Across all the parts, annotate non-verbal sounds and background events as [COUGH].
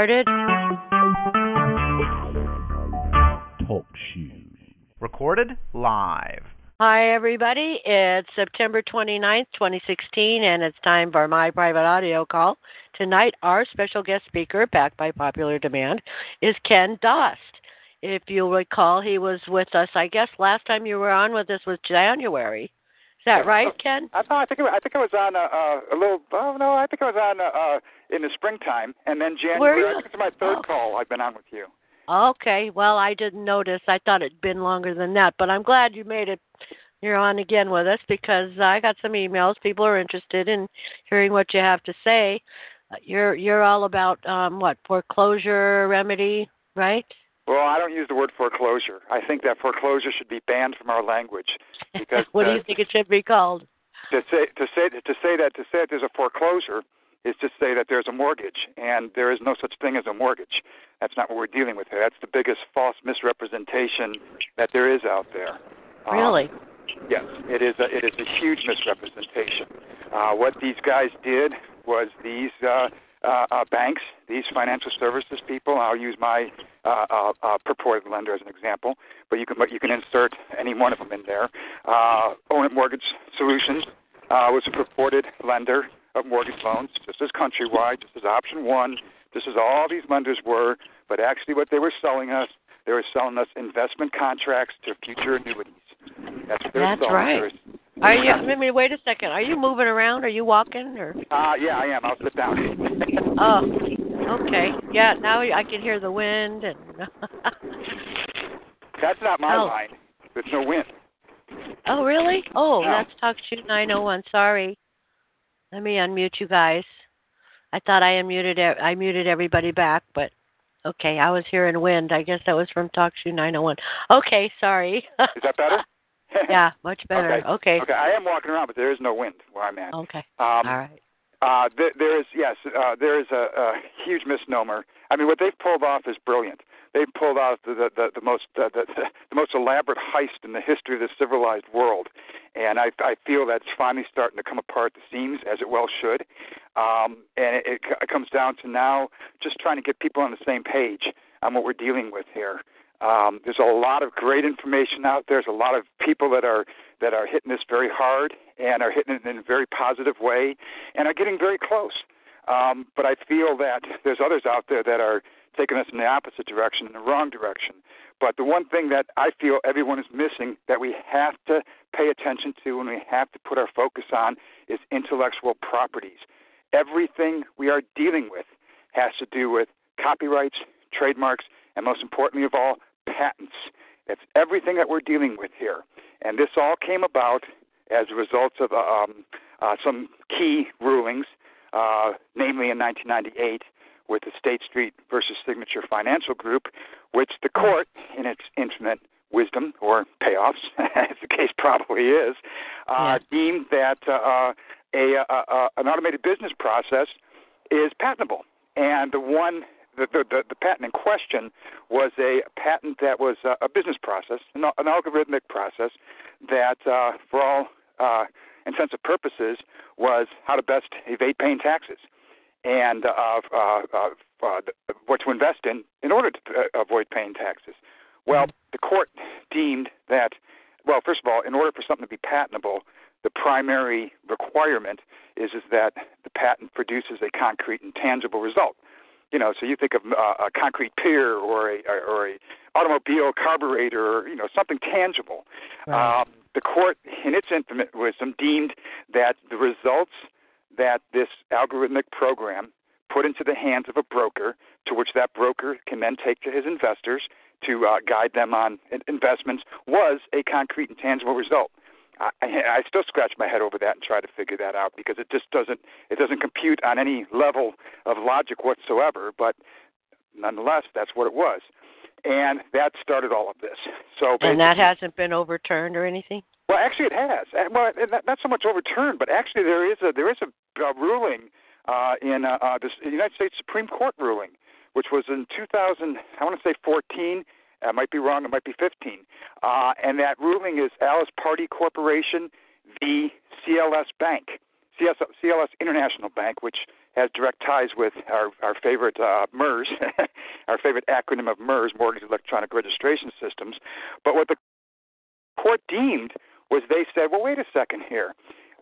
Started. Talk shoes. Recorded live. Hi, everybody. It's September 29th, 2016, and it's time for my private audio call. Tonight, our special guest speaker, backed by popular demand, is Ken Dost. If you'll recall, he was with us, I guess, last time you were on with us was January. Is that right, Ken? I I think it, I think I was on a, a, a little. Oh no, I think I was on uh, in the springtime, and then January. I think it's my third oh. call I've been on with you. Okay, well, I didn't notice. I thought it'd been longer than that, but I'm glad you made it. You're on again with us because I got some emails. People are interested in hearing what you have to say. Uh, You're you're all about um what foreclosure remedy, right? Well, I don't use the word foreclosure. I think that foreclosure should be banned from our language [LAUGHS] because what do uh, you think it should be called? to say to say to say that to say that there's a foreclosure is to say that there's a mortgage, and there is no such thing as a mortgage. That's not what we're dealing with here. That's the biggest false misrepresentation that there is out there. Um, Really? Yes, it is. A, it is a huge misrepresentation. Uh, what these guys did was these uh, uh, uh, banks, these financial services people. I'll use my uh, uh, purported lender as an example, but you can but you can insert any one of them in there. Uh, Ownit Mortgage Solutions uh, was a purported lender of mortgage loans, just as Countrywide, just as Option One, This is all these lenders were. But actually, what they were selling us, they were selling us investment contracts to future annuities. That's what they were That's selling. right. Were- Are you? I mean, wait a second. Are you moving around? Are you walking? Or Uh, yeah, I am. I'll sit down. [LAUGHS] oh, okay. Yeah. Now I can hear the wind and. [LAUGHS] That's not my Oh. line. There's no wind. oh, really? Oh, No. that's talk shoot oh one. Sorry. Let me unmute you guys. I thought I unmuted. I muted everybody back, but okay. I was hearing wind. I guess that was from talk shoot nine oh one. Okay. Sorry. Is that better? [LAUGHS] yeah, much better. Okay. Okay. Okay, I am walking around, but there is no wind where I'm at. Okay. Um, All right. Uh, there, there is yes, uh, there is a, a huge misnomer. I mean, what they've pulled off is brilliant. They've pulled off the the, the, the most uh, the, the most elaborate heist in the history of the civilized world, and I I feel that's finally starting to come apart at the seams, as it well should. Um, and it, it, it comes down to now just trying to get people on the same page on what we're dealing with here. Um, there's a lot of great information out there. There's a lot of people that are that are hitting this very hard and are hitting it in a very positive way and are getting very close. Um, but I feel that there's others out there that are taking us in the opposite direction, in the wrong direction. But the one thing that I feel everyone is missing that we have to pay attention to and we have to put our focus on is intellectual properties. Everything we are dealing with has to do with copyrights, trademarks, and most importantly of all, patents. That's everything that we're dealing with here. And this all came about as a result of um, uh, some key rulings, uh, namely in 1998 with the State Street versus Signature Financial Group, which the court, in its infinite wisdom or payoffs, [LAUGHS] as the case probably is, uh, deemed that uh, a, uh, uh, an automated business process is patentable. And the one the, the, the, the patent in question was a patent that was uh, a business process, an, an algorithmic process that, uh, for all uh, intents and purposes, was how to best evade paying taxes and uh, uh, uh, what to invest in in order to uh, avoid paying taxes. Well, the court deemed that, well, first of all, in order for something to be patentable, the primary requirement is is that the patent produces a concrete and tangible result. You know, so you think of uh, a concrete pier or a or a automobile carburetor, or you know, something tangible. Right. Um, the court, in its infinite wisdom, deemed that the results that this algorithmic program put into the hands of a broker, to which that broker can then take to his investors to uh, guide them on investments, was a concrete and tangible result. I, I still scratch my head over that and try to figure that out because it just doesn't it doesn't compute on any level of logic whatsoever. But nonetheless, that's what it was, and that started all of this. So and that hasn't been overturned or anything. Well, actually, it has. Uh, well, not so much overturned, but actually, there is a there is a, a ruling uh, in uh, uh, the United States Supreme Court ruling, which was in 2000. I want to say 14. I might be wrong. It might be 15. Uh, and that ruling is Alice Party Corporation v. CLS Bank, CLS International Bank, which has direct ties with our our favorite uh, MERS, [LAUGHS] our favorite acronym of MERS, Mortgage Electronic Registration Systems. But what the court deemed was they said, well, wait a second here,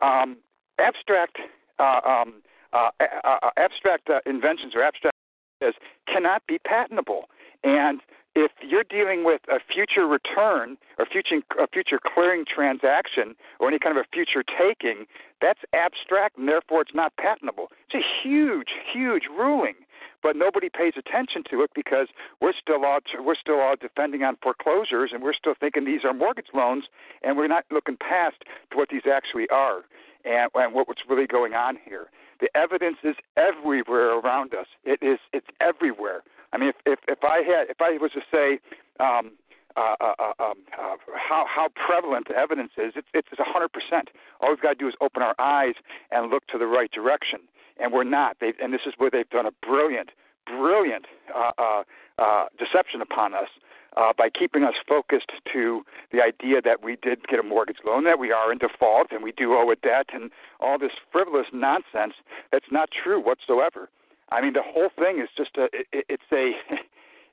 um, abstract uh, um, uh, uh, abstract inventions or abstract ideas cannot be patentable, and if you're dealing with a future return or future a future clearing transaction or any kind of a future taking, that's abstract and therefore it's not patentable. It's a huge, huge ruling, but nobody pays attention to it because we're still all we're still all defending on foreclosures and we're still thinking these are mortgage loans and we're not looking past to what these actually are and, and what's really going on here. The evidence is everywhere around us. It is it's everywhere. I mean, if if, if I had if I was to say um, uh, uh, uh, um, uh, how how prevalent the evidence is, it's it's a hundred percent. All we've got to do is open our eyes and look to the right direction, and we're not. They and this is where they've done a brilliant, brilliant uh, uh, uh, deception upon us. Uh, by keeping us focused to the idea that we did get a mortgage loan, that we are in default, and we do owe a debt, and all this frivolous nonsense that's not true whatsoever. I mean, the whole thing is just a it, it's a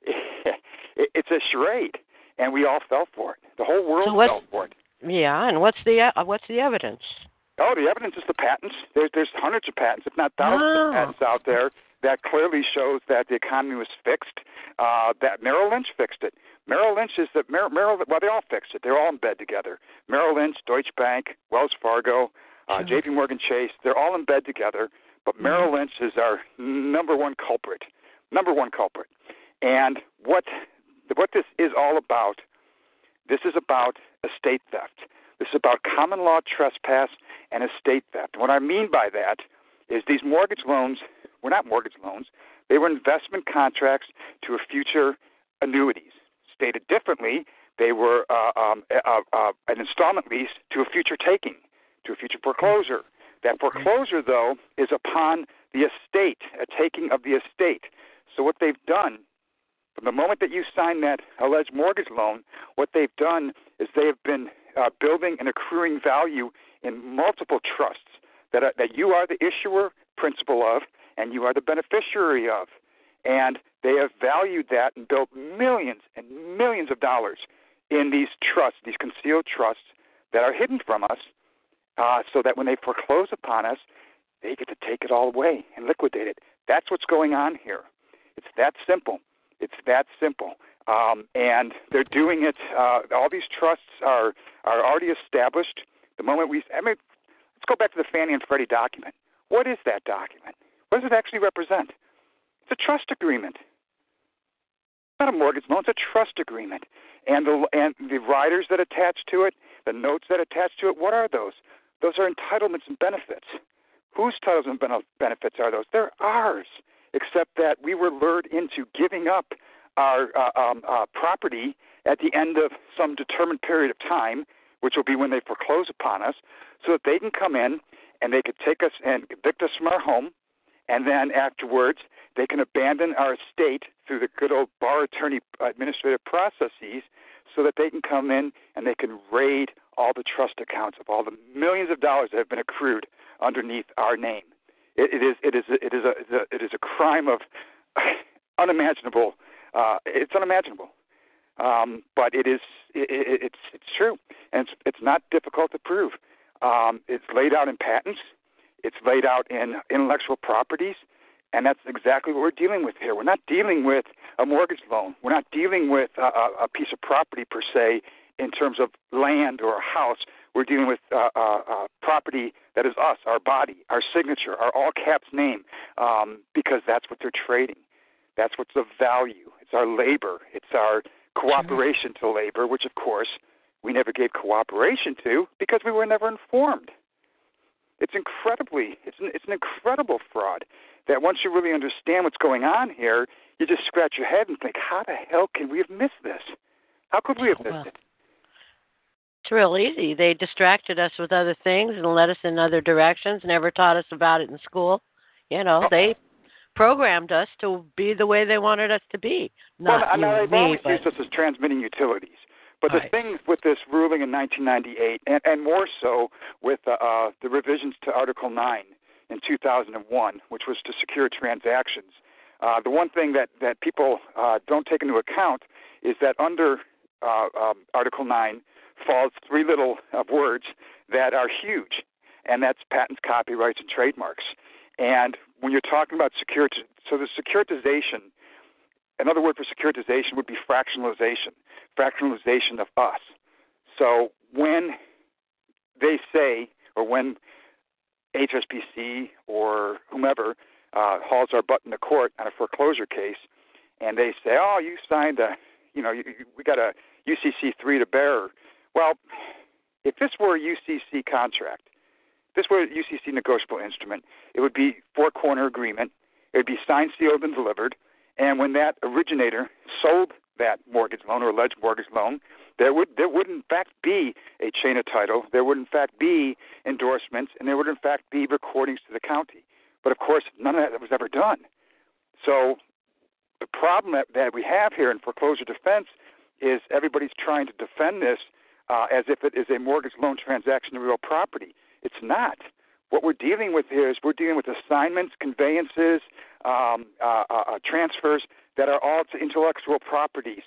[LAUGHS] it's a charade, and we all fell for it. The whole world so fell for it. Yeah, and what's the uh, what's the evidence? Oh, the evidence is the patents. There's there's hundreds of patents, if not thousands oh. of patents out there that clearly shows that the economy was fixed. Uh, that Merrill Lynch fixed it. Merrill Lynch is that Merrill, Merrill well they all fixed it. They're all in bed together. Merrill Lynch, Deutsche Bank, Wells Fargo, uh, sure. J.P. Morgan Chase. They're all in bed together. But mm-hmm. Merrill Lynch is our number one culprit. Number one culprit. And what what this is all about, this is about estate theft. This is about common law trespass and estate theft. And what I mean by that is these mortgage loans were not mortgage loans. They were investment contracts to a future annuities. Stated differently, they were uh, um, uh, uh, an installment lease to a future taking, to a future foreclosure. That foreclosure, though, is upon the estate, a taking of the estate. So what they've done, from the moment that you sign that alleged mortgage loan, what they've done is they have been uh, building and accruing value in multiple trusts that are, that you are the issuer principal of and you are the beneficiary of. And they have valued that and built millions and millions of dollars in these trusts, these concealed trusts that are hidden from us uh, so that when they foreclose upon us, they get to take it all away and liquidate it. That's what's going on here. It's that simple. It's that simple. Um, and they're doing it. Uh, all these trusts are are already established. The moment we, I mean, let's go back to the Fannie and Freddie document. What is that document? What does it actually represent? It's a trust agreement. It's not a mortgage loan. It's a trust agreement. And the and the riders that attach to it, the notes that attach to it. What are those? Those are entitlements and benefits. Whose titles and benefits are those? They're ours, except that we were lured into giving up our uh, um, uh, property at the end of some determined period of time, which will be when they foreclose upon us, so that they can come in and they could take us and evict us from our home, and then afterwards they can abandon our estate through the good old bar attorney administrative processes so that they can come in and they can raid all the trust accounts of all the millions of dollars that have been accrued underneath our name. it, it is it is it is a it is a crime of [LAUGHS] unimaginable. Uh, it's unimaginable, um, but it is it, it, it's it's true, and it's it's not difficult to prove. Um, it's laid out in patents. It's laid out in intellectual properties. And that's exactly what we're dealing with here. We're not dealing with a mortgage loan. We're not dealing with a, a piece of property per se in terms of land or a house. We're dealing with uh, uh, uh, property that is us, our body, our signature, our all caps name, um, because that's what they're trading. That's what's the value. It's our labor. It's our cooperation to labor, which of course we never gave cooperation to because we were never informed. It's incredibly, it's an, it's an incredible fraud. that once you really understand what's going on here, you just scratch your head and think, how the hell can we have missed this? How could we have missed well, it? It's real easy. They distracted us with other things and led us in other directions. Never taught us about it in school. You know, Oh. they programmed us to be the way they wanted us to be. Not well, I, mean, they've me, always but used this as transmitting utilities. But the Right. thing with this ruling in 1998, and, and more so with uh, uh, the revisions to Article 9 in 2001, which was to secure transactions, uh, the one thing that, that people uh, don't take into account is that under uh, um, Article 9 falls three little uh, words that are huge, and that's patents, copyrights, and trademarks. And when you're talking about security, so the securitization, another word for securitization would be fractionalization, fractionalization of us. So when they say, or when HSBC or whomever uh, hauls our butt into court on a foreclosure case, and they say, "Oh, you signed a, you know, you, you- we got a UCC three to bearer." Well, if this were a UCC contract, this were a UCC negotiable instrument, it would be four corner agreement. It would be signed, sealed, and delivered. And when that originator sold that mortgage loan or alleged mortgage loan, there would there would in fact be a chain of title. There would in fact be endorsements, and there would in fact be recordings to the county. But of course, none of that was ever done. So the problem that, that we have here in foreclosure defense is everybody's trying to defend this uh, as if it is a mortgage loan transaction of real property. It's not. What we're dealing with here is we're dealing with assignments, conveyances, um, uh, uh, uh, transfers that are all to intellectual properties,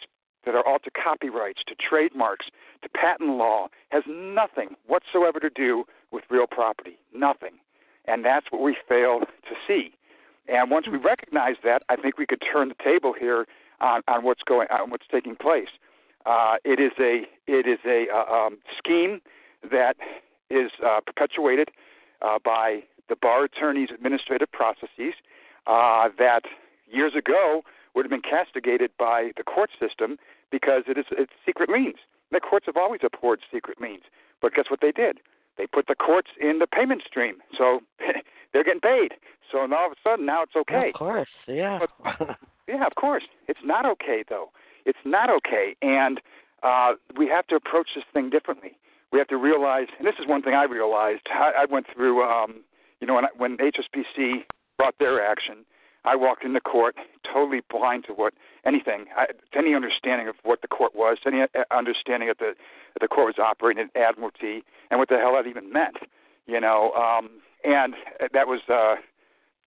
that are all to copyrights, to trademarks, to patent law, has nothing whatsoever to do with real property. Nothing. And that's what we fail to see. And once we recognize that, I think we could turn the table here on, on what's going on, what's taking place. Uh, it is a it is a uh, um, scheme that is uh, perpetuated uh, by the bar attorney's administrative processes uh, that years ago would have been castigated by the court system because it is it's secret liens. The courts have always abhorred secret liens, but guess what they did? They put the courts in the payment stream, so [LAUGHS] they're getting paid. So now all of a sudden, now it's okay. of course, yeah. Yeah, of course. It's not okay though. It's not okay, and uh, we have to approach this thing differently. We have to realize, and this is one thing I realized. I, I went through, um, you know, when, when HSBC brought their action, I walked into court totally blind to what anything, I, to any understanding of what the court was, any uh, understanding that the that the court was operating in admiralty, and what the hell that even meant. You know, um, and that was uh,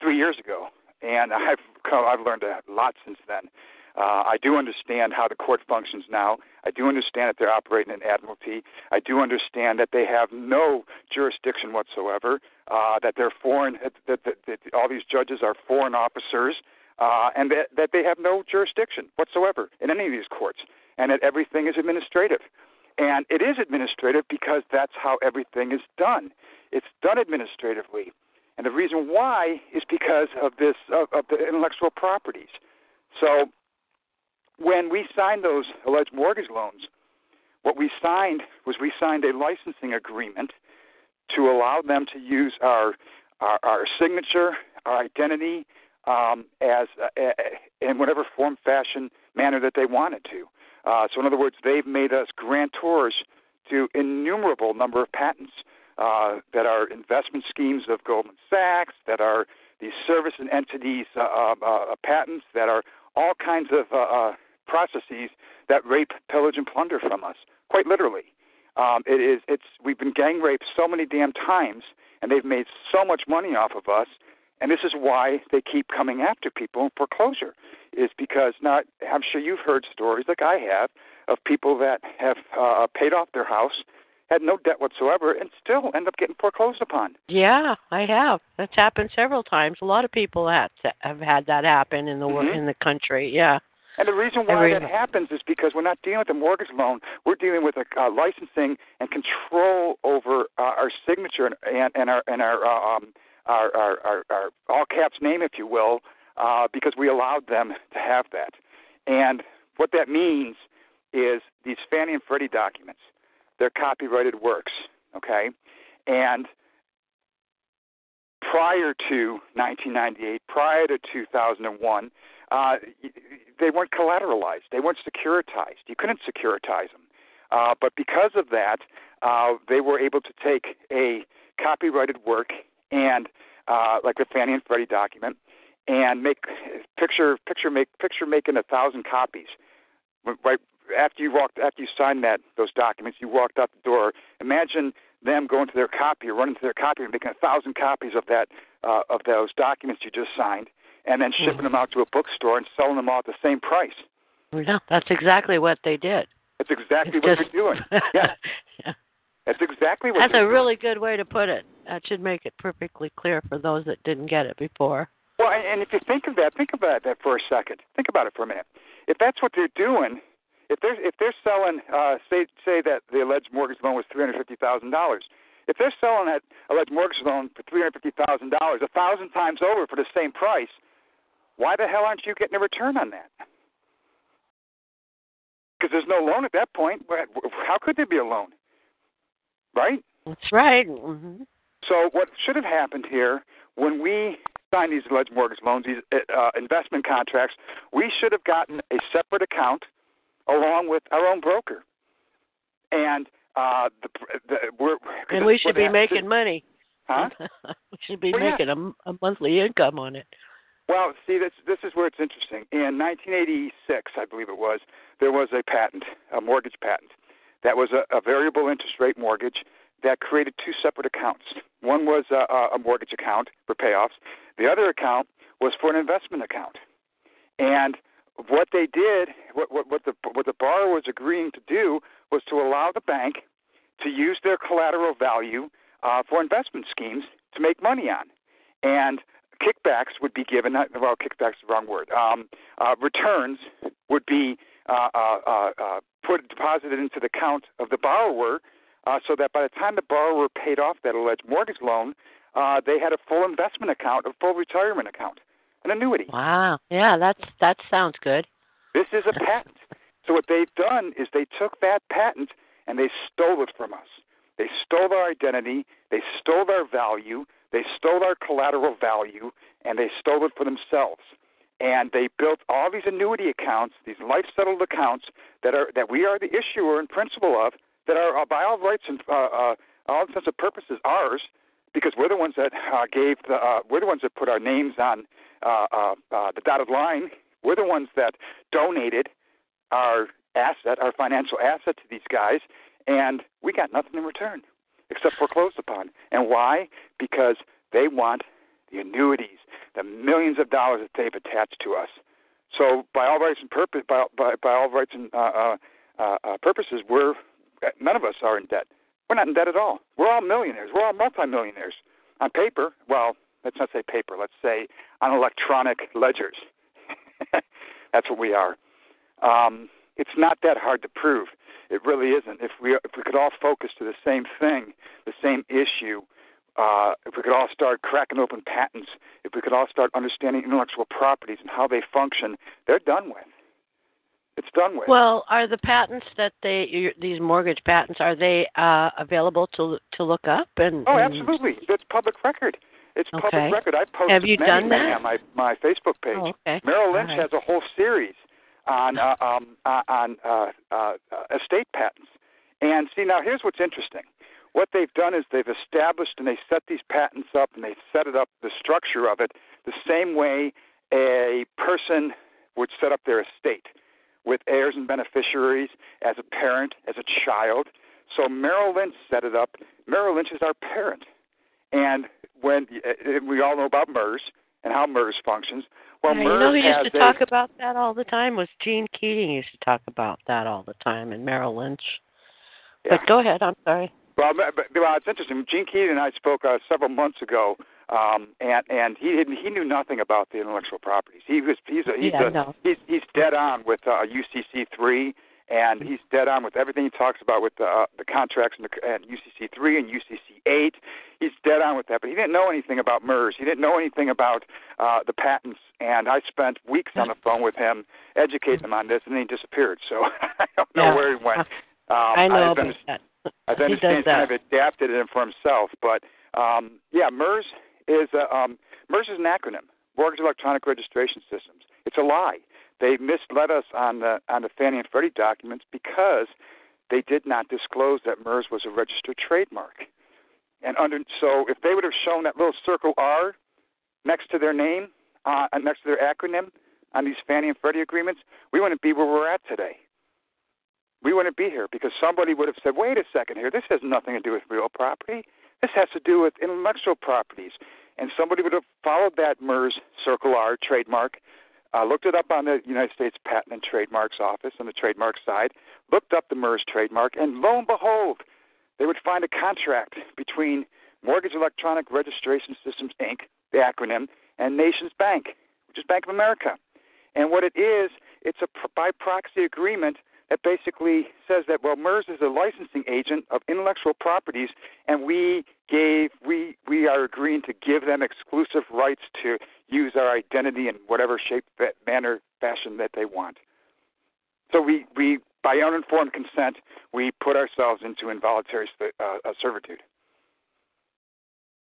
three years ago, and [LAUGHS] I've come, I've learned a lot since then. Uh, I do understand how the court functions now. I do understand that they're operating in admiralty. I do understand that they have no jurisdiction whatsoever. Uh, that they're foreign. That, that, that all these judges are foreign officers, uh, and that, that they have no jurisdiction whatsoever in any of these courts, and that everything is administrative. And it is administrative because that's how everything is done. It's done administratively. And the reason why is because of this of, of the intellectual properties. So when we signed those alleged mortgage loans, what we signed was we signed a licensing agreement to allow them to use our our, our signature, our identity, um, as uh, in whatever form, fashion, manner that they wanted to. Uh, so, in other words, they've made us grantors to innumerable number of patents uh, that are investment schemes of Goldman Sachs, that are these service and entities uh, uh, uh, patents, that are all kinds of uh, uh, processes that rape, pillage, and plunder from us, quite literally. Um, it is. It's. We've been gang raped so many damn times, and they've made so much money off of us. And this is why they keep coming after people in foreclosure, is because not. I'm sure you've heard stories like I have of people that have uh, paid off their house, had no debt whatsoever, and still end up getting foreclosed upon. Yeah, I have. That's happened several times. A lot of people have have had that happen in the Mhm. in the country. Yeah. And the reason why that happens is because we're not dealing with a mortgage loan. We're dealing with a uh, licensing and control over uh, our signature and, and, and our and our, uh, um, our, our, our our all caps name, if you will, uh, because we allowed them to have that. And what that means is these Fannie and Freddie documents. They're copyrighted works, okay? And prior to 1998, prior to 2001, uh, they weren't collateralized. They weren't securitized. You couldn't securitize them. Uh, but because of that, uh, they were able to take a copyrighted work and, uh, like the Fannie and Freddie document, and make picture picture make picture making a thousand copies. Right after you walked after you signed that those documents, you walked out the door. Imagine them going to their copy running to their copy and making a thousand copies of that uh, of those documents you just signed, and then shipping mm-hmm. them out to a bookstore and selling them all at the same price. Yeah, that's exactly what they did. That's exactly it's what just... they're doing. [LAUGHS] Yeah. yeah. That's exactly what. That's a really good way to put it. That should make it perfectly clear for those that didn't get it before. Well, and if you think of that, think about that for a second. Think about it for a minute. If that's what they're doing, if they're if they're selling, uh, say say that the alleged mortgage loan was three hundred fifty thousand dollars, if they're selling that alleged mortgage loan for three hundred fifty thousand dollars, a thousand times over for the same price, why the hell aren't you getting a return on that? Because there's no loan at that point. How could there be a loan? Right. That's right. Mm-hmm. So what should have happened here when we signed these alleged mortgage loans, these uh, investment contracts, we should have gotten a separate account along with our own broker. And uh, the, the, we're, and we should be making money. Huh? [LAUGHS] we should be well, making yeah. a, a monthly income on it. Well, see, this this is where it's interesting. In 1986, I believe it was, there was a patent, a mortgage patent, that was a, a variable interest rate mortgage that created two separate accounts. One was a, a mortgage account for payoffs. The other account was for an investment account. And what they did, what, what, what the what the borrower was agreeing to do, was to allow the bank to use their collateral value uh, for investment schemes to make money on, and kickbacks would be given. Well, kickbacks is the wrong word. Um, uh, returns would be uh, uh, uh, uh, put deposited into the account of the borrower, uh, so that by the time the borrower paid off that alleged mortgage loan, uh, they had a full investment account, a full retirement account an annuity. Wow. Yeah, that's that sounds good. This is a patent. So what they've done is they took that patent and they stole it from us. They stole our identity, they stole our value, they stole our collateral value, and they stole it for themselves. And they built all these annuity accounts, these life settled accounts that are that we are the issuer and principal of, that are uh, by all rights and uh, uh, all intents and purposes ours, because we're the ones that uh, gave the uh, we're the ones that put our names on uh, uh, uh, the dotted line. We're the ones that donated our asset, our financial asset to these guys, and we got nothing in return except foreclosed upon. And why? Because they want the annuities, the millions of dollars that they've attached to us. So, by all rights and purpose, by by, by all rights and uh, uh, uh, uh purposes, we're none of us are in debt. We're not in debt at all. We're all millionaires. We're all multimillionaires on paper. Well, let's not say paper, let's say on electronic ledgers. [LAUGHS] That's what we are. Um, it's not that hard to prove. It really isn't. If we if we could all focus to the same thing, the same issue, uh, if we could all start cracking open patents, if we could all start understanding intellectual properties and how they function, they're done with. It's done with. Well, are the patents that they these mortgage patents are they uh, available to to look up and? Oh, absolutely. It's public record. It's okay. public record. I posted Have you many, done that? on my my Facebook page. Oh, okay. Merrill Lynch right. has a whole series on uh, um, uh, on uh, uh, estate patents. And see now, here's what's interesting. What they've done is they've established and they set these patents up and they set it up the structure of it the same way a person would set up their estate with heirs and beneficiaries as a parent, as a child. So Merrill Lynch set it up. Merrill Lynch is our parent. And when uh, we all know about MERS and how MERS functions, well, yeah, MERS you know who used to a, talk about that all the time was Gene Keating used to talk about that all the time and Merrill Lynch. Yeah. But go ahead, I'm sorry. Well, but, well, it's interesting. Gene Keating and I spoke uh, several months ago, um, and and he didn't, he knew nothing about the intellectual properties. He was he's a, he's yeah, a, no. he's he's dead on with uh, UCC three, and he's dead on with everything he talks about with the uh, the contracts and, the, and UCC three and UCC eight. He's dead on with that, but he didn't know anything about MERS. He didn't know anything about uh, the patents, and I spent weeks on the phone with him educating him on this, and then he disappeared. So [LAUGHS] I don't know yeah. where he went. [LAUGHS] Um, I know I've about that. I he understand does that. kind of adapted it for himself, but um, yeah, MERS is uh, um, MERS is an acronym, Mortgage Electronic Registration Systems. It's a lie. They misled us on the on the Fannie and Freddie documents because they did not disclose that MERS was a registered trademark. And under so if they would have shown that little circle R next to their name, uh, next to their acronym on these Fannie and Freddie agreements, we wouldn't be where we're at today. We wouldn't be here because somebody would have said, "Wait a second here. This has nothing to do with real property. This has to do with intellectual properties." And somebody would have followed that MERS Circle R trademark, uh, looked it up on the United States Patent and Trademarks Office on the trademark side, looked up the MERS trademark, and lo and behold, they would find a contract between Mortgage Electronic Registration Systems Inc., the acronym, and NationsBank, which is Bank of America. And what it is, it's a by proxy agreement that basically says that well, MERS is a licensing agent of intellectual properties, and we gave we we are agreeing to give them exclusive rights to use our identity in whatever shape, manner, fashion that they want. So we we by uninformed consent, we put ourselves into involuntary uh, uh, servitude.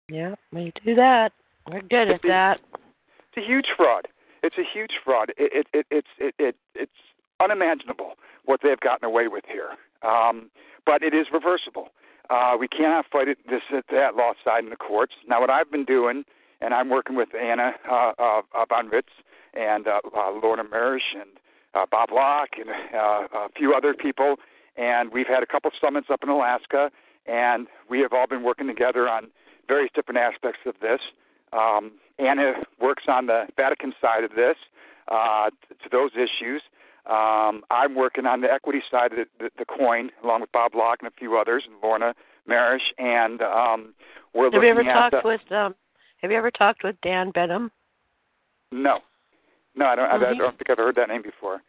Yeah, we do that. We're good it's at a, that. It's a huge fraud. It's a huge fraud. It, it, it, it's it, it, it's unimaginable what they've gotten away with here. Um, but it is reversible. Uh, we cannot fight it this that lost side in the courts. Now, what I've been doing, and I'm working with Anna uh, uh, von Reitz and uh, uh, Lorna Marish and uh, Bob Locke and uh, a few other people, and we've had a couple summits up in Alaska, and we have all been working together on various different aspects of this. Um, Anna works on the Vatican side of this uh, to those issues. Um, I'm working on the equity side of the, the, the coin, along with Bob Locke and a few others, and Lorna Marish, and um, we're have looking you ever at talked the, with um, Have you ever talked with Dan Benham? No, no, I don't. I, I Mhm. don't think I've heard that name before.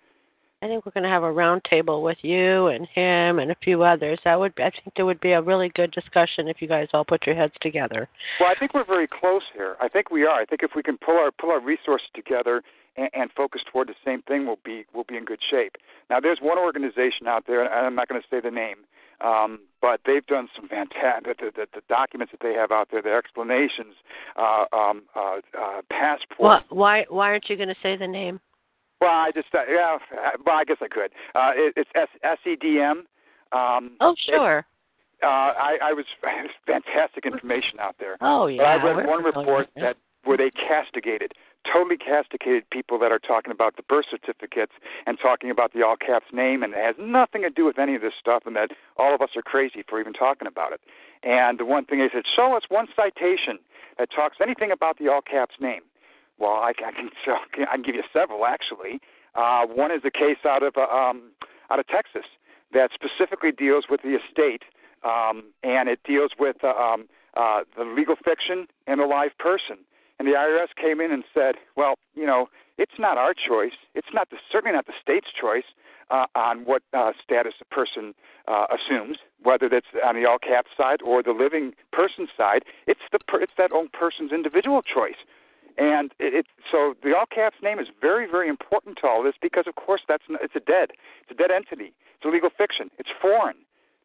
I think we're going to have a round table with you and him and a few others. That would I think there would be a really good discussion if you guys all put your heads together. Well, I think we're very close here. I think we are. I think if we can pull our pull our resources together and, and focus toward the same thing, we'll be we'll be in good shape. Now, there's one organization out there, and I'm not going to say the name, um, but they've done some fantastic. The, the, the documents that they have out there, their explanations, uh, um, uh, uh, passports. Well, why why aren't you going to say the name? Well, I just uh, yeah. Well, I guess I could. Uh, it, it's S- SEDM. Um, Oh, sure. uh, I, I was [LAUGHS] fantastic information out there. Oh, But yeah. I read we're one report that where they castigated, totally castigated people that are talking about the birth certificates and talking about the all caps name, and it has nothing to do with any of this stuff, and that all of us are crazy for even talking about it. And the one thing they said, show us one citation that talks anything about the all caps name. Well, I, I can [LAUGHS] show, I can give you several actually. Uh, one is a case out of uh, um, out of Texas that specifically deals with the estate, um, and it deals with uh, um, uh, the legal fiction and the live person. And the IRS came in and said, well, you know, it's not our choice. It's not the, certainly not the state's choice uh, on what uh, status a person uh, assumes, whether that's on the all caps side or the living person side. It's the per, it's that own person's individual choice. And it, it so the all caps name is very very important to all this because of course that's it's a dead it's a dead entity. It's a legal fiction. It's foreign,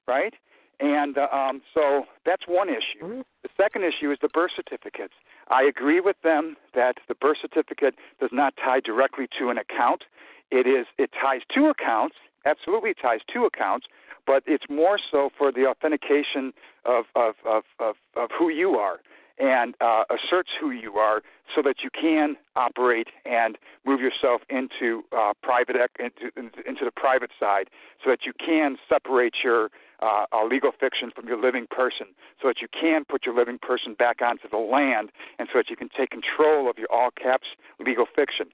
right? And uh, um, so that's one issue. Mhm. The second issue is the birth certificates. I agree with them that the birth certificate does not tie directly to an account. It is it ties to accounts, absolutely ties to accounts, but it's more so for the authentication of of of of, of who you are and uh, asserts who you are so that you can operate and move yourself into uh, private into, into the private side so that you can separate your uh, uh, legal fiction from your living person so that you can put your living person back onto the land and so that you can take control of your all caps legal fiction.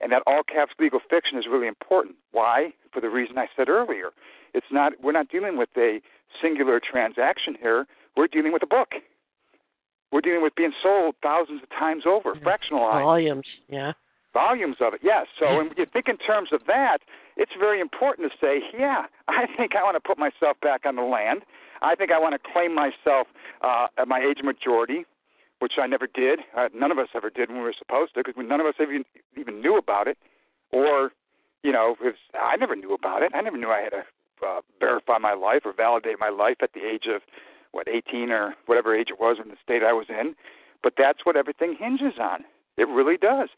And that all caps legal fiction is really important. Why? For the reason i said earlier. It's not we're not dealing with a singular transaction here. We're dealing with a book. We're dealing with being sold thousands of times over, fractionalized Volumes, yeah. volumes of it. Yes. So when you think in terms of that, it's very important to say, yeah, I think I want to put myself back on the land. I think I want to claim myself uh, at my age of majority, which I never did. Uh, none of us ever did when we were supposed to, because none of us even even knew about it, or you know, was, I never knew about it. I never knew I had to uh, verify my life or validate my life at the age of what 18 or whatever age it was in the state I was in. But that's what everything hinges on. It really does.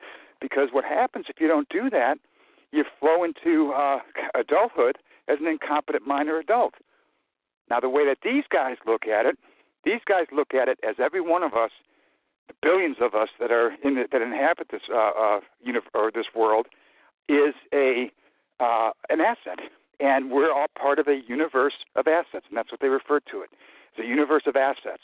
Because what happens if you don't do that, you flow into uh, adulthood as an incompetent minor adult. Now, the way that these guys look at it, these guys look at it as every one of us, the billions of us that are in the, that inhabit this uh, uh, uni- or this world, is a uh, an asset, and we're all part of a universe of assets, and that's what they refer to it. It's a universe of assets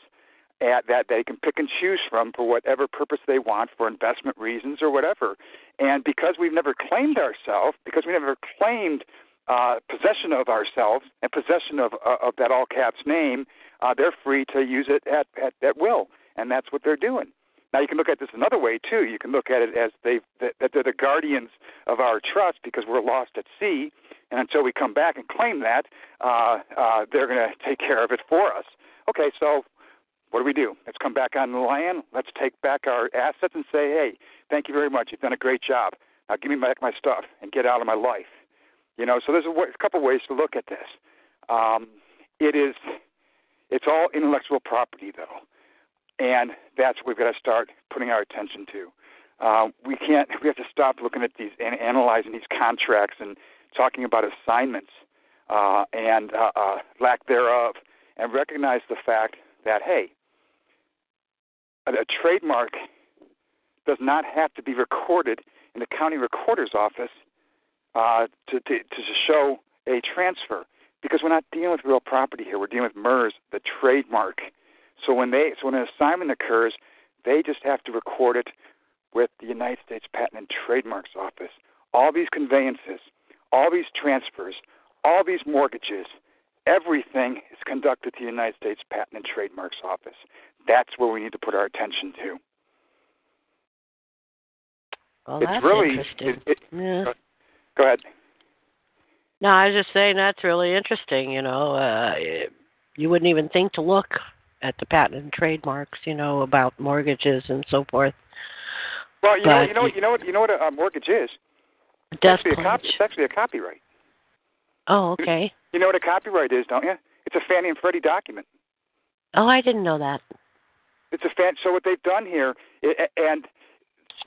at, that they can pick and choose from for whatever purpose they want for investment reasons or whatever. And because we've never claimed ourselves, because we never claimed uh, possession of ourselves and possession of, uh, of that all caps name, uh, they're free to use it at, at, at will, and that's what they're doing. Now you can look at this another way too. You can look at it as they that, that they're the guardians of our trust because we're lost at sea, and until we come back and claim that, uh, uh, they're going to take care of it for us. Okay, so what do we do? Let's come back on the land. Let's take back our assets and say, hey, thank you very much. You've done a great job. Now give me back my stuff and get out of my life. You know, so there's a, w- a couple ways to look at this. Um, it is, it's all intellectual property though, and that's what we've got to start putting our attention to. Uh, we can't. We have to stop looking at these and analyzing these contracts and talking about assignments uh, and uh, uh, lack thereof, and recognize the fact that hey, a, a trademark does not have to be recorded in the county recorder's office uh, to, to, to show a transfer because we're not dealing with real property here. We're dealing with MERS, the trademark. So when they so when an assignment occurs, they just have to record it with the United States Patent and Trademarks Office. All these conveyances, all these transfers, all these mortgages, everything is conducted to the United States Patent and Trademarks Office. That's where we need to put our attention to. Well, it's that's really interesting. it, it, yeah. Go ahead. No, I was just saying that's really interesting. You know, uh, you wouldn't even think to look at the patent and trademarks, you know, about mortgages and so forth. Well, you But know, you know, you- you know what, you know what a, a mortgage is. It's actually, a copy, it's actually a copyright. Oh, okay. You know what a copyright is, don't you? It's a Fannie and Freddie document. Oh, I didn't know that. It's a fan. So what they've done here, i- and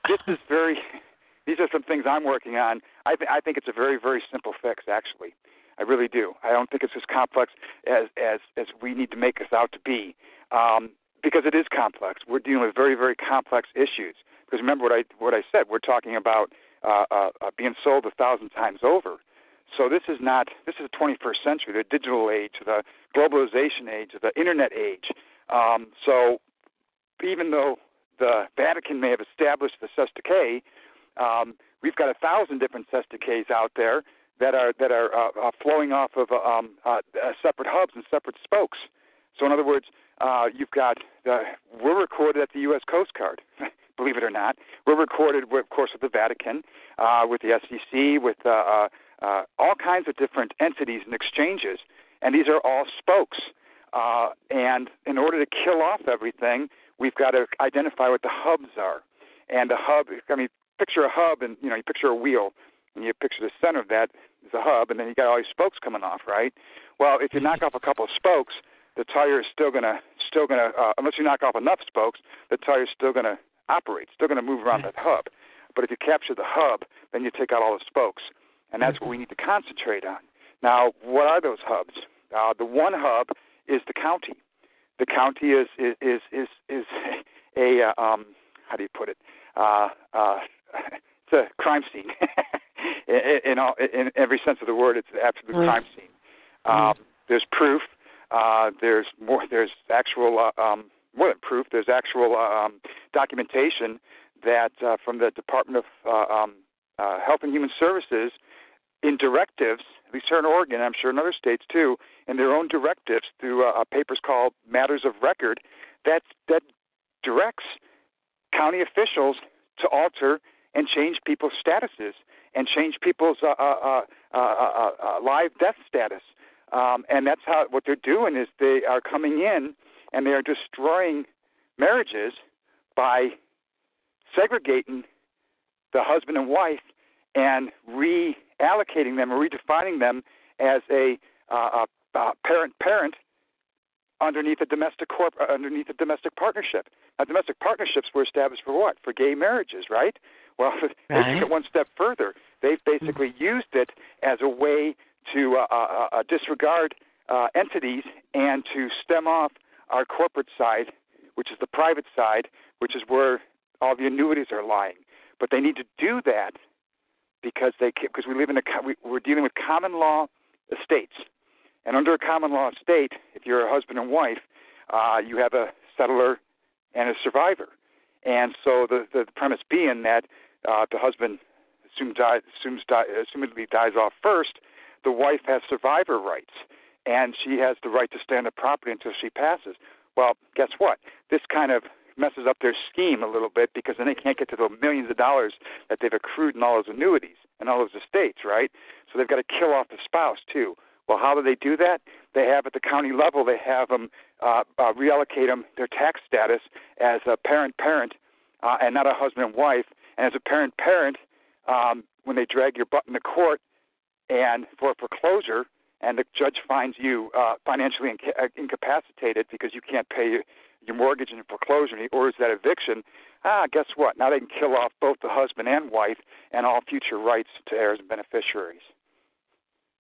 this is very. [LAUGHS] These are some things I'm working on. I, th- I think it's a very, very simple fix. Actually, I really do. I don't think it's as complex as as as we need to make us out to be, um, because it is complex. We're dealing with very, very complex issues. Because remember what I what I said. We're talking about uh, uh, uh, being sold a thousand times over. So this is not this is the 21st century, the digital age, the globalization age, the internet age. Um, so even though the Vatican may have established the Cestui Que, um, we've got a thousand different Cestui Ques out there that are that are uh, uh, flowing off of uh, um, uh, uh, separate hubs and separate spokes. So in other words, uh, you've got the, we're recorded at the U.S. Coast Guard. [LAUGHS] Believe it or not, we're recorded, of course, with the Vatican, with the SEC, with all kinds of different entities and exchanges, and these are all spokes. And in order to kill off everything, we've got to identify what the hubs are. And the hub, I mean, picture a hub, and you know, you picture a wheel, and you picture the center of that is a hub, and then you got all these spokes coming off, right? Well, if you knock off a couple of spokes, the tire is still gonna, still gonna, uh, unless you knock off enough spokes, the tire is still gonna operate, still gonna move around that hub. But if you capture the hub, then you take out all the spokes, and that's what we need to concentrate on. Now, what are those hubs? Uh, the one hub is the county. The county is is is is, is [LAUGHS] a uh, um, how do you put it? Uh, uh, [LAUGHS] it's a crime scene [LAUGHS] in, in, all, in every sense of the word. It's an absolute Mm. crime scene. Um, there's proof. Uh, there's more. There's actual uh, um, more than proof. There's actual uh, um, documentation that uh, from the Department of uh, um, uh, Health and Human Services in directives, at least here in Oregon, I'm sure in other states too, in their own directives through uh, papers called Matters of Record, that that directs county officials to alter and change people's statuses and change people's uh, uh, uh, uh, uh, uh, live death status. Um, and that's how what they're doing is they are coming in and they are destroying marriages by segregating the husband and wife and reallocating them or redefining them as a uh, uh, parent parent underneath a domestic corp uh, underneath a domestic partnership. Now, domestic partnerships were established for what? For gay marriages, right? Well, right. [LAUGHS] they took it one step further. They've basically mm-hmm. used it as a way to uh, uh, uh, disregard uh, entities and to stem off our corporate side, which is the private side, which is where all the annuities are lying. But they need to do that because they because we live in a we, we're dealing with common law estates, and under a common law estate, if you're a husband and wife, uh, you have a settlor and a survivor, and so the the, the premise being that uh, the husband assumes die, assumes die, assumedly dies off first, the wife has survivor rights, and she has the right to stand up property until she passes. Well, guess what? This kind of messes up their scheme a little bit because then they can't get to the millions of dollars that they've accrued in all those annuities and all those estates, right? So they've got to kill off the spouse too. Well, how do they do that? They have at the county level, they have them uh, uh, reallocate them their tax status as a parent-parent uh, and not a husband and wife. And as a parent-parent, um, when they drag your butt in the court and for foreclosure, and the judge finds you uh, financially inca- uh, incapacitated because you can't pay your mortgage and foreclosure, and he orders that eviction. Ah, guess what? Now they can kill off both the husband and wife and all future rights to heirs and beneficiaries.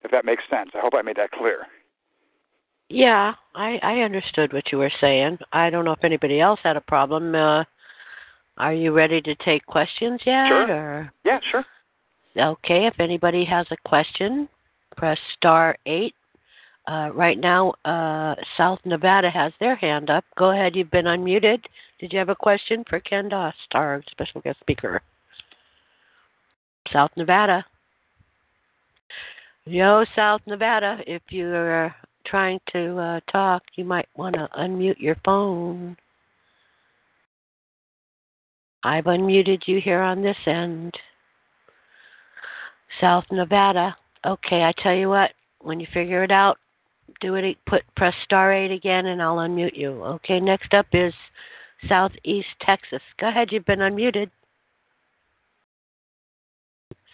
If that makes sense, I hope I made that clear. Yeah, I I understood what you were saying. I don't know if anybody else had a problem. Uh, are you ready to take questions yet? Sure. Or? Yeah, sure. Okay, if anybody has a question, press star eight. Uh, right now, uh, South Nevada has their hand up. Go ahead, you've been unmuted. Did you have a question for Ken Dost, our special guest speaker? South Nevada. Yo, South Nevada, if you're trying to uh, talk, you might want to unmute your phone. I've unmuted you here on this end. South Nevada. Okay, I tell you what, when you figure it out, do it. Put press star eight again, and I'll unmute you. Okay. Next up is Southeast Texas. Go ahead. You've been unmuted.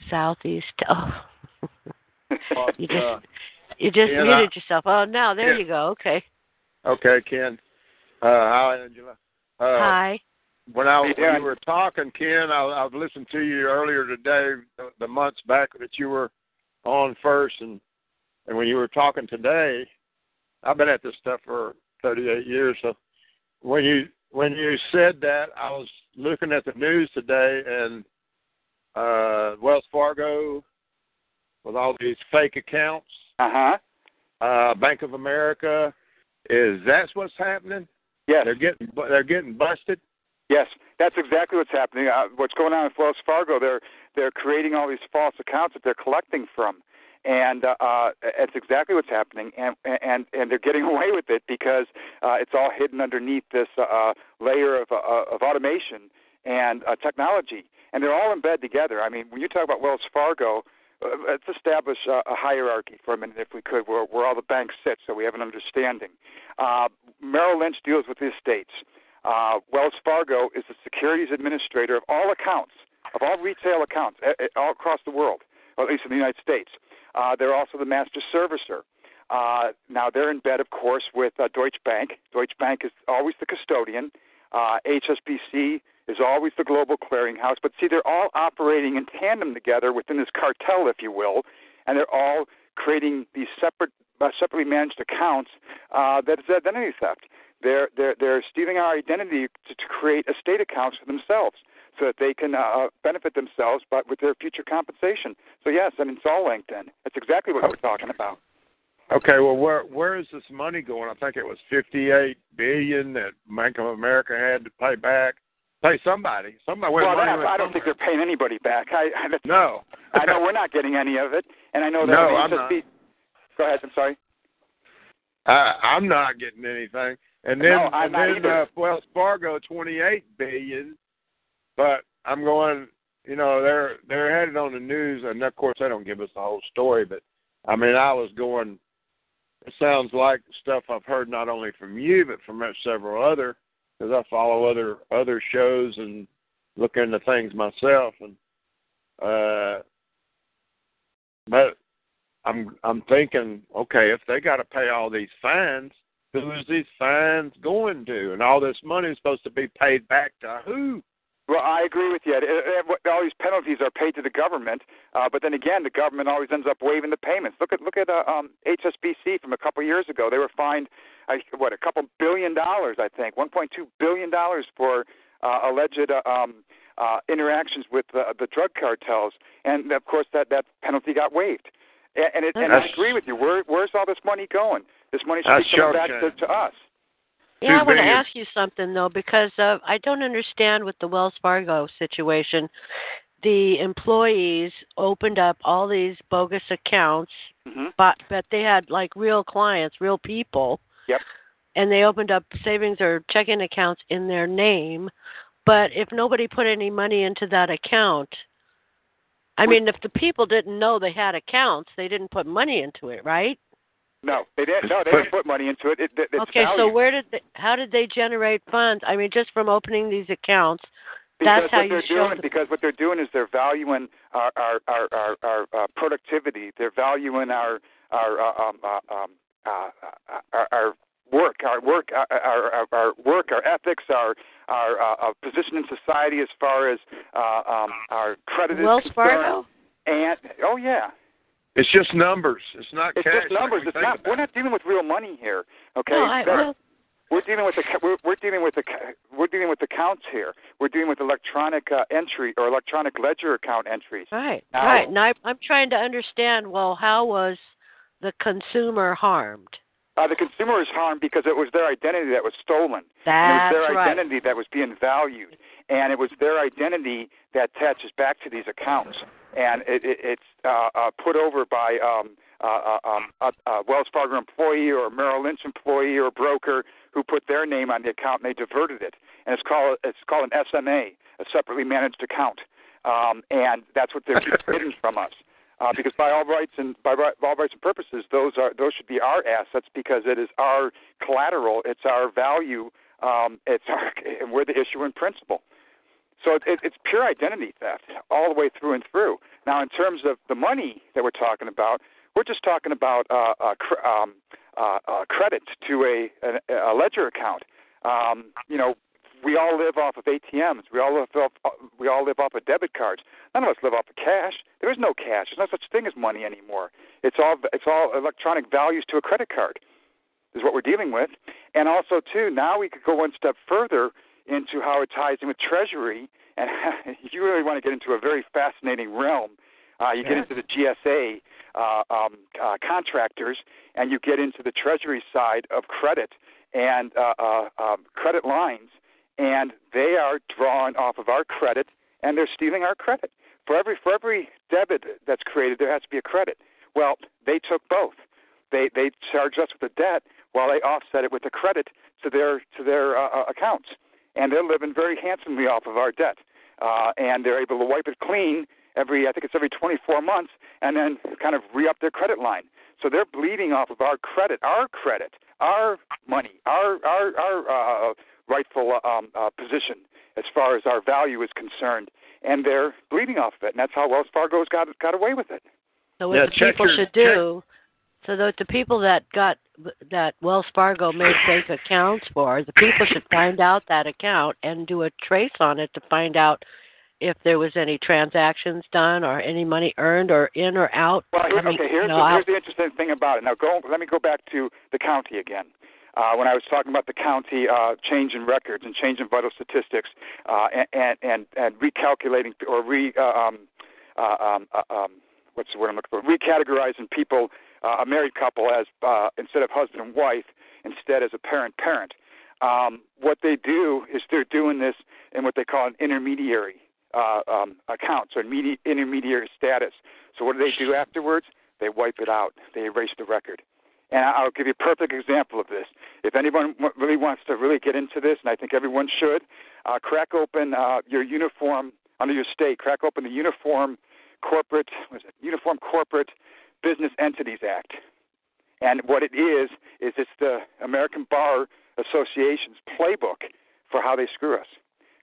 Southeast. Oh. [LAUGHS] you just uh, you just Ken, muted yourself. Oh, now there Ken. you go. Okay. Okay, Ken. Uh, hi, Angela. Uh, hi. When I when you were talking, Ken, I, I've listened to you earlier today, the, the months back that you were on first, and and when you were talking today, I've been at this stuff for 38 years. So when you when you said that, I was looking at the news today, and uh, Wells Fargo with all these fake accounts. Uh-huh. Uh Bank of America. Is that what's happening? Yes. They're getting they're getting busted. Yes, that's exactly what's happening. Uh, what's going on with Wells Fargo? They're they're creating all these false accounts that they're collecting from and uh, uh, it's exactly what's happening, and and and they're getting [LAUGHS] away with it because uh, it's all hidden underneath this uh, layer of uh, of automation and uh, technology, and they're all in bed together. I mean, when you talk about Wells Fargo, uh, let's establish a, a hierarchy for a minute, if we could, where, where all the banks sit, so we have an understanding. Uh, Merrill Lynch deals with the estates. Uh, Wells Fargo is the securities administrator of all accounts, of all retail accounts, all across the world, or at least in the United States. Uh, they're also the master servicer. Uh, now they're in bed, of course, with uh, Deutsche Bank. Deutsche Bank is always the custodian. Uh, HSBC is always the global clearinghouse. But see, they're all operating in tandem together within this cartel, if you will, and they're all creating these separate, uh, separately managed accounts uh, that is identity theft. They're they're they're stealing our identity to, to create estate accounts for themselves so that they can uh, benefit themselves, but with their future compensation. So yes, I mean it's all linked in. That's exactly what we're talking about. Okay, well, where where is this money going? I think it was fifty-eight billion that Bank of America had to pay back. Pay somebody. Somebody. Well, money I, I don't think they're paying anybody back. I, I no. [LAUGHS] I know we're not getting any of it, and I know that. No, I'm not. Go ahead. I'm sorry. I, I'm not getting anything. And then, no, and then uh, Wells Fargo, twenty-eight billion but I'm going, you know, they're they're headed on the news, and of course they don't give us the whole story. But I mean, I was going. It sounds like stuff I've heard not only from you, but from several other, because I follow other other shows and look into things myself. And uh, but I'm I'm thinking, okay, if they got to pay all these fines, who is these fines going to? And all this money is supposed to be paid back to who? Well, I agree with you. All these penalties are paid to the government, uh, but then again, the government always ends up waiving the payments. Look at look at uh, um, HSBC from a couple of years ago. They were fined, uh, what, a couple billion dollars, I think, 1.2 billion dollars for uh, alleged uh, um, uh, interactions with uh, the drug cartels, and of course that that penalty got waived. And, and, it, and I agree with you. Where, where's all this money going? This money should be coming back to, to us. Yeah, I want to ask you something though, because uh, I don't understand with the Wells Fargo situation. The employees opened up all these bogus accounts, mm-hmm. but but they had like real clients, real people. Yep. And they opened up savings or checking accounts in their name, but if nobody put any money into that account, I mean, if the people didn't know they had accounts, they didn't put money into it, right? No, they didn't. No, they didn't put money into it. it, it okay, value. so where did they, how did they generate funds? I mean, just from opening these accounts. Because that's how what they're you doing, show. because what they're doing is they're valuing our our our our, our uh, productivity. They're valuing our our uh, um, uh, um, uh, uh, our, our work, our work, our, our, our work, our ethics, our our uh, position in society as far as uh, um, our credit Wells is concerned. Fargo. And oh yeah, it's just numbers. It's not it's cash. just numbers. It's not. We're not dealing with real money here. Okay. No, I, well, we're dealing with the we're, we're dealing with the we're dealing with accounts here. We're dealing with electronic uh, entry or electronic ledger account entries. right, Now- right. And I, I'm trying to understand. Well, how was the consumer harmed? Uh, the consumer is harmed because it was their identity that was stolen. That's it was their right. identity that was being valued, and it was their identity that attaches back to these accounts, and it, it, it's uh, uh, put over by um, uh, uh, um, a, a Wells Fargo employee or a Merrill Lynch employee or broker who put their name on the account and they diverted it, and it's called it's called an SMA, a separately managed account, um, and that's what they're hidden from us. Uh, because by all rights and by, by all rights and purposes, those are those should be our assets because it is our collateral, it's our value, um, it's our and [LAUGHS] we're the issuer in principle. So it, it, it's pure identity theft all the way through and through. Now, in terms of the money that we're talking about, we're just talking about uh, uh, cr- um, uh, uh, credit to a, a, a ledger account. Um, you know, we all live off of ATMs. We all live off we all live off of debit cards. None of us live off of cash. There is no cash. There's no such thing as money anymore. It's all it's all electronic values to a credit card. Is what we're dealing with. And also too, now we could go one step further into how it ties in with Treasury. And [LAUGHS] you really want to get into a very fascinating realm. Uh, you get into the GSA uh, um, uh, contractors, and you get into the Treasury side of credit and uh, uh, um, credit lines, and they are drawing off of our credit, and they're stealing our credit. For every for every debit that's created, there has to be a credit. Well, they took both. They they charge us with a debt while they offset it with a credit to their to their uh, uh, accounts, and they're living very handsomely off of our debt, uh, and they're able to wipe it clean every I think it's every 24 months, and then kind of re up their credit line. So they're bleeding off of our credit, our credit, our money, our our our uh, rightful um, uh, position as far as our value is concerned, and they're bleeding off of it, and that's how Wells Fargo's got got away with it. So what Yeah, the people your- should do, so that the people that got that Wells Fargo made fake accounts for, the people should find out that account and do a trace on it to find out if there was any transactions done or any money earned or in or out. Well, here, okay. Here's, you know, the, here's the interesting thing about it. Now, go. Let me go back to the county again. Uh, when I was talking about the county uh, change in records and change in vital statistics, uh, and, and and recalculating or re uh, um, uh, um, uh, um, what's the word I'm looking for? Recategorizing people, uh, a married couple as uh, instead of husband and wife, instead as a parent parent. Um, what they do is they're doing this in what they call an intermediary uh, um, account, so intermediary status. So what do they do afterwards? They wipe it out. They erase the record. And I'll give you a perfect example of this. If anyone really wants to really get into this, and I think everyone should, uh, crack open uh, your uniform under your state. Crack open the Uniform Corporate, it? Uniform Corporate Business Entities Act. And what it is is it's the American Bar Association's playbook for how they screw us,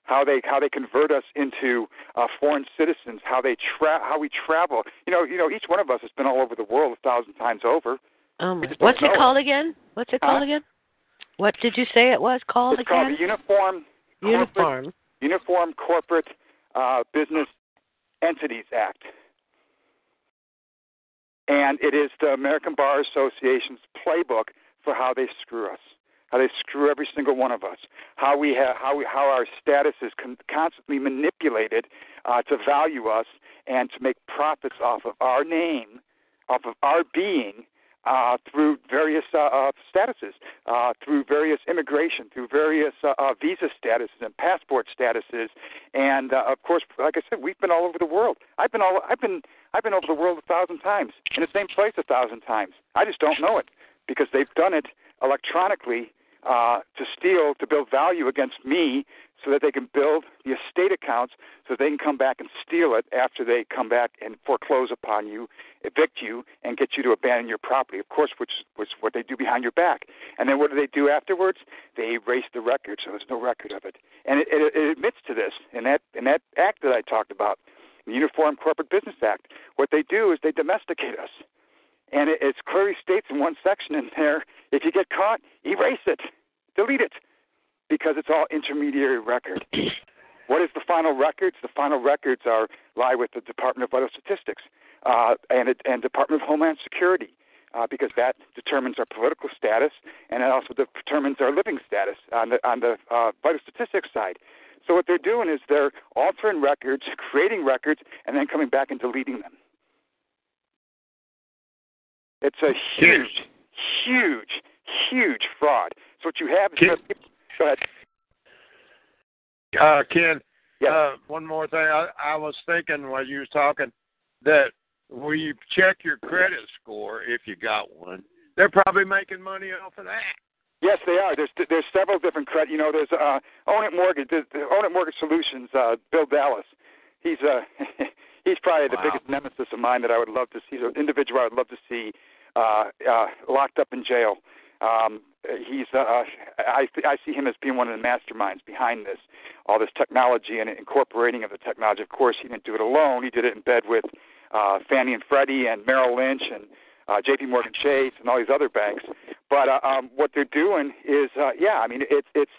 how they how they convert us into uh, foreign citizens, how they tra- how we travel. You know, you know, each one of us has been all over the world a thousand times over. don't what's it know it. called again? What's it Huh? called again? What did you say it was called it's again? called the Uniform Uniform. Corporate, Uniform Corporate uh, Business Entities Act. And it is the American Bar Association's playbook for how they screw us, how they screw every single one of us, how we have, how we, how our status is con- constantly manipulated uh, to value us and to make profits off of our name, off of our being, uh, through various uh, uh, statuses, uh, through various immigration, through various uh, uh, visa statuses and passport statuses, and of course, like I said, we've been all over the world. I've been all I've been I've been over the world a thousand times in the same place a thousand times. I just don't know it because they've done it electronically uh, to steal, to build value against me so that they can build the estate accounts so they can come back and steal it after they come back and foreclose upon you, evict you, and get you to abandon your property. Of course, which was what they do behind your back. And then what do they do afterwards? They erase the record, so there's no record of it. And it, it, it admits to this in that in that act that I talked about, the Uniform Corporate Business Act. What they do is they domesticate us. And it, it clearly states in one section in there, if you get caught, erase it, delete it because it's all intermediary record. [COUGHS] what is the final records? The final records are lie with the Department of Vital Statistics uh, and and Department of Homeland Security. Uh, because that determines our political status, and it also determines our living status on the on the uh, vital statistics side. So what they're doing is they're altering records, [LAUGHS] creating records, and then coming back and deleting them. It's a huge, huge, huge fraud. So what you have is Go ahead. Uh, Ken, yes. uh, one more thing. I, I was thinking while you was talking that when you check your credit score, if you got one, they're probably making money off of that. Yes, they are. There's there's several different credit. You know, there's uh, Ownit Mortgage, there's, Ownit Mortgage Solutions. Uh, Bill Dallas. He's uh, [LAUGHS] he's probably the Wow. biggest nemesis of mine that I would love to see. He's an individual I would love to see uh, uh, locked up in jail. Um, he's uh, I I see him as being one of the masterminds behind this, all this technology and incorporating of the technology. Of course, he didn't do it alone. He did it in bed with uh, Fannie and Freddie and Merrill Lynch and uh, J.P. Morgan Chase and all these other banks. But uh, um, what they're doing is, uh, yeah, I mean, it's it's.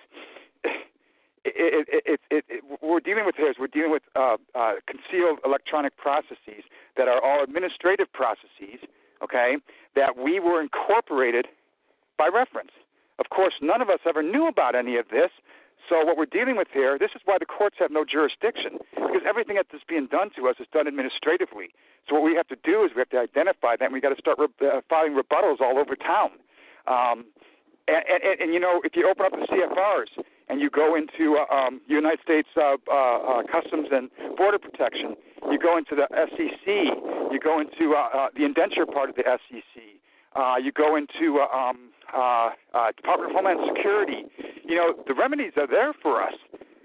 It, it, it, it, it, we're dealing with here is we're dealing with uh, uh, concealed electronic processes that are all administrative processes, okay, that we were incorporated by reference. Of course, none of us ever knew about any of this. So what we're dealing with here, this is why the courts have no jurisdiction, because everything that's being done to us is done administratively. So what we have to do is we have to identify that, and we got to start re- uh, filing rebuttals all over town. Um, and, and, and you know, if you open up the CFRs and you go into uh, um, United States uh, uh, uh, Customs and Border Protection, you go into the SEC, you go into uh, uh, the indenture part of the SEC, you go into um, Department of Homeland Security. You know, the remedies are there for us.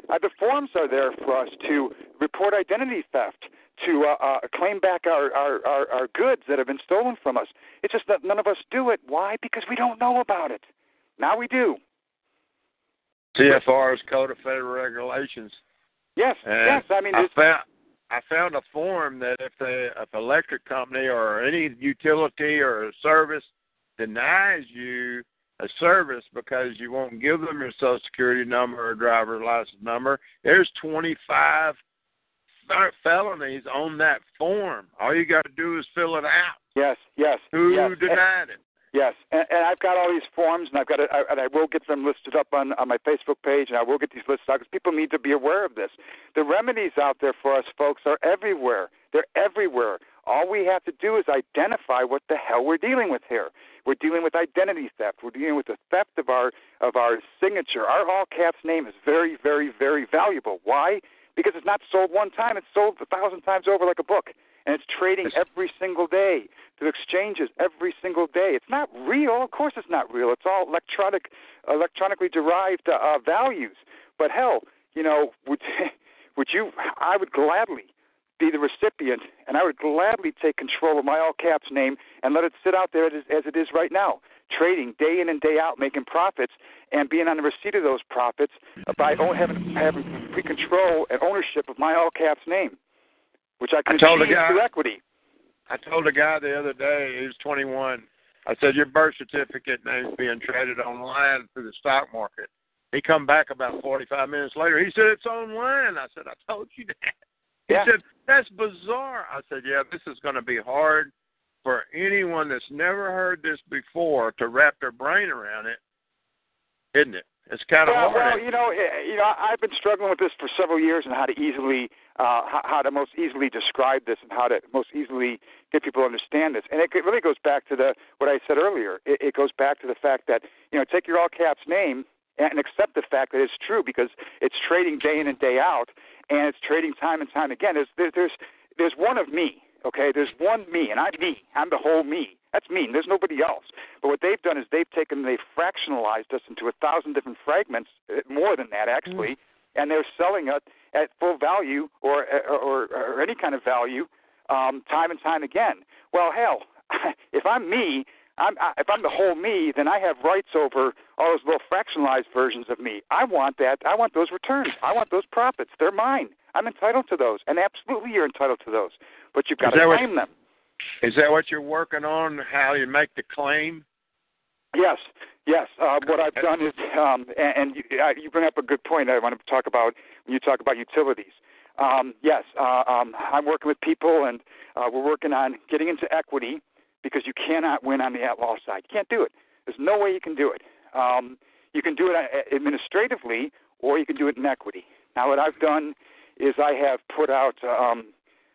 Uh, the forms are there for us to report identity theft, to uh, uh, claim back our, our, our, our goods that have been stolen from us. It's just that none of us do it. Why? Because we don't know about it. Now we do. CFR's Code of Federal Regulations. Yes, And yes. I mean, I found I found a form that if the if electric company or any utility or service denies you a service because you won't give them your social security number or driver's license number, there's 25 felonies on that form. All you got to do is fill it out. yes, yes. Who yes. denied it? Yes, and, and I've got all these forms, and I've got it, and I will get them listed up on on my Facebook page, and I will get these listed out because people need to be aware of this. The remedies out there for us folks are everywhere. They're everywhere. All we have to do is identify what the hell we're dealing with here. We're dealing with identity theft. We're dealing with the theft of our of our signature. Our all caps name is very, very, very valuable. Why? Because it's not sold one time; it's sold a thousand times over like a book, and it's trading every single day through exchanges every single day. It's not real. Of course, it's not real. It's all electronic, electronically derived uh, uh, values. But hell, you know, would [LAUGHS] would you? I would gladly be the recipient, and I would gladly take control of my all caps name and let it sit out there as, as it is right now, trading day in and day out, making profits, and being on the receipt of those profits by own, having having free control and ownership of my all caps name, which I can I told achieve guy- through equity. I told a guy the other day, he was 21, I said, your birth certificate name's being traded online through the stock market. He come back about 45 minutes later. He said, it's online. I said, I told you that. He yeah. said, that's bizarre. I said, yeah, this is going to be hard for anyone that's never heard this before to wrap their brain around it, isn't it? It's kind of yeah, hard. Well, you know, eh, you know, I've been struggling with this for several years and how to easily, uh, how, how to most easily describe this and how to most easily get people to understand this. And it really goes back to the what I said earlier. It, it goes back to the fact that you know, take your all caps name and accept the fact that it's true because it's trading day in and day out, and it's trading time and time again. There's there, there's there's one of me. Okay, there's one me, and I'm me. I'm the whole me. That's me. There's nobody else. But what they've done is they've taken, they've fractionalized us into a thousand different fragments, uh, more than that actually, mm. and they're selling it at full value or or, or any kind of value, um, time and time again. Well, hell, [LAUGHS] if I'm me, I'm, I, if I'm the whole me, then I have rights over all those little fractionalized versions of me. I want that. I want those returns. I want those profits. They're mine. I'm entitled to those, and absolutely you're entitled to those. But you've got to claim what, them. Is that what you're working on? How you make the claim? Yes, yes. Uh, what I've done is, um, and, and you, uh, you bring up a good point. I want to talk about when you talk about utilities. Um, yes, uh, um, I'm working with people, and uh, we're working on getting into equity because you cannot win on the at-law side. You can't do it. There's no way you can do it. Um, you can do it uh, administratively, or you can do it in equity. Now, what I've done is I have put out um,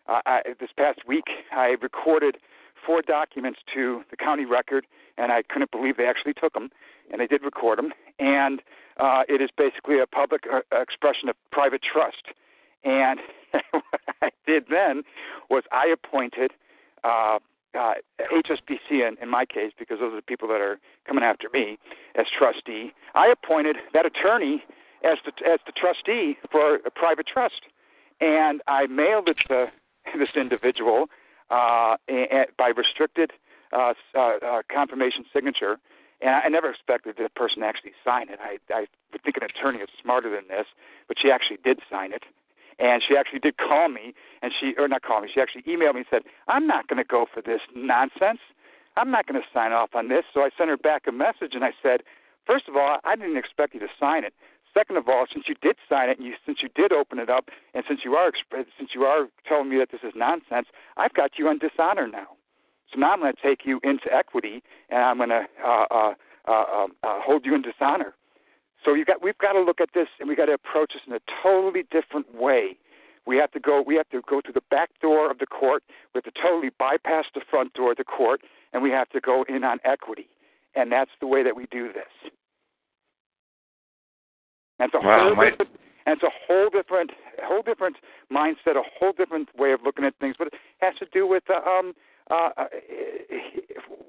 I, this past week. I recorded four documents to the county record, and I couldn't believe they actually took them, and they did record them. And uh, it is basically a public uh, expression of private trust. And [LAUGHS] what I did then was I appointed uh, uh, HSBC in, in my case, because those are the people that are coming after me as trustee. I appointed that attorney as the as the trustee for a private trust, and I mailed it to [LAUGHS] this individual uh, and, by restricted uh, uh, uh, confirmation signature. And I never expected the person to actually sign it. I, I would think an attorney is smarter than this, but she actually did sign it. And she actually did call me, and she, or not call me, she actually emailed me and said, I'm not going to go for this nonsense. I'm not going to sign off on this. So I sent her back a message, and I said, First of all, I didn't expect you to sign it. Second of all, since you did sign it, and you, since you did open it up, and since you are since you are telling me that this is nonsense, I've got you on dishonor now. So now I'm going to take you into equity, and I'm going to uh, uh, uh, um, uh, hold you in dishonor. So you got we've got to look at this, and we've got to approach this in a totally different way. We have to go. We have to go to the back door of the court. We have to totally bypass the front door of the court, and we have to go in on equity. And that's the way that we do this. And it's a wow, whole different, and it's a whole different, whole different mindset, a whole different way of looking at things. But it has to do with uh, um, uh, uh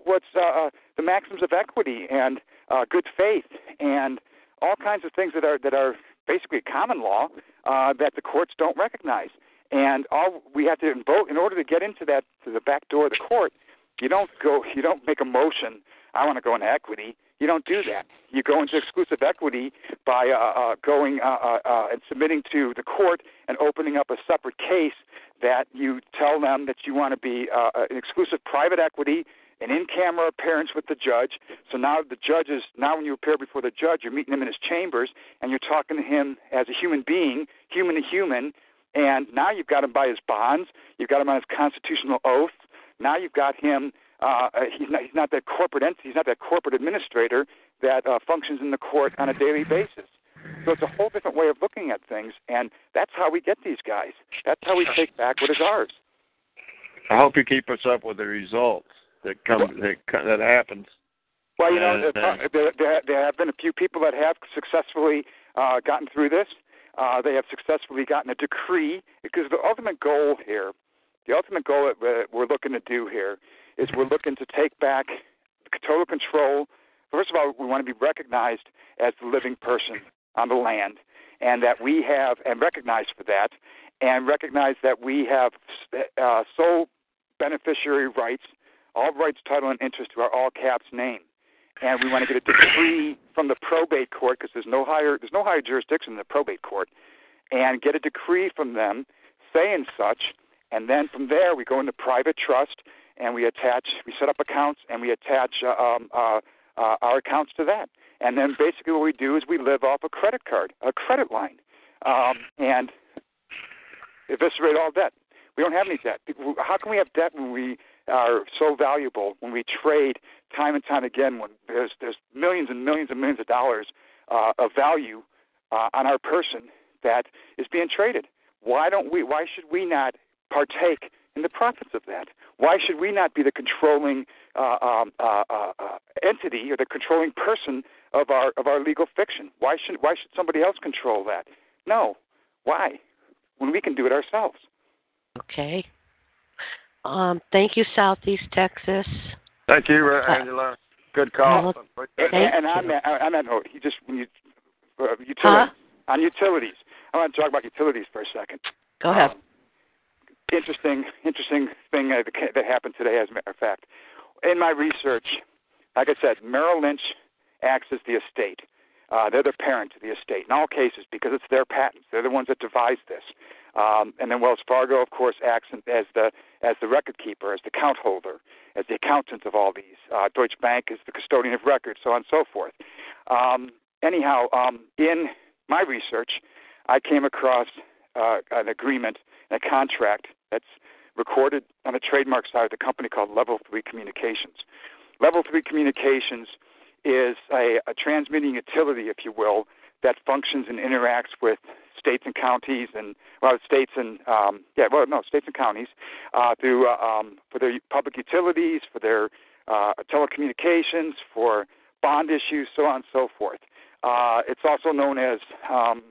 what's uh, uh, the maxims of equity and uh, good faith and all kinds of things that are that are basically common law uh, that the courts don't recognize. And all we have to invoke in order to get into that to the back door of the court. You don't go. You don't make a motion. I want to go into equity. You don't do that. You go into exclusive equity by uh, uh, going uh, uh, uh, and submitting to the court and opening up a separate case that you tell them that you want to be uh, an exclusive private equity, an in-camera appearance with the judge. So now the judge is now when you appear before the judge, you're meeting him in his chambers and you're talking to him as a human being, human to human. And now you've got him by his bonds. You've got him on his constitutional oath. Now you've got him uh, he's not he's not that corporate entity, he's not that corporate administrator that uh, functions in the court on a daily basis. So it's a whole different way of looking at things, and that's how we get these guys. That's how we take back what is ours. I hope you keep us up with the results that come that, that happens. Well, you know, uh, there, there, there have been a few people that have successfully uh, gotten through this. Uh, they have successfully gotten a decree because the ultimate goal here, the ultimate goal that we're looking to do here is we're looking to take back total control. First of all, we want to be recognized as the living person on the land, and that we have, and recognized for that, and recognize that we have uh, sole beneficiary rights, all rights, title, and interest to our all caps name. And we want to get a decree from the probate court because there's no higher there's no higher jurisdiction than the probate court, and get a decree from them saying such, and then from there we go into private trust and we attach, we set up accounts, and we attach uh, um, uh, uh, our accounts to that. And then basically what we do is we live off a credit card, a credit line, um, and eviscerate all debt. We don't have any debt. How can we have debt when we are so valuable, when we trade time and time again, when there's, there's millions and millions and millions of dollars uh, of value uh, on our person that is being traded? Why don't we? Why should we not partake in the profits of that? Why should we not be the controlling uh, um, uh, uh, uh, entity or the controlling person of our of our legal fiction? Why should why should somebody else control that? No, why? When we can do it ourselves. Okay. Um, thank you, Southeast Texas. Thank you, uh, Angela. Good call. and, and I'm at, I'm at note. You just when you uh, utilities huh? on utilities. I want to talk about utilities for a second. Go ahead. Um, interesting, interesting thing that, that happened today, as a matter of fact. In my research, like I said, Merrill Lynch acts as the estate. Uh, they're the parent to the estate in all cases because it's their patents. They're the ones that devised this. Um, and then Wells Fargo, of course, acts as the as the record keeper, as the count holder, as the accountant of all these. Uh, Deutsche Bank is the custodian of records, so on and so forth. Um, anyhow, um, in my research, I came across uh, an agreement, a contract that's recorded on the trademark side of the company called Level 3 Communications. Level 3 Communications is a, a transmitting utility, if you will, that functions and interacts with states and counties and well states and um, yeah well no states and counties uh, through uh, um, for their public utilities for their uh, telecommunications for bond issues so on and so forth. Uh, it's also known as um,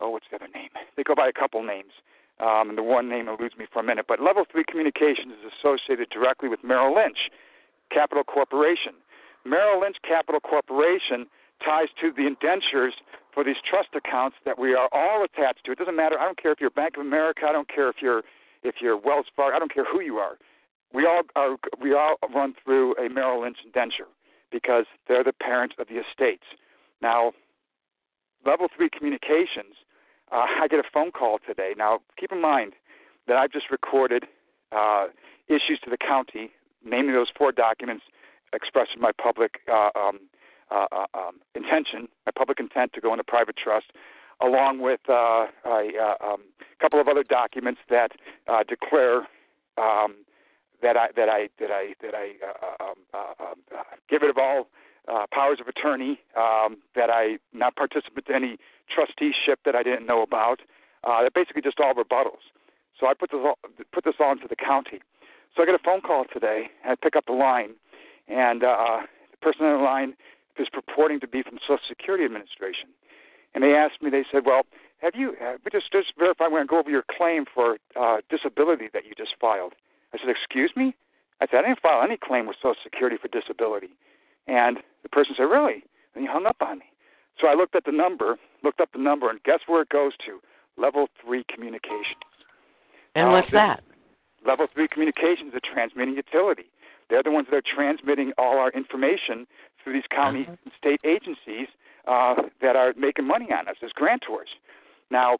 oh what's the other name? They go by a couple names. Um, and the one name eludes me for a minute, but Level 3 Communications is associated directly with Merrill Lynch Capital Corporation. Merrill Lynch Capital Corporation ties to the indentures for these trust accounts that we are all attached to. It doesn't matter. I don't care if you're Bank of America. I don't care if you're if you're Wells Fargo. I don't care who you are. We all are. We all run through a Merrill Lynch indenture because they're the parent of the estates. Now, level three communications. Uh, I get a phone call today. Now, keep in mind that I've just recorded uh, issues to the county, namely those four documents expressing my public uh, um, uh, uh, um, intention, my public intent to go into private trust, along with uh, a uh, um, couple of other documents that uh, declare um, that I that I that I that I uh, um, uh, um, uh, give it of all uh, powers of attorney, um, that I not participate in any trusteeship that I didn't know about. Uh, they're basically just all rebuttals. So I put this all, put this all into the county. So I get a phone call today, and I pick up the line, and uh, the person on the line is purporting to be from Social Security Administration. And they asked me, they said, well, have you, uh, we just, just verify, we're going to go over your claim for uh, disability that you just filed. I said, excuse me? I said, I didn't file any claim with Social Security for disability. And the person said, really? And he hung up on me. So I looked at the number, looked up the number, and guess where it goes to? Level 3 communications. And uh, what's that? Level 3 communications, the transmitting utility. They're the ones that are transmitting all our information through these county uh-huh. and state agencies uh, that are making money on us as grantors. Now,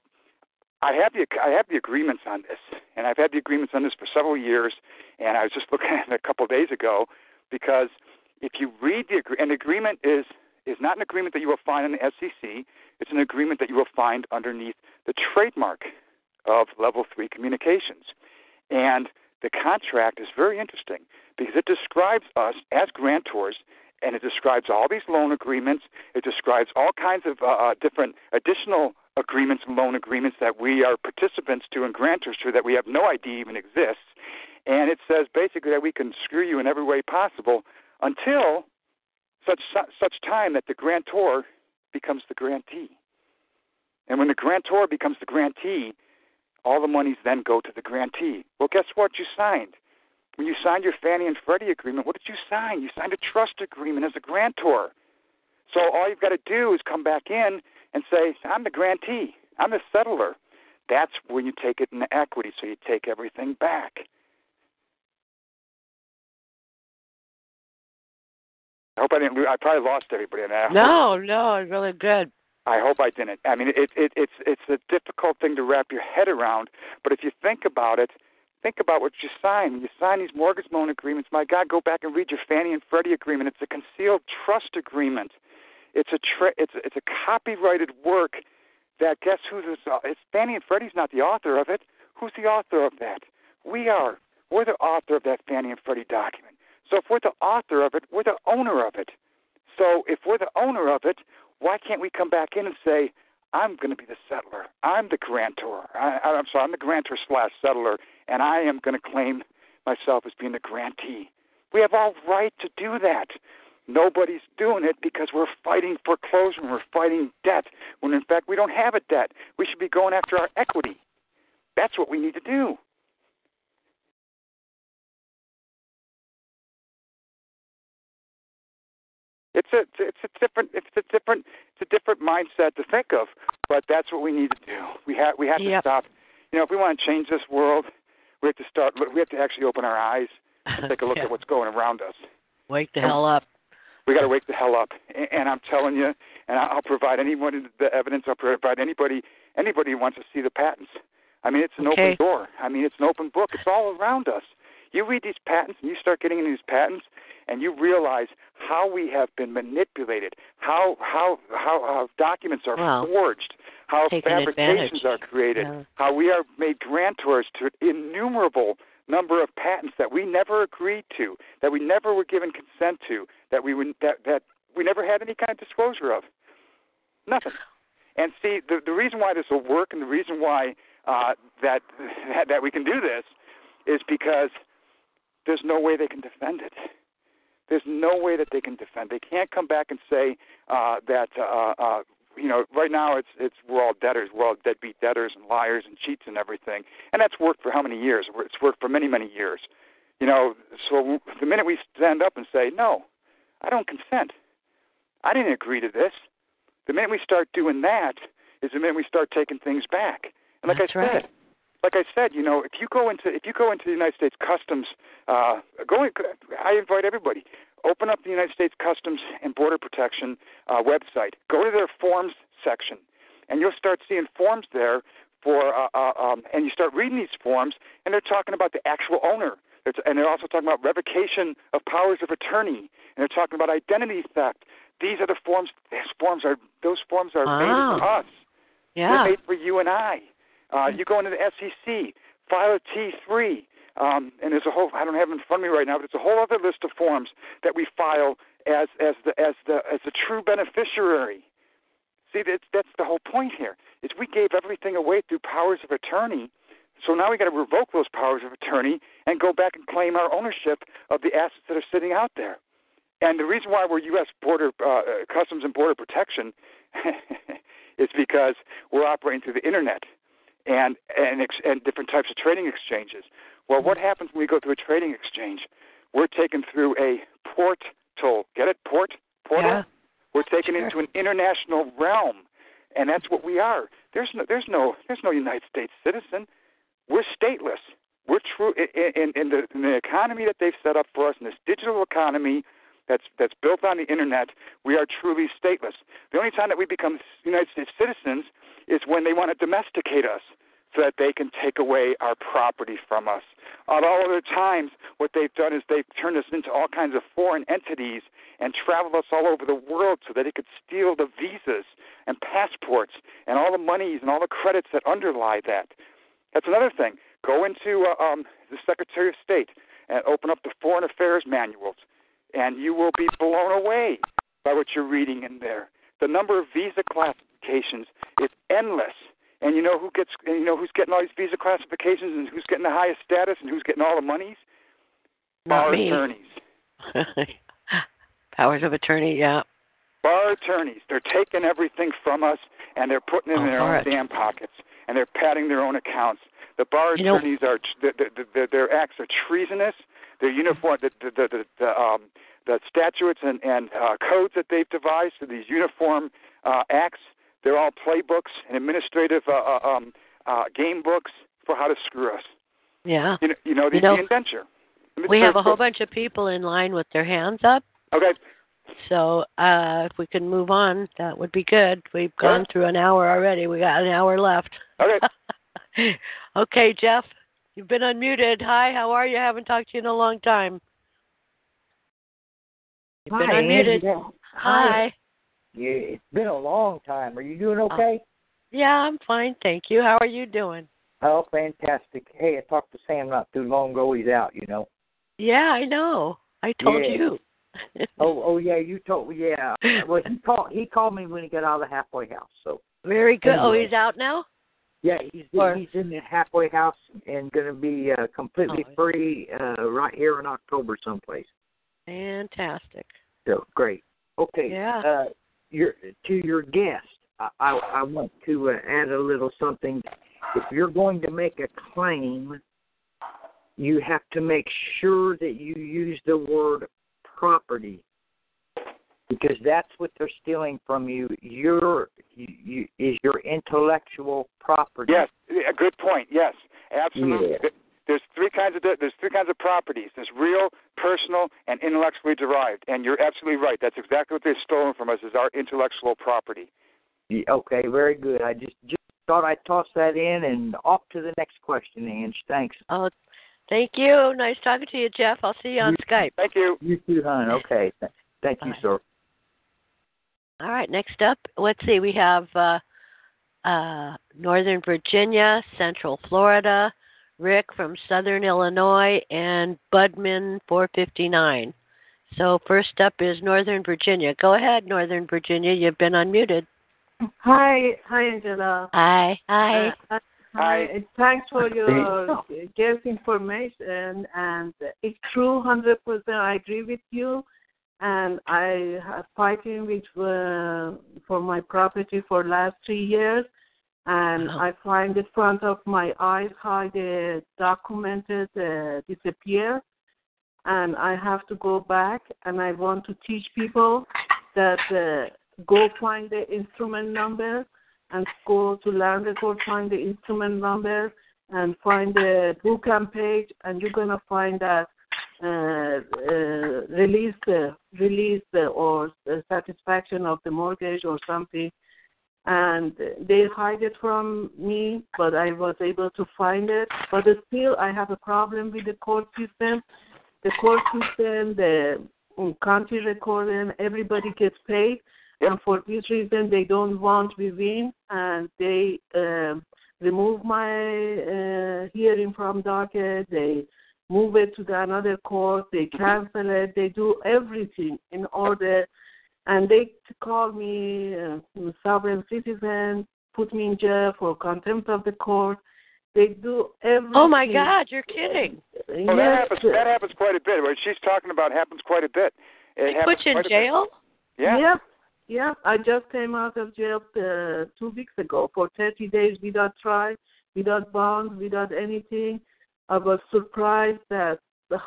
I have the I have the agreements on this, and I've had the agreements on this for several years. And I was just [LAUGHS] looking at it a couple of days ago because if you read the an agreement is is not an agreement that you will find in the SEC. It's an agreement that you will find underneath the trademark of Level Three Communications, and the contract is very interesting because it describes us as grantors and it describes all these loan agreements. It describes all kinds of uh, uh, different additional agreements and loan agreements that we are participants to and grantors to that we have no idea even exists. And it says basically that we can screw you in every way possible until such such time that the grantor becomes the grantee. And when the grantor becomes the grantee, all the monies then go to the grantee. Well, guess what? You signed. When you signed your Fannie and Freddie agreement, what did you sign? You signed a trust agreement as a grantor. So all you've got to do is come back in and say, I'm the grantee, I'm the settlor. That's when you take it in equity, so you take everything back. I hope I didn't. I probably lost everybody in that. No, no, it's really good. I hope I didn't. I mean, it, it, it's it's a difficult thing to wrap your head around. But if you think about it, think about what you sign. You sign these mortgage loan agreements, my God, go back and read your Fannie and Freddie agreement. It's a concealed trust agreement. It's a tra- it's it's a copyrighted work that guess who's uh, it's Fannie and Freddie's not the author of it. Who's the author of that? We are. We're the author of that Fannie and Freddie document. So if we're the author of it, we're the owner of it. So if we're the owner of it, why can't we come back in and say, I'm going to be the settlor. I'm the grantor. I, I'm sorry, I'm the grantor slash settlor, and I am going to claim myself as being the grantee. We have all right to do that. Nobody's doing it because we're fighting foreclosure and we're fighting debt when in fact we don't have a debt. We should be going after our equity. That's what we need to do. It's a it's a different it's a different it's a different mindset to think of, but that's what we need to do. We have we have yep. to stop. You know, if we want to change this world, we have to start. We have to actually open our eyes [LAUGHS] and take a look yeah. at what's going around us. Wake the hell up. We got to wake the hell up. And I'm telling you, and I'll provide anyone the evidence. I'll provide anybody anybody who wants to see the patents. I mean, it's an okay. open door. I mean, it's an open book. It's all around us. You read these patents and you start getting into these patents, and you realize how we have been manipulated, how how how, how documents are wow. forged, how fabrications advantage. are created, yeah. how we are made grantors to innumerable number of patents that we never agreed to, that we never were given consent to, that we would, that that we never had any kind of disclosure of. Nothing. And see, the the reason why this will work, and the reason why uh, that, that [LAUGHS] that we can do this, is because there's no way they can defend it. There's no way that they can defend. They can't come back and say uh, that uh, uh, you know right now it's it's we're all debtors, we're all deadbeat debtors and liars and cheats and everything, and that's worked for how many years? It's worked for many many years. You know, so the minute we stand up and say no, I don't consent, I didn't agree to this. The minute we start doing that is the minute we start taking things back. And like That's I right. Like I said, you know, if you go into if you go into the United States Customs, uh, go. In, I invite everybody. Open up the United States Customs and Border Protection uh, website. Go to their forms section, and you'll start seeing forms there for. Uh, uh, um, and you start reading these forms, and they're talking about the actual owner. It's, and they're also talking about revocation of powers of attorney, and they're talking about identity theft. These are the forms. These forms are those forms are Wow. made for us. Yeah. They're made for you and I. Uh, you go into the SEC, file a T3, um, and there's a whole. I don't have it in front of me right now, but it's a whole other list of forms that we file as as the as the as the true beneficiary. See, that's that's the whole point here. Is we gave everything away through powers of attorney. So now we got to revoke those powers of attorney and go back and claim our ownership of the assets that are sitting out there. And the reason why we're U.S. Border uh, Customs and Border Protection [LAUGHS] is because we're operating through the internet and and ex- and different types of trading exchanges. Well, what mm-hmm. happens when we go through a trading exchange? We're taken through a portal. Get it? Port portal. Yeah. We're taken Sure. into an international realm, and that's what we are. There's no there's no there's no United States citizen. We're stateless. We're true in, in, in, the, in the economy that they've set up for us in this digital economy that's that's built on the internet. We are truly stateless. The only time that we become United States citizens is when they want to domesticate us so that they can take away our property from us. At all other times, what they've done is they've turned us into all kinds of foreign entities and traveled us all over the world so that they could steal the visas and passports and all the monies and all the credits that underlie that. That's another thing. Go into uh, um, the Secretary of State and open up the Foreign Affairs manuals, and you will be blown away by what you're reading in there. The number of visa classifications is endless. And you know who gets and you know who's getting all these visa classifications and who's getting the highest status and who's getting all the monies? Not Bar me. attorneys. [LAUGHS] Powers of attorney, yeah. Bar attorneys. They're taking everything from us and they're putting it in Oh, their own right. damn pockets and they're padding their own accounts. The bar You know- attorneys are the, the, the, their acts are treasonous. Their uniform, the the the, the, the um the statutes and and uh, codes that they've devised for these uniform uh, acts. They're all playbooks and administrative uh, uh, um, uh, game books for how to screw us. Yeah. You know, you know the, You know, the indenture. We have a whole bunch of people in line with their hands up. Okay, So uh, if we can move on, that would be good. We've gone through an hour already. We got an hour left. okay. [LAUGHS] okay, Jeff. You've been unmuted. Hi, how are you? I haven't talked to you in a long time. You've been Hi, unmuted. Hi. Yeah, it's been a long time. Are you doing Oh. okay? Yeah, I'm fine, thank you. How are you doing? Oh, fantastic. Hey, I talked to Sam not too long ago. He's out, you know. Yeah, I know. I told Yeah. you. [LAUGHS] Oh, oh yeah, you told. Yeah. Well, he called. He called me when he got out of the halfway house. So Very good. Oh, he's out now? Yeah, he's Or- he's in the halfway house and going to be uh, completely Oh. free uh, right here in October someplace. Fantastic. So great. Okay. Yeah. Uh, your to your guest, I I, I want to uh, add a little something. If you're going to make a claim, you have to make sure that you use the word property because that's what they're stealing from you. Your you, you, is your intellectual property. Yes, a good point. Yes, absolutely. Yeah. There's three kinds of there's three kinds of properties. There's real, personal, and intellectually derived. And you're absolutely right. That's exactly what they've stolen from us is our intellectual property. Yeah, Okay, very good. I just just thought I'd toss that in and off to the next question, Ange. Thanks. Oh, thank you. Nice talking to you, Jeff. I'll see you on Skype. Thank you. You too, hon. Okay. Thank you, Bye. sir. All right, next up, let's see. We have uh, uh, Northern Virginia, Central Florida, Rick from Southern Illinois, and Budman 459. So first up is Northern Virginia. Go ahead, Northern Virginia. You've been unmuted. Hi, hi, Angela. Hi. Hi. Uh, Hi. hi. Thanks for your guest information, and it's true, hundred percent. I agree with you, and I have fighting with uh, for my property for last three years, and Wow. I find in front of my eyes how the documented uh, disappear, and I have to go back, and I want to teach people that uh, go find the instrument number and go to land record, find the instrument number, and find the book and page, and you're gonna find that release the release the, or the satisfaction of the mortgage or something. And they hide it from me, but I was able to find it. But still, I have a problem with the court system. The court system, the um, county recording, everybody gets paid and for this reason they don't want me win and they um remove my uh, hearing from docket they move it to the another court they cancel it they do everything in order and they call me uh, sovereign citizen put me in jail for contempt of the court they do everything Oh my God, you're kidding. Well, that happens. That happens quite a bit. What she's talking about happens quite a bit. It They put you in quite a bit. jail? Yeah. Yeah, yeah. I just came out of jail uh, two weeks ago for 30 days without trial, without bond, without anything. I was surprised that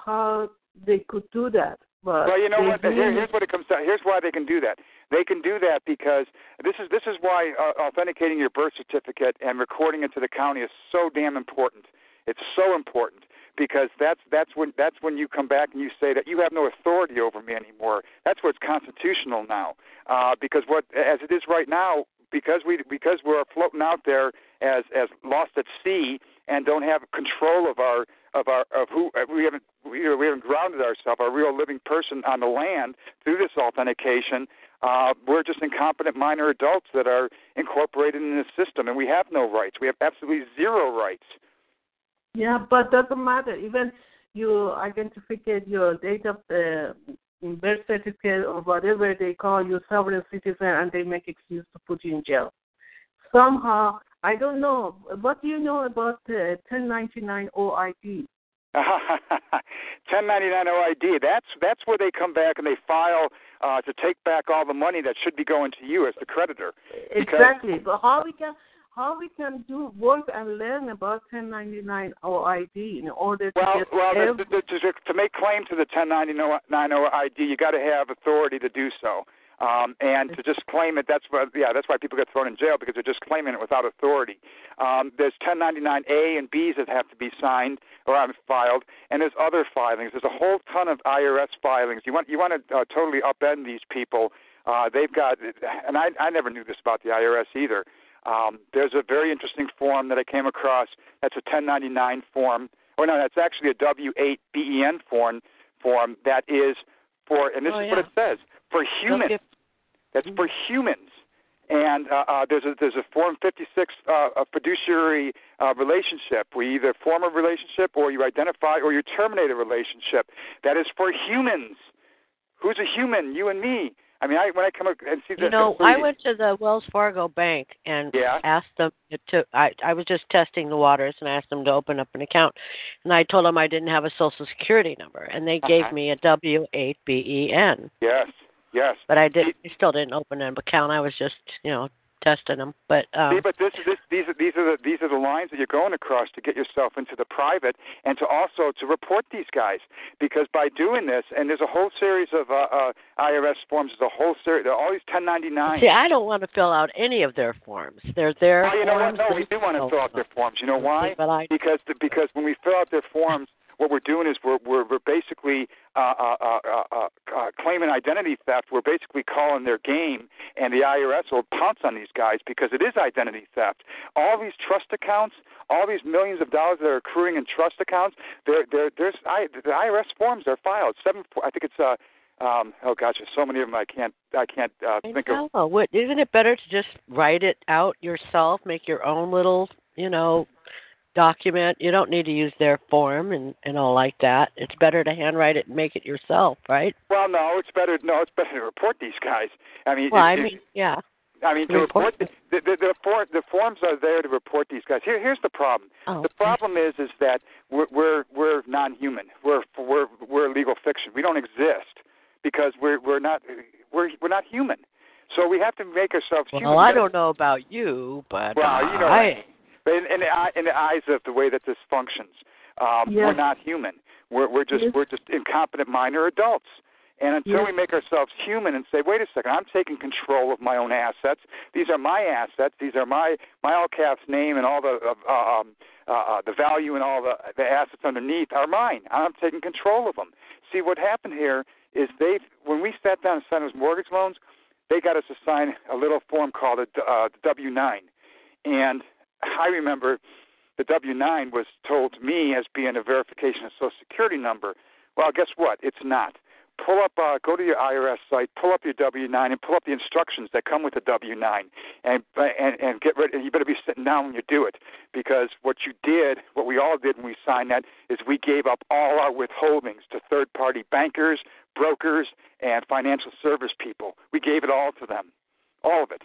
how they could do that. But Well, you know what? Here, here's what it comes down. Here's why they can do that. They can do that because this is this is why uh, authenticating your birth certificate and recording it to the county is so damn important. It's so important because that's that's when that's when you come back and you say that you have no authority over me anymore. That's what's constitutional now. Uh, because what as it is right now, because we because we're floating out there as as lost at sea and don't have control of our of our of who we haven't we, we haven't grounded ourselves, our real living person on the land through this authentication. Uh, we're just incompetent minor adults that are incorporated in this system, and we have no rights. We have absolutely zero rights. Yeah, but doesn't matter. Even you identificate your date of uh, birth certificate or whatever they call you sovereign citizen, and they make excuse to put you in jail. Somehow, I don't know. What do you know about uh, 1099 OID? 1099 [LAUGHS] OID. That's that's where they come back and they file uh, to take back all the money that should be going to you as the creditor. Exactly. But how we can how we can do work and learn about 1099 OID in order to Well, get well, ev- the, the, to, to make claim to the 1099 ID, you got to have authority to do so. Um, and to just claim it, that's what, yeah, that's why people get thrown in jail because they're just claiming it without authority. Um, there's 1099A and Bs that have to be signed or filed, and there's other filings. There's a whole ton of IRS filings. You want you want to uh, totally upend these people. Uh, they've got, and I I never knew this about the IRS either. Um, there's a very interesting form that I came across. That's a 1099 form. Oh no, that's actually a W8 BEN form. Form that is for, and this oh, is yeah. what it says for humans. That's for humans. And uh, uh, there's a there's a Form 56 uh, a fiduciary uh, relationship. We either form a relationship, or you identify, or you terminate a relationship. That is for humans. Who's a human? You and me. I mean, I when I come up and see You the know, the- I went to the Wells Fargo bank and Yeah. asked them to. I I was just testing the waters and asked them to open up an account, and I told them I didn't have a social security number, and they gave Uh-huh. me a W eight B E N, Yes, yes. but I did. I still didn't open an account. I was just you know testing them, but um, See, but this, this, these are these are the these are the lines that you're going across to get yourself into the private, and to also to report these guys, because by doing this, and there's a whole series of uh, uh, IRS forms. There's a whole series. There are all these 1099. see, I don't want to fill out any of their forms. They're their Oh, you know what? forms. No, we do want to fill out their forms. You know why? But I Because the, because when we fill out their forms, what we're doing is we're we're, we're basically uh, uh, uh, uh, uh, uh, claiming identity theft. We're basically calling their game, and the IRS will pounce on these guys because it is identity theft. All these trust accounts, all these millions of dollars that are accruing in trust accounts, there there there's I, the IRS forms are filed. Seven, I think it's uh. Um, oh gosh, there's so many of them I can't I can't uh, I think of. know. What isn't it better to just write it out yourself, make your own little, you know, document? You don't need to use their form and and all like that. It's better to handwrite it and make it yourself, right? Well, no, it's better. No, it's better to report these guys. I mean, Well, I if- if- mean, yeah. I mean, to report report the the, the, for, the forms are there to report these guys. Here, here's the problem. Oh, The problem is, is that we're we're, we're non-human. We're we're we're legal fiction. We don't exist because we're we're not we're we're not human. So we have to make ourselves human. well, I don't know about you, but Well, you know, I in, in, the, in the eyes of the way that this functions, um, we're not human. We're we're just Yes. we're just incompetent minor adults. And until Yes. we make ourselves human and say, wait a second, I'm taking control of my own assets. These are my assets. These are my my all caps name and all the uh, um, uh, uh, the value and all the the assets underneath are mine. I'm taking control of them. See what happened here is they when we sat down and signed those mortgage loans, they got us to sign a little form called a uh, W-9, and I remember the W-9 was told to me as being a verification of Social Security number. Well, guess what? It's not. Pull up, uh, go to your IRS site, pull up your W-9, and pull up the instructions that come with the W-9, and and and get ready. You better be sitting down when you do it, because what you did, what we all did when we signed that, is we gave up all our withholdings to third-party bankers, brokers, and financial service people. We gave it all to them, all of it.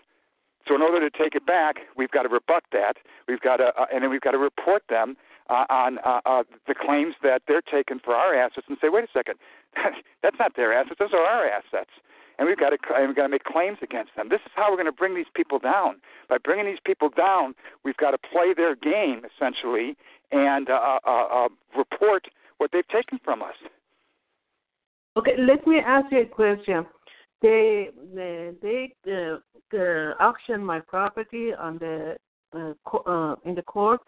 So in order to take it back, we've got to rebut that. We've got to, uh, and then we've got to report them uh, on uh, uh, the claims that they're taking for our assets, and say, wait a second, [LAUGHS] that's not their assets; those are our assets, and we've got to and we've got to make claims against them. This is how we're going to bring these people down. By bringing these people down, we've got to play their game essentially and uh, uh, uh, report what they've taken from us. Okay, let me ask you a question. They they they uh, auctioned my property on the uh, co- uh, in the court,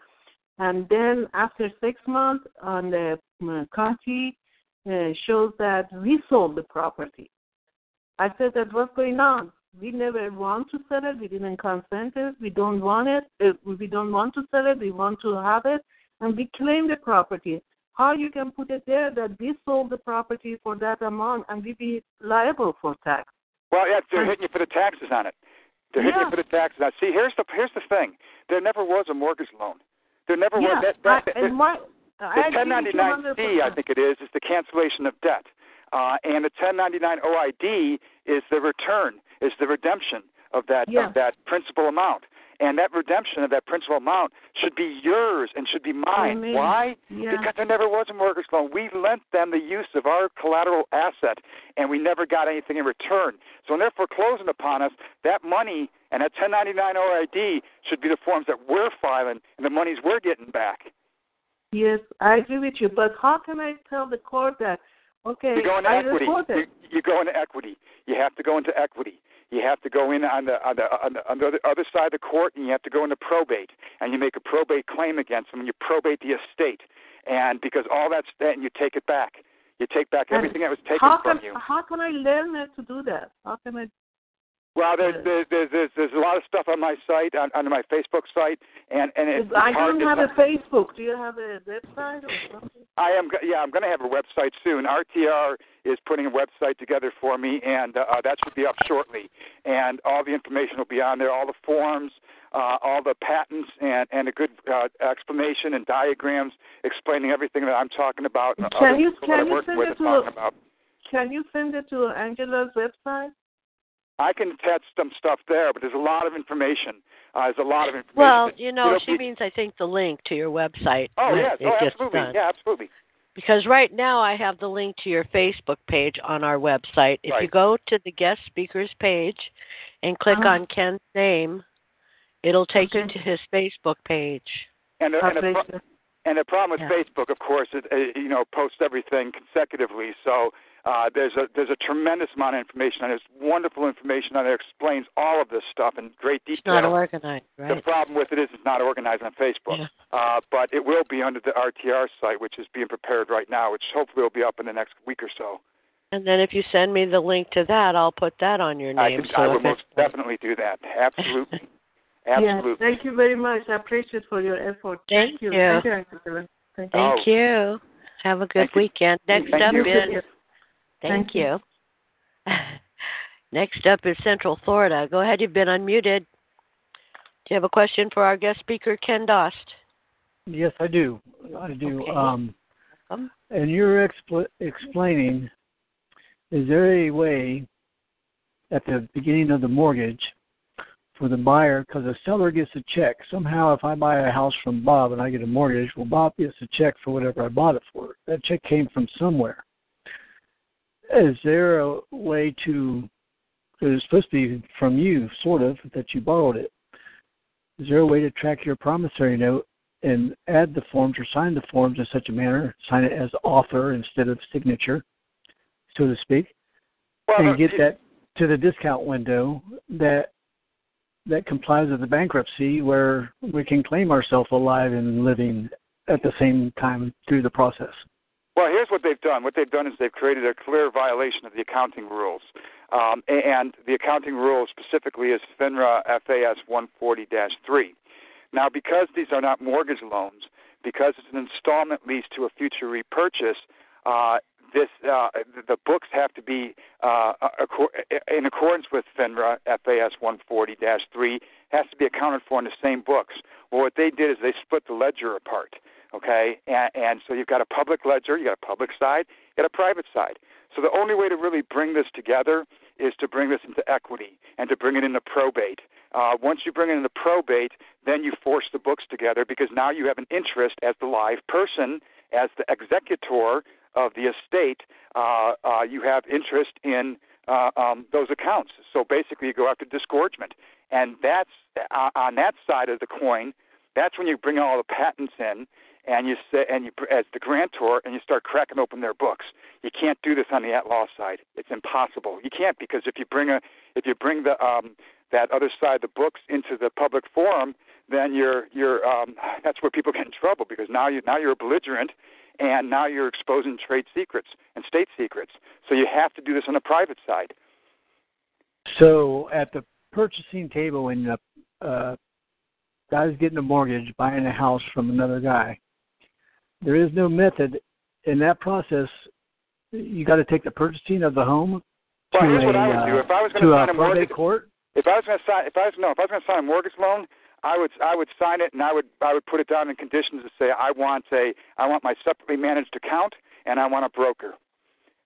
and then after six months, on the uh, county uh, shows that we sold the property. I said that what's going on? We never want to sell it. We didn't consent it. We don't want it. Uh, we don't want to sell it. We want to have it, and we claim the property how you can put it there that we sold the property for that amount and we be liable for tax. Well, yeah, they're hitting you for the taxes on it. They're hitting Yeah. you for the taxes. Now, see, here's the here's the thing. There never was a mortgage loan. There never yeah, was. That, that, I, and my, the I agree with you 1099C, I think it is, is the cancellation of debt, uh, and the 1099 OID is the return, is the redemption of that Yeah. of that principal amount. And that redemption of that principal amount should be yours and should be mine. Amen. Why? Yeah. Because there never was a mortgage loan. We lent them the use of our collateral asset, and we never got anything in return. So when they're foreclosing upon us, that money and that 1099 OID should be the forms that we're filing and the monies we're getting back. Yes, I agree with you. But how can I tell the court that, okay, You go into I equity. You, you go into equity. You have to go into equity. You have to go in on the on the on the, on the other side of the court, and you have to go into probate, and you make a probate claim against them, and you probate the estate, and because all that's and you take it back. You take back And everything that was taken how from can, you. How can I learn how to do that? How can I Well, there's there's there's there's, there's a lot of stuff on my site on, on my Facebook site, and and it's I hard don't to have a Facebook. Do you have a website or something? I am, yeah, I'm going to have a website soon. RTR is putting a website together for me, and uh, that should be up shortly. And all the information will be on there, all the forms, uh, all the patents, and and a good uh, explanation and diagrams explaining everything that I'm talking about. and Can you- can you send it to- talking about. Can you send it to Angela's website? I can attach some stuff there, but there's a lot of information. Uh, there's a lot of information. Well, you know, It'll she be- means I think the link to your website. Oh yes, it oh gets absolutely, done. yeah, absolutely. Because right now I have the link to your Facebook page on our website. If you go to the guest speakers page and click Uh-huh. on Ken's name, it'll take you to his Facebook page. And the, and, the, Okay. pro- and the problem with Yeah. Facebook, of course, it, it you know posts everything consecutively. So uh, there's a there's a tremendous amount of information, and there's wonderful information on there explains all of this stuff in great detail. It's detail. not organized, The problem with it is it's not organized on Facebook, Yeah. uh, but it will be under the RTR site, which is being prepared right now, which hopefully will be up in the next week or so. And then if you send me the link to that, I'll put that on your I, name. can, so I will most definitely do that. Absolutely, [LAUGHS] Yes, absolutely. thank you very much. I appreciate for your effort. Thank you. you. Thank you, Thank you. Oh. Thank you. Have a good Thank you. weekend. Next Thank up you. is Thank Thank you. [LAUGHS] Next up is Central Florida. Go ahead, you've been unmuted. Do you have a question for our guest speaker, Ken Dost? Yes, I do. I do. Okay. Um, Welcome. and you're expl- explaining, is there a way at the beginning of the mortgage for the buyer, because the seller gets a check. Somehow, if I buy a house from Bob and I get a mortgage, well, Bob gets a check for whatever I bought it for. That check came from somewhere. Is there a way to? It's supposed to be from you, sort of, that you borrowed it. Is there a way to track your promissory note and add the forms or sign the forms in such a manner, sign it as author instead of signature, so to speak, Well, and get that to the discount window that that complies with the bankruptcy where we can claim ourselves alive and living at the same time through the process. Well, here's what they've done. What they've done is they've created a clear violation of the accounting rules. Um, and the accounting rule specifically is FINRA FAS 140-3. Now, because these are not mortgage loans, because it's an installment lease to a future repurchase, uh, this uh, the books have to be uh, in accordance with FINRA FAS 140-3 has to be accounted for in the same books. Well, what they did is they split the ledger apart. Okay, and, and so you've got a public ledger, you got a public side, you got a private side. So the only way to really bring this together is to bring this into equity and to bring it into probate. Uh, once you bring it into probate, then you force the books together because now you have an interest as the live person, as the executor of the estate. Uh, uh, you have interest in uh, um, those accounts. So basically, you go after disgorgement, and that's uh, on that side of the coin. That's when you bring all the patents in, and you say, and you as the grantor, and you start cracking open their books. You can't do this on the at law side. It's impossible. You can't because if you bring a if you bring the um, that other side the books into the public forum, then you're you're um, that's where people get in trouble because now you now you're a belligerent, and now you're exposing trade secrets and state secrets. So you have to do this on the private side. So at the purchasing table, when the uh, guy's getting a mortgage, buying a house from another guy, there is no method in that process. You got to take the purchasing of the home Well, to here's a what I would uh, do. If I was going to to a sign a mortgage, court. if I was going to sign, if I was no, if I was going to sign a mortgage loan, I would I would sign it and I would I would put it down in conditions to say I want a I want my separately managed account and I want a broker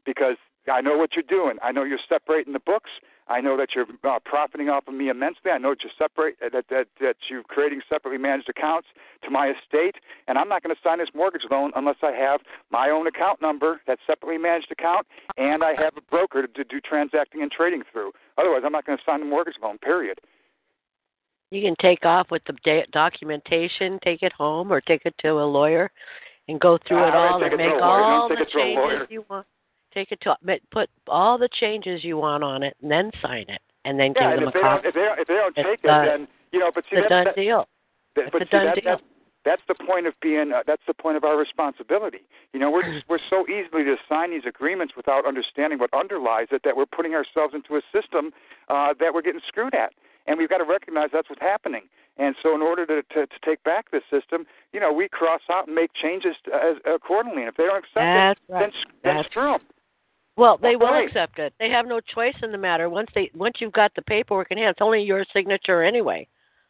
because I know what you're doing. I know you're separating the books. I know that you're uh, profiting off of me immensely. I know that you're separate that that that you're creating separately managed accounts to my estate, and I'm not going to sign this mortgage loan unless I have my own account number, that separately managed account, and I have a broker to, to do transacting and trading through. Otherwise, I'm not going to sign the mortgage loan. Period. You can take off with the da- documentation, take it home, or take it to a lawyer and go through it all and make. All the it to a lawyer. changes you want. Take it to ma- put all the changes you want on it, and then sign it, and then Yeah, give and them if a they don't copy. if they don't, if they don't It's take it, done. then you know. But see, It's a that's, done that, deal. that- It's but a see, done that, deal. That's, That's the point of being. Uh, that's the point of our responsibility. You know, we're just, we're so easily to sign these agreements without understanding what underlies it that we're putting ourselves into a system uh, that we're getting screwed at, and we've got to recognize that's what's happening. And so, in order to, to, to take back this system, you know, we cross out and make changes as, accordingly. And if they don't accept That's it, right. then, then That's screw them. Well, they will Right. accept it. They have no choice in the matter. Once they once you've got the paperwork in hand, it's only your signature anyway.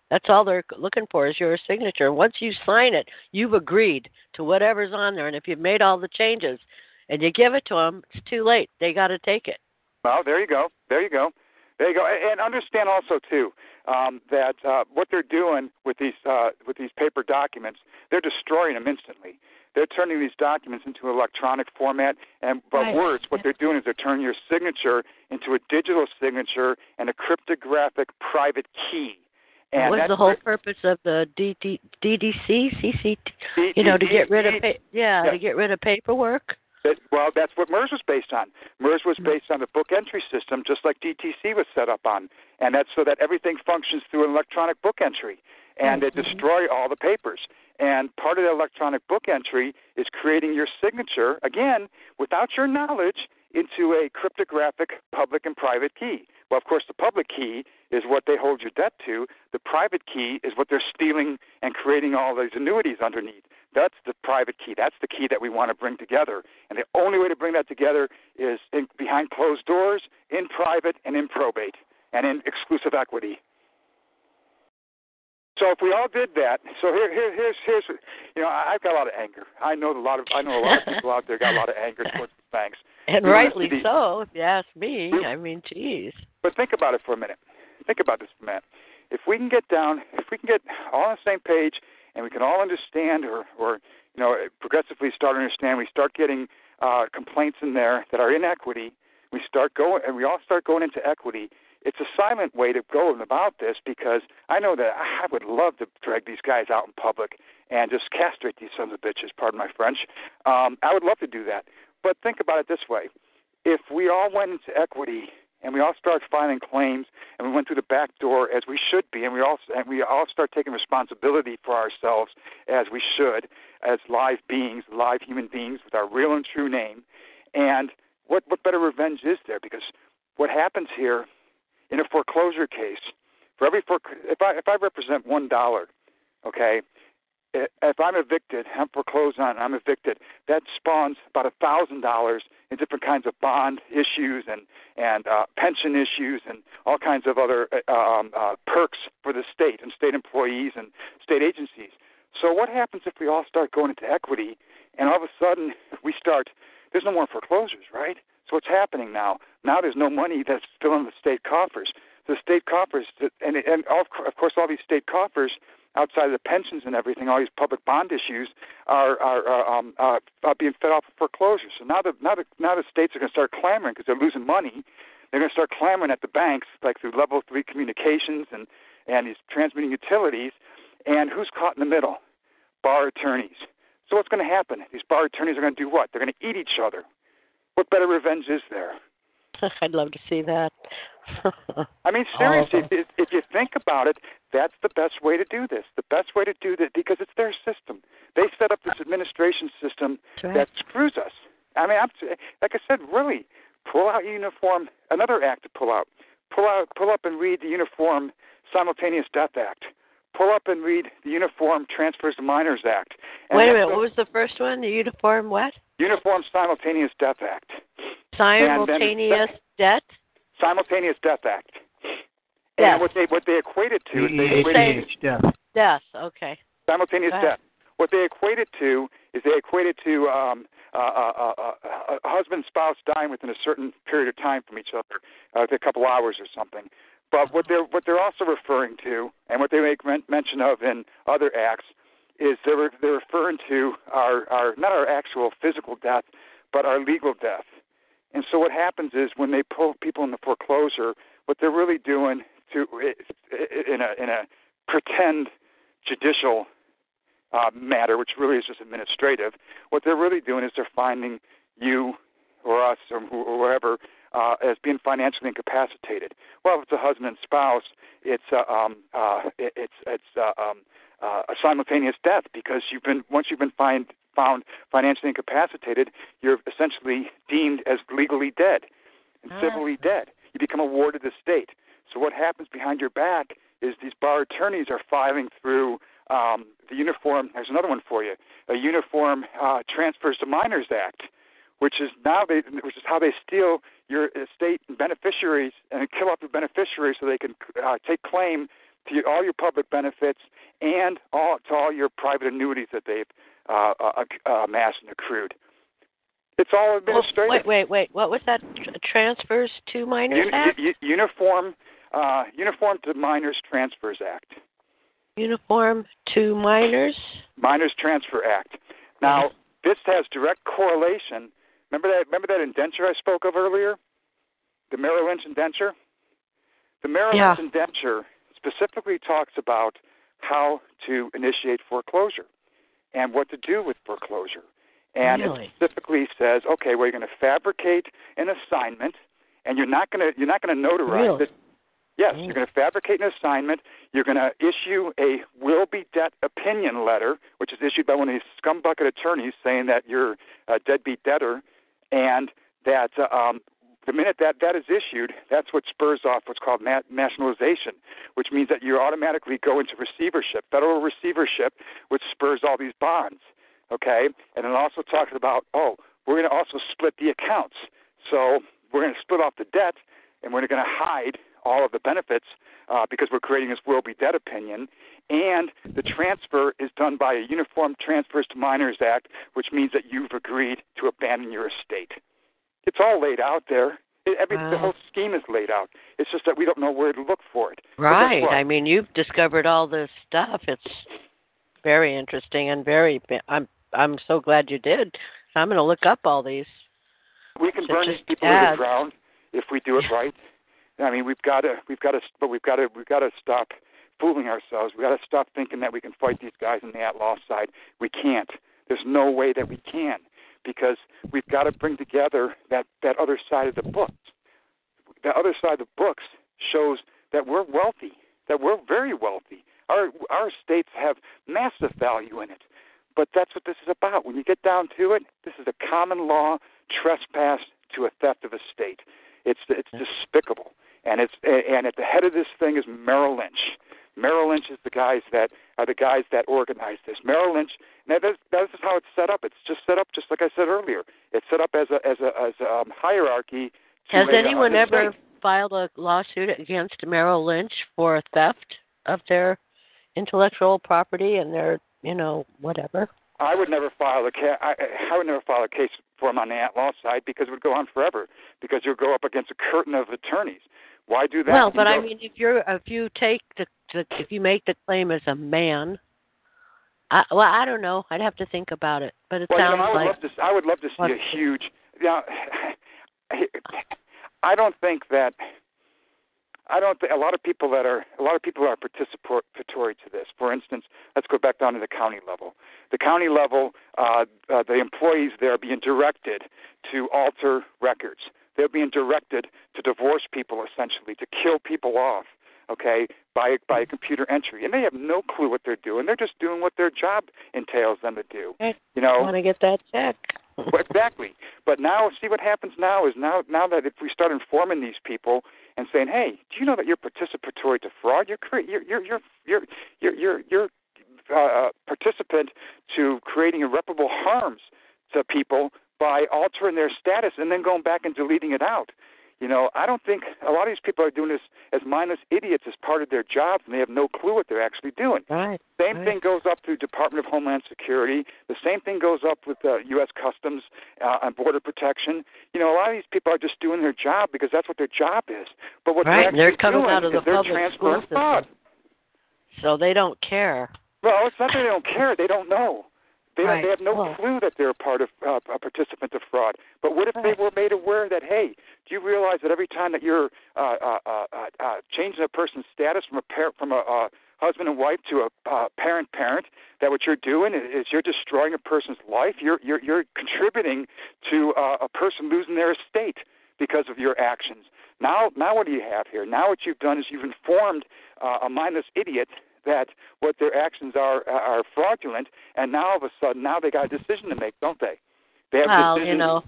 That's all they're looking for is your signature. Once you sign it, you've agreed to whatever's on there. And if you've made all the changes and you give it to them, it's too late. They got to take it. Well, there you go. There you go. There you go. And and understand also too um, that uh, what they're doing with these uh, with these paper documents, they're destroying them instantly. They're turning these documents into an electronic format, and but Right. worse, what they're doing is they're turning your signature into a digital signature and a cryptographic private key. And What's the whole purpose of the DD, DDC, CCT? You know, to get rid of pa- yeah, Yeah. to get rid of paperwork. Well, that's what MERS was based on. MERS Mm-hmm. was based on the book entry system, just like DTC was set up on, and that's so that everything functions through an electronic book entry, and Mm-hmm. they destroy all the papers. And part of the electronic book entry is creating your signature again without your knowledge into a cryptographic public and private key. Well, of course, the public key is what they hold your debt to. The private key is what they're stealing and creating all these annuities underneath. That's the private key. That's the key that we want to bring together. And the only way to bring that together is in, behind closed doors, in private, and in probate, and in exclusive equity. So if we all did that, so here, here, here's, here's, you know, I've got a lot of anger. I know a lot of, I know a lot of people out there got a lot of anger [LAUGHS] towards the banks. And We want it to rightly so, if you ask me. We- I mean, geez. But think about it for a minute. Think about this for a minute. If we can get down, if we can get all on the same page, and we can all understand, or, or you know, progressively start to understand, we start getting uh, complaints in there that are in equity. We start going, and we all start going into equity. It's a silent way to go about this because I know that I would love to drag these guys out in public and just castrate these sons of bitches. Pardon my French. Um, I would love to do that. But think about it this way: if we all went into equity and we all start filing claims and we went through the back door as we should be and we all and we all start taking responsibility for ourselves as we should as live beings live human beings with our real and true name and what what better revenge is there because what happens here in a foreclosure case for every for if i if i represent one dollar okay if I'm evicted, I'm foreclosed on, I'm evicted, that spawns about a thousand dollars in different kinds of bond issues and and uh, pension issues and all kinds of other uh, um, uh, perks for the state and state employees and state agencies. So what happens if we all start going into equity and all of a sudden [LAUGHS] we start? There's no more foreclosures, right? So what's happening now? Now there's no money that's filling the state coffers. The state coffers, and and of course all these state coffers outside of the pensions and everything, all these public bond issues are are, are, um, uh, are being fed off of foreclosures. So now the now the now the states are going to start clamoring because they're losing money. They're going to start clamoring at the banks, like through level three communications and and these transmitting utilities. And who's caught in the middle? Bar attorneys. So what's going to happen? These bar attorneys are going to do what? They're going to eat each other. What better revenge is there? [LAUGHS] I'd love to see that. [LAUGHS] I mean, seriously, if, if you think about it, that's the best way to do this. The best way to do this because it's their system. They set up this administration system right. that screws us. I mean, I'm, like I said, really, pull out uniform. Another act to pull out. Pull out, pull up and read the Uniform Simultaneous Death Act. Pull up and read the Uniform Transfers to Minors Act. And Wait a minute. What was the first one? The uniform what? Uniform Simultaneous Death Act. Simultaneous debt. Simultaneous Death Act. Yes. And what they what they equated to is they Say- equated EEH death. Death. Okay. simultaneous death. What they equated to is they equated to um, uh, uh, uh, uh, a husband and spouse dying within a certain period of time from each other, uh, a couple hours or something. But what they're what they're also referring to, and what they make men- mention of in other acts, is they're they're referring to our our not our actual physical death, but our legal death. And so what happens is when they pull people into foreclosure, what they're really doing to in a in a pretend judicial uh, matter, which really is just administrative, what they're really doing is they're finding you or us or, who- or whoever uh, as being financially incapacitated. Well, if it's a husband and spouse, it's uh, um, uh, it, it's it's uh, um, uh, a simultaneous death because you've been once you've been find, found financially incapacitated, you're essentially deemed as legally dead and Ah. civilly dead. You become a ward of the state. So what happens behind your back is these bar attorneys are filing through um, the uniform. There's another one for you: a Uniform uh, Transfers to Minors Act, which is now they, which is how they steal your estate and beneficiaries and kill off your beneficiaries so they can uh, take claim to your, all your public benefits and all to all your private annuities that they've uh, uh, uh, amassed and accrued. It's all Well, administrative. wait, wait, wait. What was that? Transfers to minors Uni- act? u- uniform uh, Uniform to Minors Transfers Act. Uniform to minors? Minors Transfer Act. Now, this has direct correlation. Remember that? Remember that indenture I spoke of earlier? The Merrill Lynch indenture. The Merrill Yeah. Lynch indenture specifically talks about how to initiate foreclosure and what to do with foreclosure. And Really? it specifically says, okay, well, you're going to fabricate an assignment, and you're not going to you're not going to notarize Really? it. Yes, you're going to fabricate an assignment. You're going to issue a will be debt opinion letter, which is issued by one of these scumbucket attorneys saying that you're a deadbeat debtor, and that um, the minute that that is issued, that's what spurs off what's called na- nationalization, which means that you automatically go into receivership, federal receivership, which spurs all these bonds. Okay, and it also talks about oh, we're going to also split the accounts. So we're going to split off the debt, and we're going to hide all of the benefits uh, because we're creating this will be debt opinion. And the transfer is done by a Uniform Transfers to Minors Act, which means that you've agreed to abandon your estate. It's all laid out there. It, every, The whole scheme is laid out. It's just that we don't know where to look for it. Right. I mean, you've discovered all this stuff. It's very interesting and very. I'm I'm so glad you did. I'm going to look up all these. we can So burn these people to the ground if we do it right. I mean, we've got to, we've got to, but we've got to, we've got to stop fooling ourselves. We've got to stop thinking that we can fight these guys on the at law side. We can't. There's no way that we can because we've got to bring together that that other side of the books. The other side of the books shows that we're wealthy, that we're very wealthy. Our our states have massive value in it. But that's what this is about. When you get down to it, this is a common law trespass to a theft of a state. It's it's despicable, and it's and at the head of this thing is Merrill Lynch. Merrill Lynch is the guys that are the guys that organize this. Merrill Lynch. Now this, this is how it's set up. It's just set up just like I said earlier. It's set up as a as a as a um, hierarchy. Has a, anyone uh, ever state. filed a lawsuit against Merrill Lynch for theft of their intellectual property and their, you know, whatever? I would never file a ca- I, I would never file a case for him on the at law side because it would go on forever because you'll go up against a curtain of attorneys. Why do that? Well, but I mean, if you're if you take the, the if you make the claim as a man, I, well, I don't know. I'd have to think about it. But it Well, you sounds know, I would like love to. I would love to see a huge. Yeah, [LAUGHS] I don't think that. I don't think a lot of people that are a lot of people are participatory to this. For instance, let's go back down to the county level. The county level, uh, uh, the employees there are being directed to alter records. They're being directed to divorce people, essentially, to kill people off. Okay, by by computer entry, and they have no clue what they're doing. They're just doing what their job entails them to do. You know, want to get that check. well, exactly. But now, see what happens now is now now that if we start informing these people and saying, "Hey, do you know that you're participatory to fraud? You're cre- you're you're you're you're you're you're, you're uh, participant to creating irreparable harms to people by altering their status and then going back and deleting it out." You know, I don't think a lot of these people are doing this as mindless idiots as part of their jobs, and they have no clue what they're actually doing. Right. Same Right. thing goes up through Department of Homeland Security. The same thing goes up with uh, U.S. Customs uh, and Border Protection. You know, a lot of these people are just doing their job because that's what their job is. But what Right, they're they're actually coming doing out of is the they're public transferring fraud. So they don't care. Well, it's not that they don't care; they don't know. They Right. they have no Well- clue that they're a part of uh, a participant of fraud. But what if Right. they were made aware that hey, do you realize that every time that you're uh, uh, uh, uh, uh, changing a person's status from a par- from a uh, husband and wife to a uh, parent parent, that what you're doing is is you're destroying a person's life. You're you're you're contributing to uh, a person losing their estate because of your actions. Now, now what do you have here? Now what you've done is you've informed uh, a mindless idiot that what their actions are uh, are fraudulent, and now all of a sudden, now they got a decision to make, don't they? They have well, you know,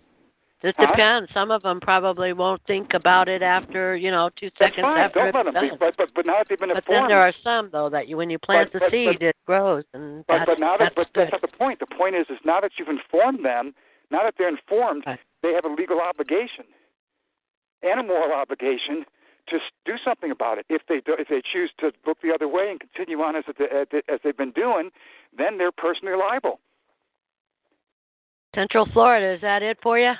it Huh? depends. Some of them probably won't think about it after you know two That's seconds fine. after Don't it's let them done. be. But but but now that they've been But then there are some though that you, when you plant But- the but- seed, but- it grows, and But, that's, but now that that's but good. that's not the point. The point is is now that you've informed them, now that they're informed, Right. they have a legal obligation and a moral obligation to do something about it. If they do, if they choose to look the other way and continue on as as they've been doing, then they're personally liable. Central Florida, is that it for you?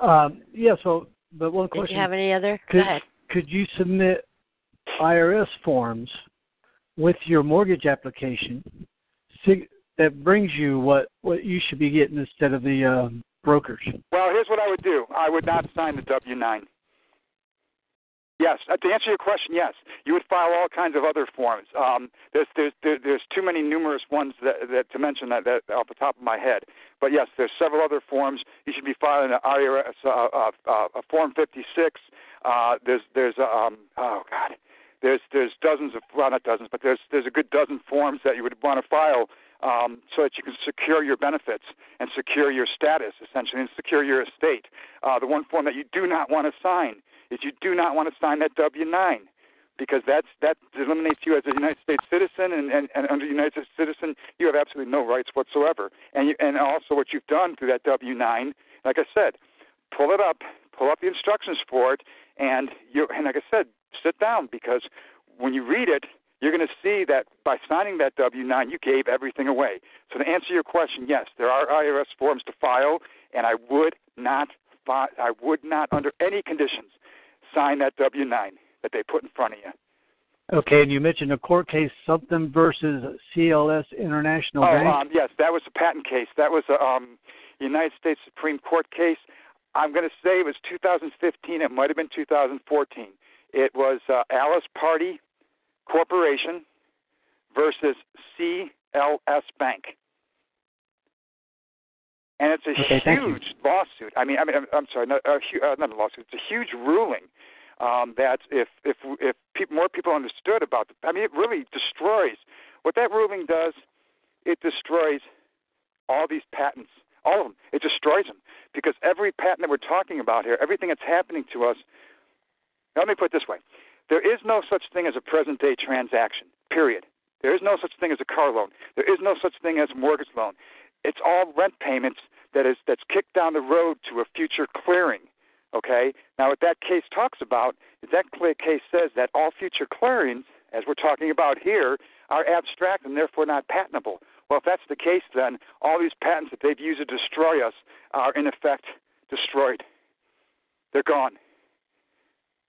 Um, yeah. So, but one Did question: you have any other? Go could ahead. could you submit IRS forms with your mortgage application that brings you what what you should be getting instead of the um, brokers? Well, here's what I would do. I would not sign the W nine. Yes, uh, to answer your question, yes, you would file all kinds of other forms. Um, there's there's there's too many numerous ones that, that to mention that, that off the top of my head. But yes, there's several other forms. You should be filing an IRS uh, uh, uh, a form 56. Uh, there's there's um oh god, there's there's dozens of well not dozens, but there's there's a good dozen forms that you would want to file um, so that you can secure your benefits and secure your status essentially and secure your estate. Uh, the one form that you do not want to sign is you do not want to sign that W-9 because that's that eliminates you as a United States citizen, and, and, and under United States citizen, you have absolutely no rights whatsoever. And you, and also what you've done through that W-9, like I said, pull it up, pull up the instructions for it, and you and like I said, sit down because when you read it, you're going to see that by signing that W-9, you gave everything away. So to answer your question, yes, there are IRS forms to file, and I would not, I would not, under any conditions, sign that W-9 that they put in front of you. Okay, and you mentioned a court case, something versus CLS International oh, Bank. um, yes, that was a patent case. That was a um, United States Supreme Court case. I'm going to say it was 2015. It might have been 2014. It was uh, Alice Party Corporation versus CLS Bank. And it's a Okay, huge lawsuit. I mean, I mean, I'm, I'm sorry, not, a, hu- uh, not a lawsuit. It's a huge ruling um, that if if if peop more people understood about, the, I mean, it really destroys. What that ruling does, it destroys all these patents, all of them. It destroys them because every patent that we're talking about here, everything that's happening to us. Let me put it this way: there is no such thing as a present day transaction. Period. There is no such thing as a car loan. There is no such thing as a mortgage loan. It's all rent payments that is that's kicked down the road to a future clearing. Okay. Now, what that case talks about is that case says that all future clearings, as we're talking about here, are abstract and therefore not patentable. Well, if that's the case, then all these patents that they've used to destroy us are in effect destroyed. They're gone.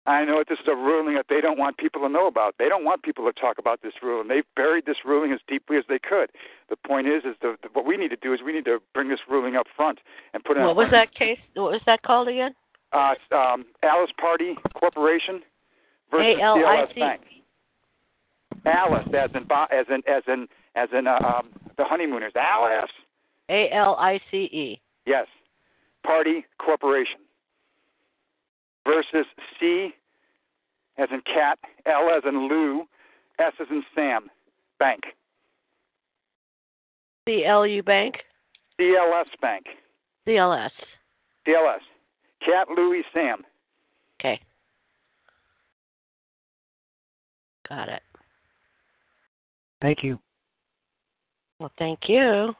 I know that this is a ruling that they don't want people to know about. They don't want people to talk about this ruling. They've buried this ruling as deeply as they could. The point is, is the, the, what we need to do is we need to bring this ruling up front and put it. On. What was that case? What was that called again? Uh, um, Alice Party Corporation versus CLS Bank. Alice, as in as in as in as in uh, um, the honeymooners. Alice. A L I C E. Yes. Party Corporation versus C as in cat, L as in Lou, S as in Sam, Bank. C L U Bank. CLS Bank. C L S. CLS. Cat, Louie, Sam. Okay. Got it. Thank you. Well, thank you.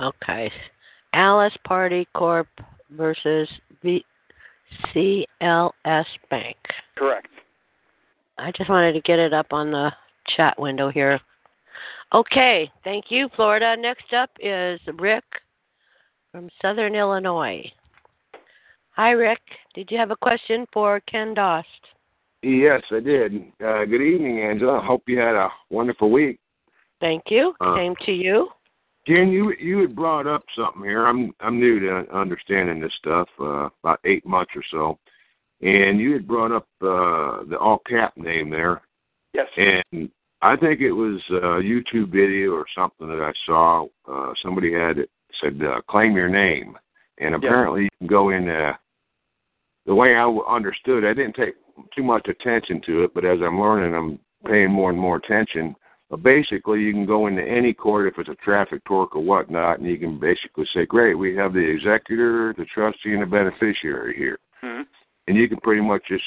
Okay. Alice Party Corp versus V- CLS Bank. Correct. I just wanted to get it up on the chat window here. Okay, thank you, Florida. Next up is Rick from Southern Illinois. Hi, Rick. Did you have a question for Ken Dost? Yes, I did. Uh, good evening, Angela. Hope you had a wonderful week. Thank you. Uh, Same to you. Jen, you you had brought up something here. I'm I'm new to understanding this stuff. Uh, about eight months or so, and you had brought up uh, the all cap name there, Yes. and I think it was a YouTube video or something that I saw. Uh, somebody had it said uh, claim your name, and apparently you can go in. Uh, the way I understood, I didn't take too much attention to it, but as I'm learning, I'm paying more and more attention. But basically, you can go into any court if it's a traffic tort or whatnot, and you can basically say, "Great, we have the executor, the trustee, and the beneficiary here," mm-hmm. and you can pretty much just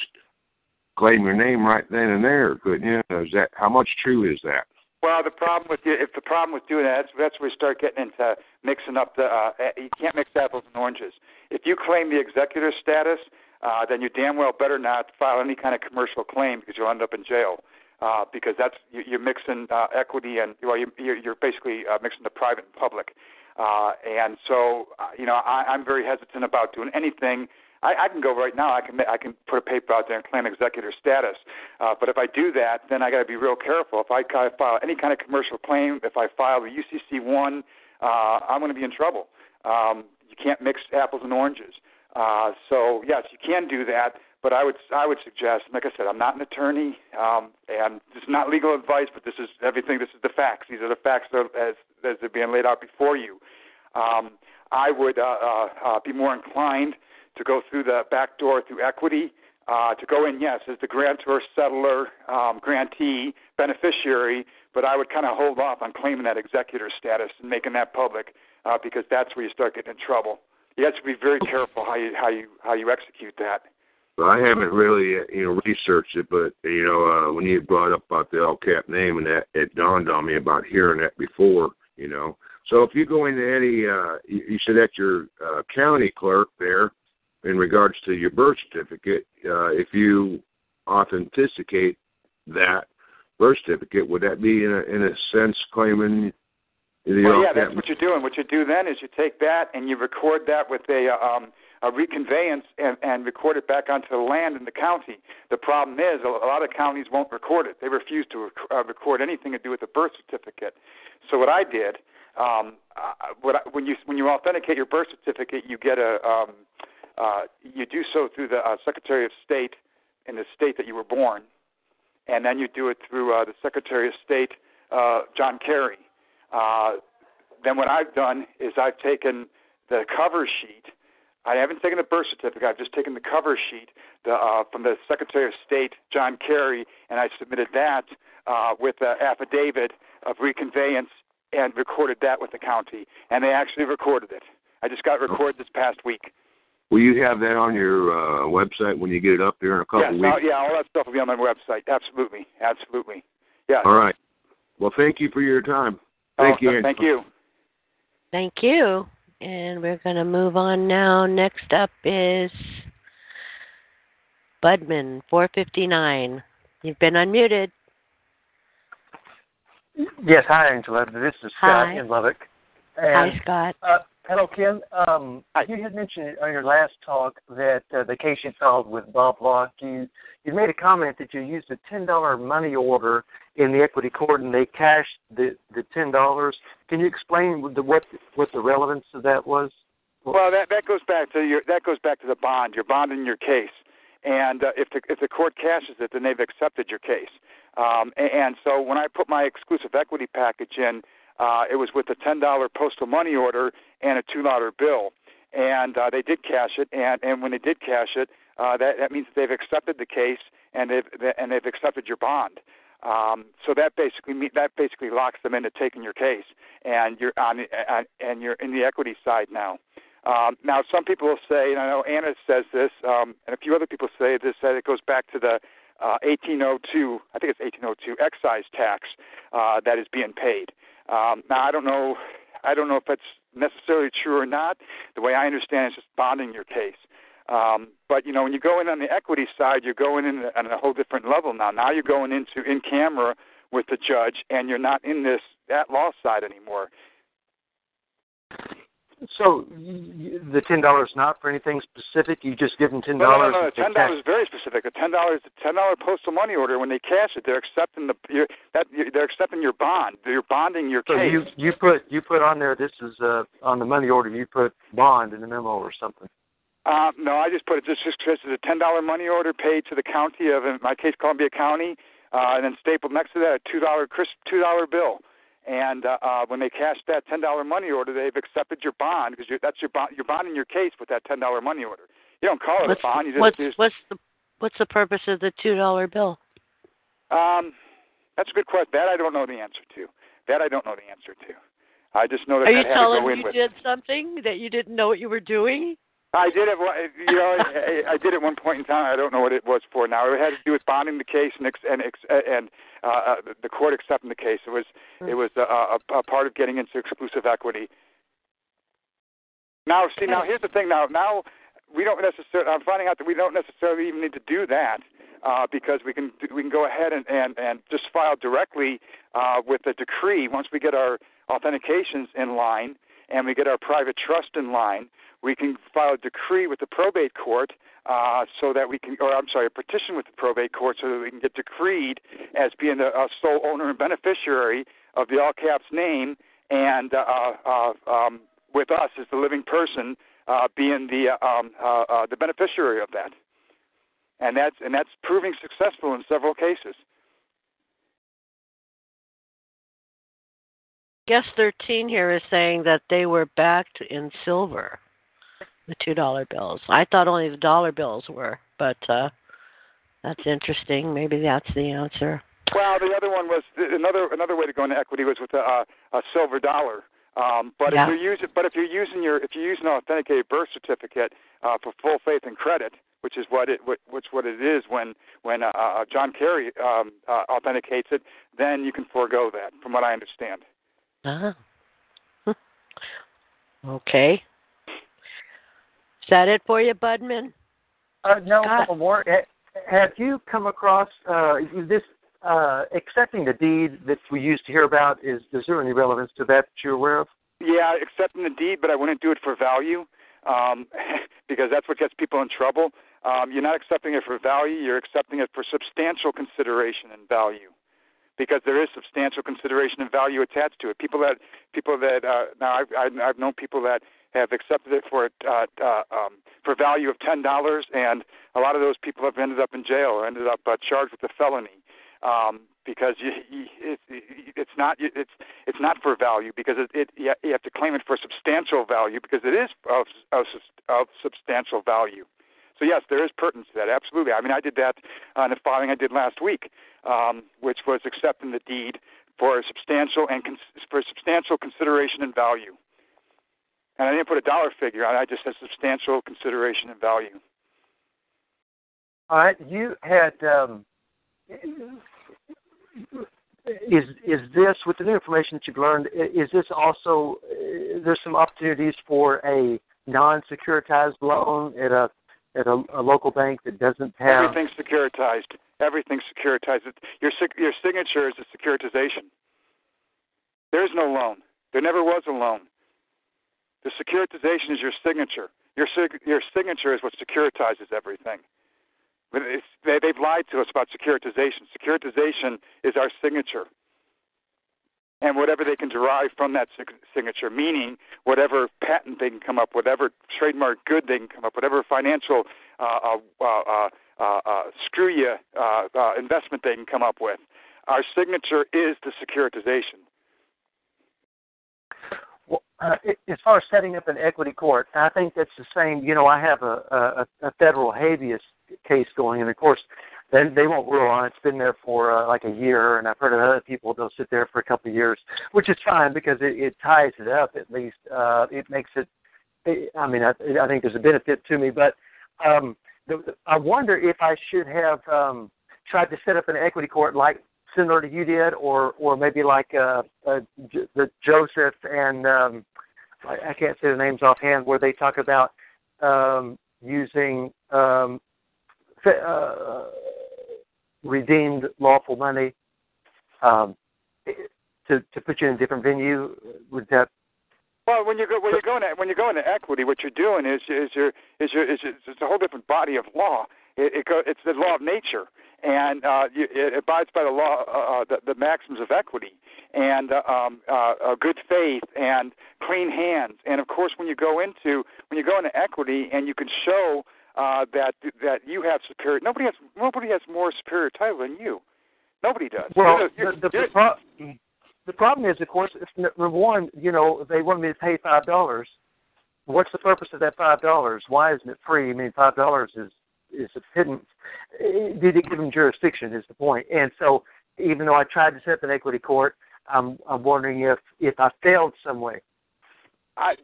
claim your name right then and there, couldn't you? Is that how much true is that? Well, the problem with if the problem with doing that, that's, that's where we start getting into mixing up the. Uh, you can't mix apples and oranges. If you claim the executor status, uh, then you damn well better not file any kind of commercial claim because you'll end up in jail. Uh, because that's you, you're mixing uh, equity and well, you, you're, you're basically uh, mixing the private and public. Uh, and so, uh, you know, I, I'm very hesitant about doing anything I, I can go right now. I can I can put a paper out there and claim executor status. Uh, but if I do that, then I got to be real careful. If I file any kind of commercial claim, if I file the UCC one, uh, I'm going to be in trouble. Um, you can't mix apples and oranges. Uh, so yes, you can do that. But I would I would suggest, like I said, I'm not an attorney, um, and this is not legal advice, but this is everything. This is the facts. These are the facts that, as as they're being laid out before you. Um, I would uh, uh, uh, be more inclined to go through the back door through equity, uh, to go in, yes, as the grantor, settlor, um, grantee, beneficiary, but I would kind of hold off on claiming that executor status and making that public uh, because that's where you start getting in trouble. You have to be very careful how you how you how you execute that. Well, I haven't really uh, you know researched it, but you know uh, when you brought up about the All Cap name and that, it dawned on me about hearing that before. You know, so if you go into any, uh, you, you said that your uh, county clerk there, in regards to your birth certificate, uh, if you authenticate that birth certificate, would that be in a, in a sense claiming the well, yeah, that's what you're doing. What you do then is you take that and you record that with a um, a reconveyance and, and record it back onto the land in the county. The problem is a lot of counties won't record it. They refuse to rec- uh, record anything to do with the birth certificate. So what I did, um, uh, what I, when you when you authenticate your birth certificate, you get a um, uh, you do so through the uh, Secretary of State in the state that you were born, and then you do it through uh, the Secretary of State, uh, John Kerry. Uh, then what I've done is I've taken the cover sheet. I haven't taken the birth certificate. I've just taken the cover sheet the, uh, from the Secretary of State, John Kerry, and I submitted that uh, with an affidavit of reconveyance and recorded that with the county. And they actually recorded it. I just got recorded this past week. Will you have that on your uh, website when you get it up there in a couple yes, weeks? yeah, all that stuff will be on my website. Absolutely, absolutely. Yeah. All right. Well, thank you for your time. Thank oh, you. Thank you. Thank you. And we're going to move on now. Next up is Budman, 459. You've been unmuted. Yes, hi, Angela. This is Scott hi. in Lubbock. And, hi, Scott. Uh, Hello, Ken. Um, you had mentioned on your last talk that uh, the case you filed with Bob Locke, you you made a comment that you used a ten dollar money order in the equity court and they cashed the the ten dollars. Can you explain the, what what the relevance of that was? Well, that that goes back to your that goes back to the bond. You're bonding your case, and uh, if the if the court cashes it, then they've accepted your case. Um, and, and so when I put my exclusive equity package in uh, it was with a ten dollar postal money order and a two dollar bill, and uh, they did cash it. And and when they did cash it, uh, that that means they've accepted the case and they've and they've accepted your bond. Um, so that basically that basically locks them into taking your case, and you're on and you're in the equity side now. Um, now, some people will say, and I know Anna says this, um, and a few other people say this, that it goes back to the uh, 1802, I think it's 1802 excise tax uh, that is being paid. Um, now I don't know, I don't know if that's necessarily true or not. The way I understand it, it's just bonding your case. Um, but you know, when you go in on the equity side, you're going in on a whole different level now. Now you're going into in camera with the judge, and you're not in this that law side anymore. So the ten dollars not for anything specific. You just give them ten dollars. No, no, no. Ten dollars is very specific. A ten dollars, ten dollar postal money order. When they cash it, they're accepting the you're, that they're accepting your bond. They're bonding your so case. you you put you put on there. This is uh, on the money order. You put bond in the memo or something. Uh, no, I just put it just just it's a ten dollar money order paid to the county of in my case Columbia County, uh, and then stapled next to that a two dollar two dollar bill And uh, uh, when they cash that ten dollar money order, they've accepted your bond because that's your bond. You're bonding your case with that ten dollar money order. You don't call it what's, a bond. You just, what's, just, what's the what's the purpose of the two dollar bill? Um, that's a good question. That I don't know the answer to. That I don't know the answer to. I just know that Are that you telling in you with. did something that you didn't know what you were doing? I did it. You know, I, did at one point in time. I don't know what it was for now. It had to do with bonding the case and and and uh, uh, the court accepting the case. It was it was a, a, a part of getting into exclusive equity. Now, see, now here's the thing. Now, now we don't necessarily. I'm finding out that we don't necessarily even need to do that uh, because we can we can go ahead and and and just file directly uh, with a decree once we get our authentications in line and we get our private trust in line we can file a decree with the probate court uh, so that we can, or I'm sorry, a petition with the probate court so that we can get decreed as being a sole owner and beneficiary of the all caps name, and uh, uh, um, with us as the living person uh, being the um, uh, uh, the beneficiary of that, and that's and that's proving successful in several cases. Guest 13 here is saying that they were backed in silver the two dollar bills. I thought only the dollar bills were, but uh that's interesting. Maybe that's the answer. Well, the other one was another another way to go into equity was with a, a silver dollar. Um, but Yeah. if you're using but if you're using your if you're using an authenticated birth certificate uh, for full faith and credit, which is what it what, which what it is when when uh, uh, John Kerry um, uh, authenticates it, then you can forego that, from what I understand. Ah. [LAUGHS] okay. Is that it for you, Budman? Uh, no, Scott? couple more. Have you come across uh, this uh, accepting the deed that we used to hear about? Is is there any relevance to that that you're aware of? Yeah, accepting the deed, but I wouldn't do it for value um, [LAUGHS] because that's what gets people in trouble. Um, you're not accepting it for value; you're accepting it for substantial consideration and value, because there is substantial consideration and value attached to it. People that people that uh, now I've, I've known people that have accepted it for uh, uh, um, for value of ten dollars, and a lot of those people have ended up in jail or ended up uh, charged with a felony um, because you, you, it, it's not it's it's not for value because it, it you have to claim it for substantial value because it is of, of, of substantial value. So yes, there is pertinence to that. Absolutely. I mean, I did that on the filing I did last week, um, which was accepting the deed for substantial and cons- for substantial consideration and value. And I didn't put a dollar figure on it. I just said substantial consideration and value. All right, you had. Um, is is this with the new information that you've learned? Is this also uh, there's some opportunities for a non-securitized loan at a at a, a local bank that doesn't have Everything's securitized. Everything's securitized. Your your signature is a securitization. There is no loan. There never was a loan. The securitization is your signature. Your your signature is what securitizes everything. They, they've lied to us about securitization. Securitization is our signature, and whatever they can derive from that signature, meaning whatever patent they can come up, whatever trademark good they can come up, whatever financial uh, uh, uh, uh, uh, screw you uh, investment they can come up with. Our signature is the securitization. Well, as far as setting up an equity court, I think that's the same. You know, I have a a, a federal habeas case going, and of course, they they won't rule on it. It's been there for uh, like a year, and I've heard of other people they'll sit there for a couple of years, which is fine because it, it ties it up at least. Uh, it makes it. it I mean, I, I think there's a benefit to me, but um, the, I wonder if I should have um, tried to set up an equity court like similar to you did, or or maybe like uh, uh, the Joseph and um, I, I can't say the names offhand, where they talk about um, using um, uh, redeemed lawful money um, to to put you in a different venue. Would that Well, when you go when you go into when you go into equity, what you're doing is is your is your is it's a whole different body of law. It, it go, it's the law of nature, and uh, you, it abides by the law uh, the, the maxims of equity and uh, um, uh, uh, good faith and clean hands. And of course, when you go into when you go into equity and you can show uh, that that you have superior nobody has nobody has more superior title than you. Nobody does. well You're- the, the, you're- pro- the problem is, of course, if, number one, you know, they want me to pay five dollars. What's the purpose of that five dollars? Why isn't it free? I mean, five dollars is is a hidden. Did it give them jurisdiction? Is the point? And so, even though I tried to set up an equity court, I'm I'm wondering if if I failed some way. I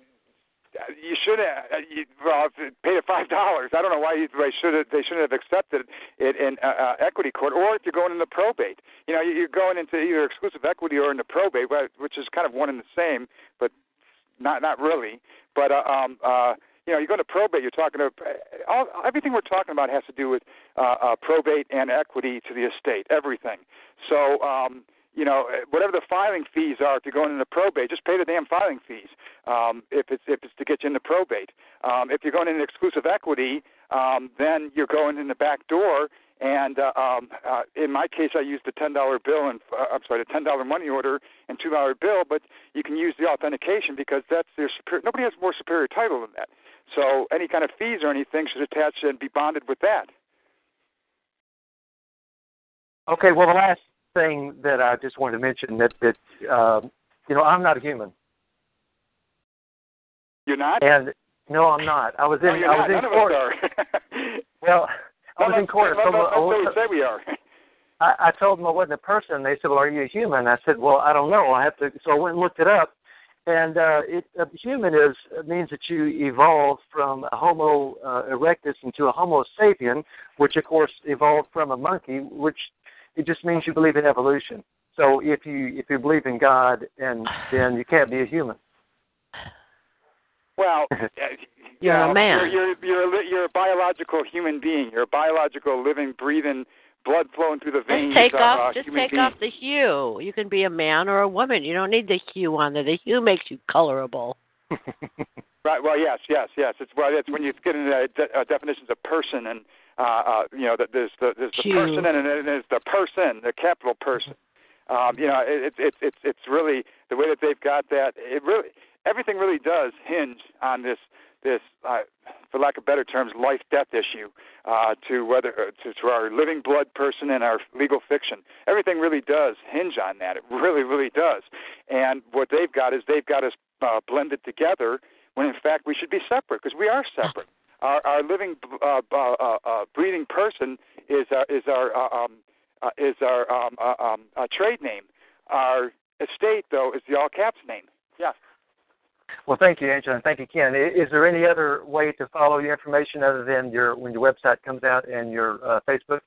you should have uh, you, well paid it five dollars. I don't know why they should have they shouldn't have accepted it in uh, uh, equity court, or if you're going into probate. You know, you're going into either exclusive equity or into probate, which is kind of one and the same, but not not really. But uh, um, uh, you know, you go to probate, you're talking to all, everything we're talking about has to do with uh, uh, probate and equity to the estate, everything. So. um you know, whatever the filing fees are to going into probate, just pay the damn filing fees. Um, if it's if it's to get you into probate, um, if you're going into exclusive equity, um, then you're going in the back door. And uh, um, uh, in my case, I used the ten dollar bill and uh, I'm sorry, the ten dollar money order and two dollar bill. But you can use the authentication because that's their superior. Nobody has more superior title than that. So any kind of fees or anything should attach and be bonded with that. Okay. Well, the last thing that I just wanted to mention that that uh, you know I'm not a human. You're not. And no, I'm not. I was in. No, I was not. in None court. [LAUGHS] well, I was in court. No, I, no, say we are. [LAUGHS] I, I told them I wasn't a person. They said, "Well, are you a human?" I said, "Well, I don't know. I have to." So I went and looked it up, and uh, it, a human is means that you evolved from a Homo uh, erectus into a Homo sapien, which of course evolved from a monkey, which it just means you believe in evolution. So if you if you believe in God, and then you can't be a human. Well, [LAUGHS] you're know, a man. You're, you're you're a, you're a biological human being. You're a biological, living, breathing, blood flowing through the veins. Just take of, off. uh, just human take being. off the hue. You can be a man or a woman. You don't need the hue on there. The hue makes you colorable. [LAUGHS] right. Well, yes, yes, yes. It's well, it's when you get into uh, de- uh, definitions of person and uh, uh, you know, there's the there's the person and then there's the person, the capital person. Um, you know, it's it's it's it's really the way that they've got that. It really everything really does hinge on this this, uh, for lack of better terms, life death issue uh, to whether uh, to, to our living blood person and our legal fiction. Everything really does hinge on that. It really, really does. And what they've got is they've got us uh, blended together when in fact we should be separate because we are separate. Our, our living, uh, uh, uh, uh, breathing person is our, is our uh, um, uh, is our um, uh, um, uh, trade name. Our estate, though, is the all caps name. Yes. Well, thank you, Angela, and thank you, Ken. Is there any other way to follow your information other than your when your website comes out and your uh, Facebook?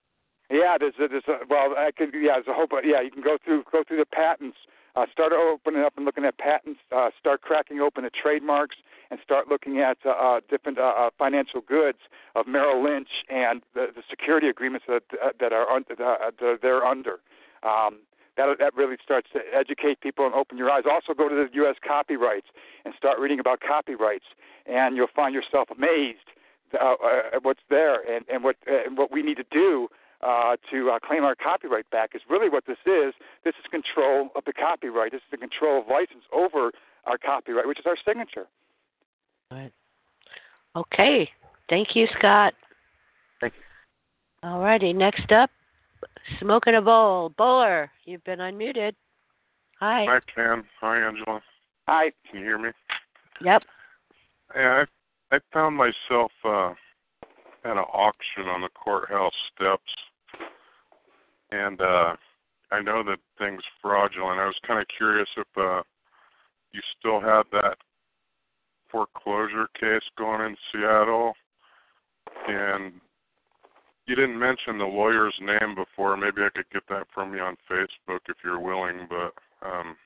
Yeah, there's a, there's a, well, I could yeah, there's a whole but yeah, you can go through go through the patents, uh, start opening up and looking at patents, uh, start cracking open the trademarks, and start looking at uh, uh, different uh, uh, financial goods of Merrill Lynch and the, the security agreements that uh, that are un- uh, that they're under. Um, that that really starts to educate people and open your eyes. Also, go to the U.S. copyrights and start reading about copyrights, and you'll find yourself amazed uh, uh, at what's there and, and what uh, and what we need to do uh, to uh, claim our copyright back is really what this is. This is control of the copyright. This is the control of license over our copyright, which is our signature. Right. Okay. Thank you, Scott. Thank you. All righty. Next up, smoking a bowl. Bowler, you've been unmuted. Hi. Hi, Ken. Hi, Angela. Hi. Can you hear me? Yep. Yeah, I I found myself uh, at an auction on the courthouse steps, and uh, I know that thing's fraudulent. I was kind of curious if uh, you still had that foreclosure case going in Seattle, and you didn't mention the lawyer's name before. Maybe I could get that from you on Facebook if you're willing, but um,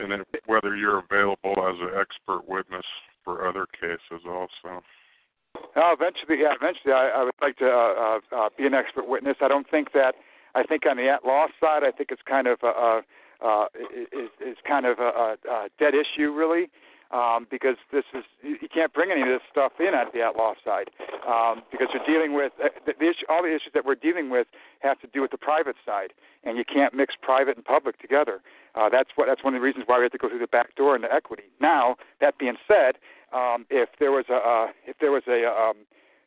and then whether you're available as an expert witness for other cases also. Oh, eventually, yeah, eventually, I, I would like to uh, uh, uh, be an expert witness. I don't think that. I think on the at law side, I think it's kind of a, a uh, is, is kind of a, a dead issue, really, um, because this is you can't bring any of this stuff in at the at law side um, because you're dealing with uh, the, the issue, all the issues that we're dealing with have to do with the private side, and you can't mix private and public together. Uh, that's what that's one of the reasons why we have to go through the back door into equity. Now, that being said, um, if there was a uh, if there was a um,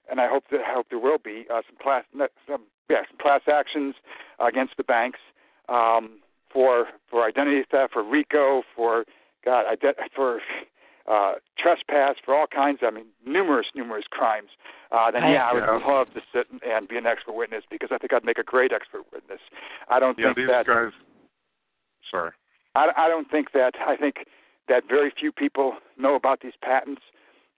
and I hope that I hope there will be uh, some class some yeah some class actions against the banks um, for for identity theft, for RICO, for God, for uh, trespass, for all kinds. I mean, numerous, numerous crimes. Uh, then yeah, I would yeah. love to sit and be an expert witness because I think I'd make a great expert witness. I don't yeah, think these that. guys. Sorry. I, I don't think that. I think that very few people know about these patents,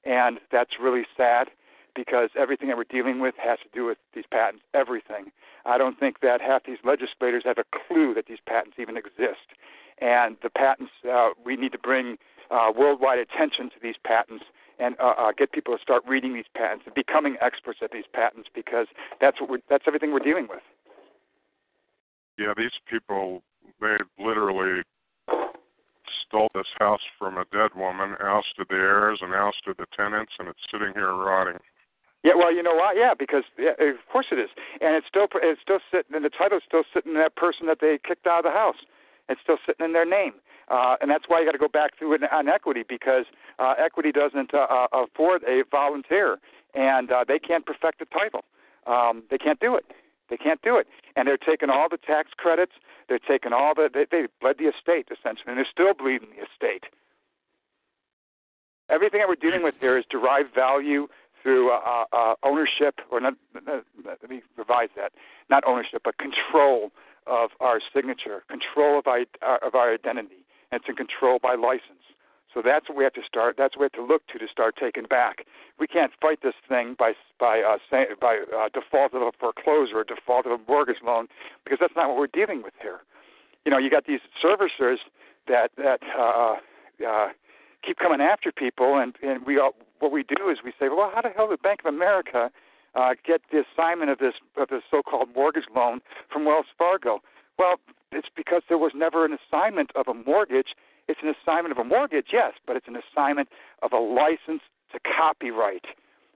and that's really sad because everything that we're dealing with has to do with these patents. Everything. I don't think that half these legislators have a clue that these patents even exist. And the patents, uh, we need to bring uh, worldwide attention to these patents and uh, uh, get people to start reading these patents and becoming experts at these patents because that's what we're, that's everything we're dealing with. Yeah, these people they literally stole this house from a dead woman, ousted the heirs, and ousted the tenants, and it's sitting here rotting. Yeah, well, you know why? Yeah, because yeah, of course it is, and it's still it's still sitting, and the title's still sitting in that person that they kicked out of the house. It's still sitting in their name, uh, and that's why you got to go back through it on equity because uh, equity doesn't uh, uh, afford a volunteer, and uh, they can't perfect the title. Um, they can't do it. They can't do it, and they're taking all the tax credits. They're taking all the they, they bled the estate essentially, and they're still bleeding the estate. Everything that we're dealing with here is derived value through uh, uh, ownership, or not, let me revise that, not ownership, but control of our signature, control of our, of our identity, and it's in control by license. So that's what we have to start. That's what we have to look to to start taking back. We can't fight this thing by by uh, say, by uh, default of a foreclosure or default of a mortgage loan because that's not what we're dealing with here. You know, you got these servicers that that uh, uh, keep coming after people, and and we all, what we do is we say, well, how the hell did Bank of America uh, get the assignment of this of this so-called mortgage loan from Wells Fargo? Well, it's because there was never an assignment of a mortgage. It's an assignment of a mortgage, yes, but it's an assignment of a license to copyright.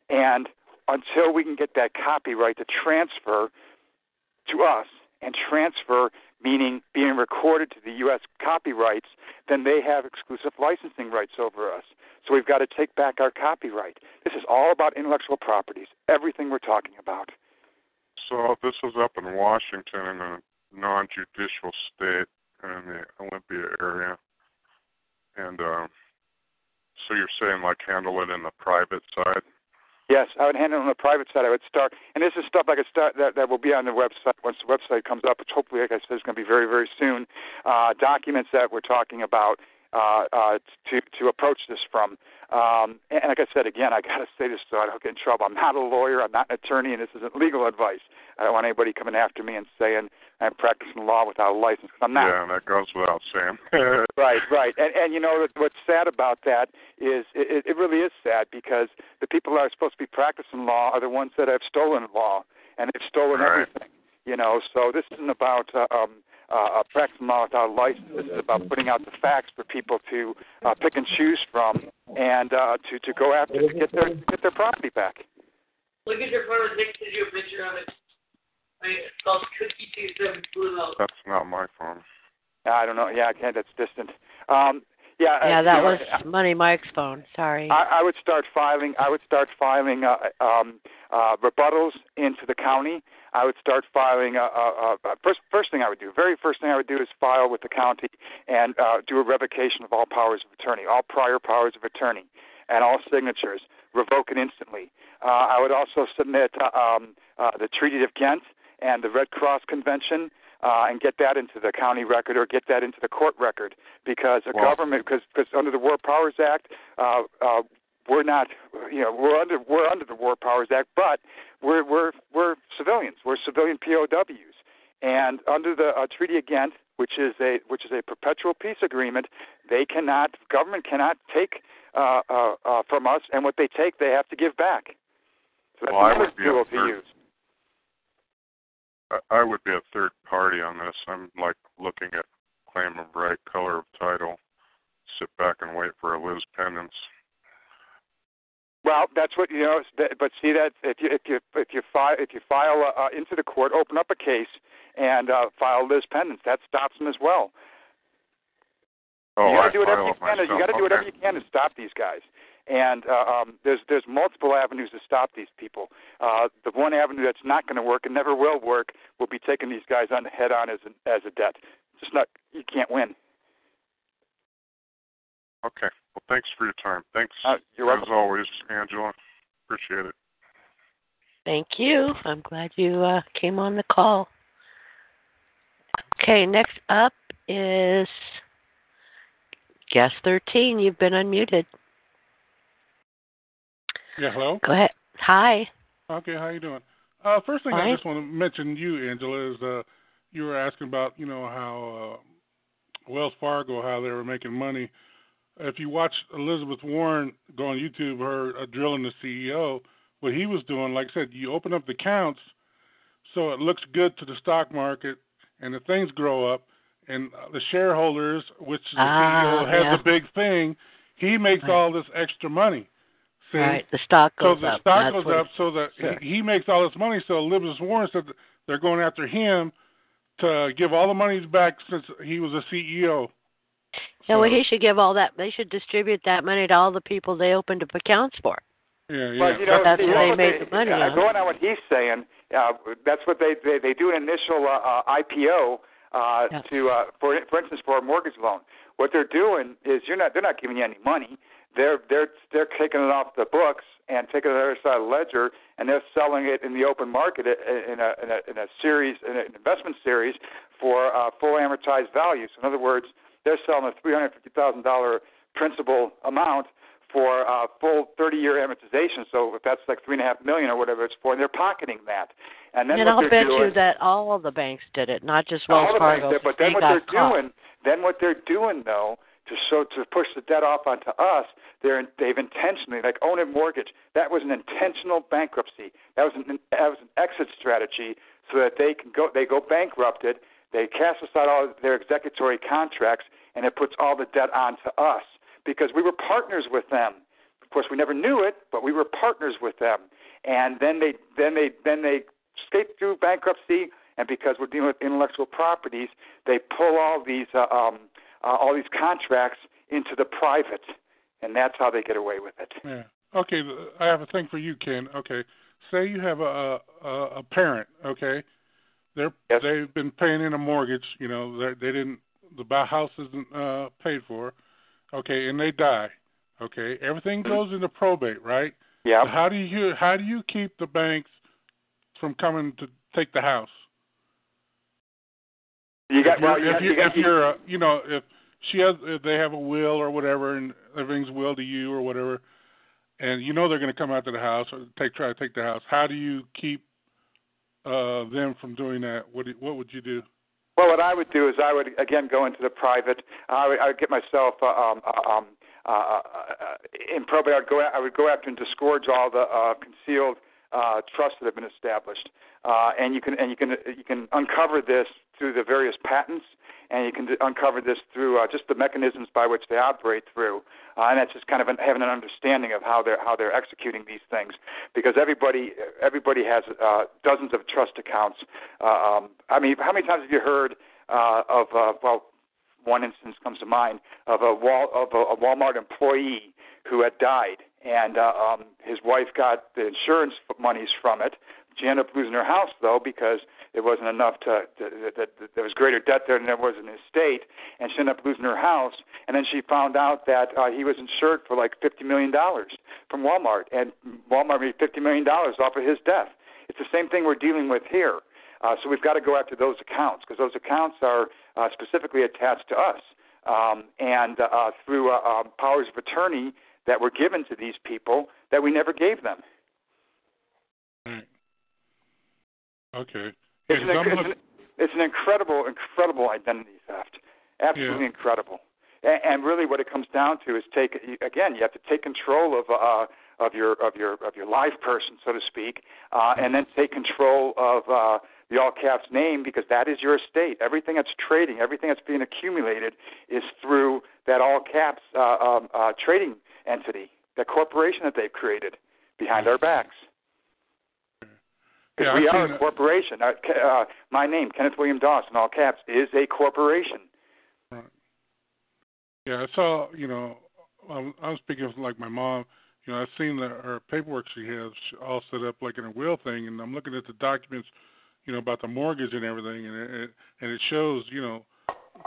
And until we can get that copyright to transfer to us and transfer meaning being recorded to the U.S. copyrights, then they have exclusive licensing rights over us. So we've got to take back our copyright. This is all about intellectual properties, everything we're talking about. So this is up in Washington in a non-judicial state in the Olympia area, and uh, so you're saying like handle it in the private side. Yes, I would handle it on the private side. I would start, and this is stuff I could start that, that will be on the website once the website comes up, which hopefully, like I said, is going to be very, very soon. Uh, documents that we're talking about uh, uh, to to approach this from. Um, and like I said again, I got to say this so I don't get in trouble. I'm not a lawyer. I'm not an attorney, and this isn't legal advice. I don't want anybody coming after me and saying I'm practicing law without a license because I'm not. Yeah, that goes without saying. [LAUGHS] [LAUGHS] right, right. And and you know what's sad about that is it, it really is sad because the people that are supposed to be practicing law are the ones that have stolen law and they've stolen right. everything. You know, so this isn't about uh, um, uh, practicing law without a license. This is about putting out the facts for people to uh, pick and choose from and uh, to to go after to get their get their property back. Look at your phone. Nick sent you a picture of it. It's called Cookie Two Blue Note. That's not my phone. I don't know. Yeah, I can't. That's distant. Um, yeah. Yeah, uh, that you know, was Money Mike's phone. Sorry. I, I would start filing. I would start filing uh, um, uh, rebuttals into the county. I would start filing. Uh, uh, uh, first, first thing I would do, very first thing I would do is file with the county and uh, do a revocation of all powers of attorney, all prior powers of attorney, and all signatures. Revoke it instantly. Uh, I would also submit uh, um, uh, the Treaty of Ghent and the Red Cross Convention. Uh, and get that into the county record or get that into the court record. Because a Wow. government because because under the War Powers Act uh, uh, we're not you know we're under we're under the War Powers Act but we're we're we're civilians. We're civilian POWs and under the uh, Treaty of Ghent which is a which is a perpetual peace agreement they cannot government cannot take uh, uh, uh, from us and what they take they have to give back. So that's Well, I another would be tool to use I, would be a third party on this. I'm like looking at claim of right, color of title, sit back and wait for a lis pendens. Well, that's what you know. But see that if you if you if you file if you file uh, uh, into the court, open up a case and uh, file lis pendens, that stops them as well. Oh, you got to do whatever you can. You got to do whatever you can to stop these guys. And uh, um, there's there's multiple avenues to stop these people. Uh, the one avenue that's not going to work and never will work will be taking these guys on head on as a, as a debt. just not you can't win. Okay. Well, thanks for your time. Thanks uh, you're as always, Angela. Appreciate it. Thank you. I'm glad you uh, came on the call. Okay, next up is guest 13. You've been unmuted. Yeah, hello. Go ahead. Hi. Okay, how you doing? Uh, first thing. I just want to mention you, Angela, is uh, you were asking about you know how uh, Wells Fargo how they were making money. If you watch Elizabeth Warren go on YouTube, her uh, drilling the CEO, what he was doing, like I said, you open up the accounts so it looks good to the stock market, and the things grow up, and the shareholders, which the Ah, CEO has yeah. a big thing, he makes Right. all this extra money. See? Right. The stock goes up. So the up. stock goes up, so that Sure. he, he makes all this money. So Elizabeth Warren said that they're going after him to give all the monies back since he was a CEO. Yeah, well, he should give all that. They should distribute that money to all the people they opened up accounts for. Yeah, yeah. Well, you know, That's you where know they what made the money uh, on. Going on what he's saying, uh, that's what they they, they do an initial uh, uh, IPO uh, Yeah. to uh, for for instance for a mortgage loan. What they're doing is you're not they're not giving you any money. They're they're they're taking it off the books and taking it to the other side of the ledger, and they're selling it in the open market in a in a, in a series in an investment series for uh, full amortized value. So in other words, they're selling a three hundred fifty thousand dollar principal amount for uh, full 30-year amortization. So if that's like three and a half million or whatever it's for, and they're pocketing that. And then and I'll bet doing, you that all of the banks did it, not just Wells all Wells the banks Fargo. did, but then what they're caught. doing, then what they're doing though, to so to push the debt off onto us, they're they've intentionally like Ownit mortgage. That was an intentional bankruptcy. That was an that was an exit strategy so that they can go they go bankrupted. They cast aside all their executory contracts, and it puts all the debt onto us because we were partners with them. Of course, we never knew it, but we were partners with them. And then they then they then they skate through bankruptcy, and because we're dealing with intellectual properties, they pull all these uh, um, uh, all these contracts into the private, and that's how they get away with it. Yeah. Okay, I have a thing for you, Ken. Okay, say you have a a, a parent. Okay, they're Yes. they've been paying in a mortgage. You know, they they didn't the house isn't uh, paid for. Okay, and they die. Okay, everything goes into probate, right? Yeah. How do you how do you keep the banks from coming to take the house? You got if you're, well, you if you if you're uh, you know if she has if they have a will or whatever and everything's will to you or whatever, and you know they're going to come out to the house or take try to take the house. How do you keep uh them from doing that? What do, what would you do? Well, what I would do is I would again go into the private. I would, I would get myself uh, um, uh, um, uh, uh, in probate. I'd go. I would go after and disgorge all the uh, concealed uh, trusts that have been established, uh, and you can and you can you can uncover this through the various patents, and you can d- uncover this through uh, just the mechanisms by which they operate through, uh, and that's just kind of an, having an understanding of how they're how they're executing these things, because everybody everybody has uh, dozens of trust accounts. Uh, um, I mean, how many times have you heard uh, of uh, well? One instance comes to mind of a wall of a, a Walmart employee who had died, and uh, um, his wife got the insurance monies from it. She ended up losing her house though because it wasn't enough to, to, to, to there was greater debt there than there was in his estate, and she ended up losing her house. And then she found out that uh, he was insured for like fifty million dollars from Walmart, and Walmart made fifty million dollars off of his death. It's the same thing we're dealing with here. Uh, so we've got to go after those accounts because those accounts are uh, specifically attached to us, um, and uh, through uh, um, powers of attorney that were given to these people that we never gave them. Okay. It's an, it's, an, it's an incredible, incredible identity theft. Absolutely Yeah. incredible. And, and really, what it comes down to is take again. You have to take control of uh, of your of your of your live person, so to speak, uh, and then take control of uh, the all caps name because that is your estate. Everything that's trading, everything that's being accumulated, is through that all caps uh, um, uh, trading entity, that corporation that they've created behind our backs. Yeah, we are a corporation. Uh, uh, my name, Kenneth William Dawson, all caps, is a corporation. Right. Yeah, I saw. You know, I'm, I'm speaking of like my mom. You know, I've seen the, her paperwork she has all set up like in a will thing, and I'm looking at the documents. You know about the mortgage and everything, and it, it and it shows. You know,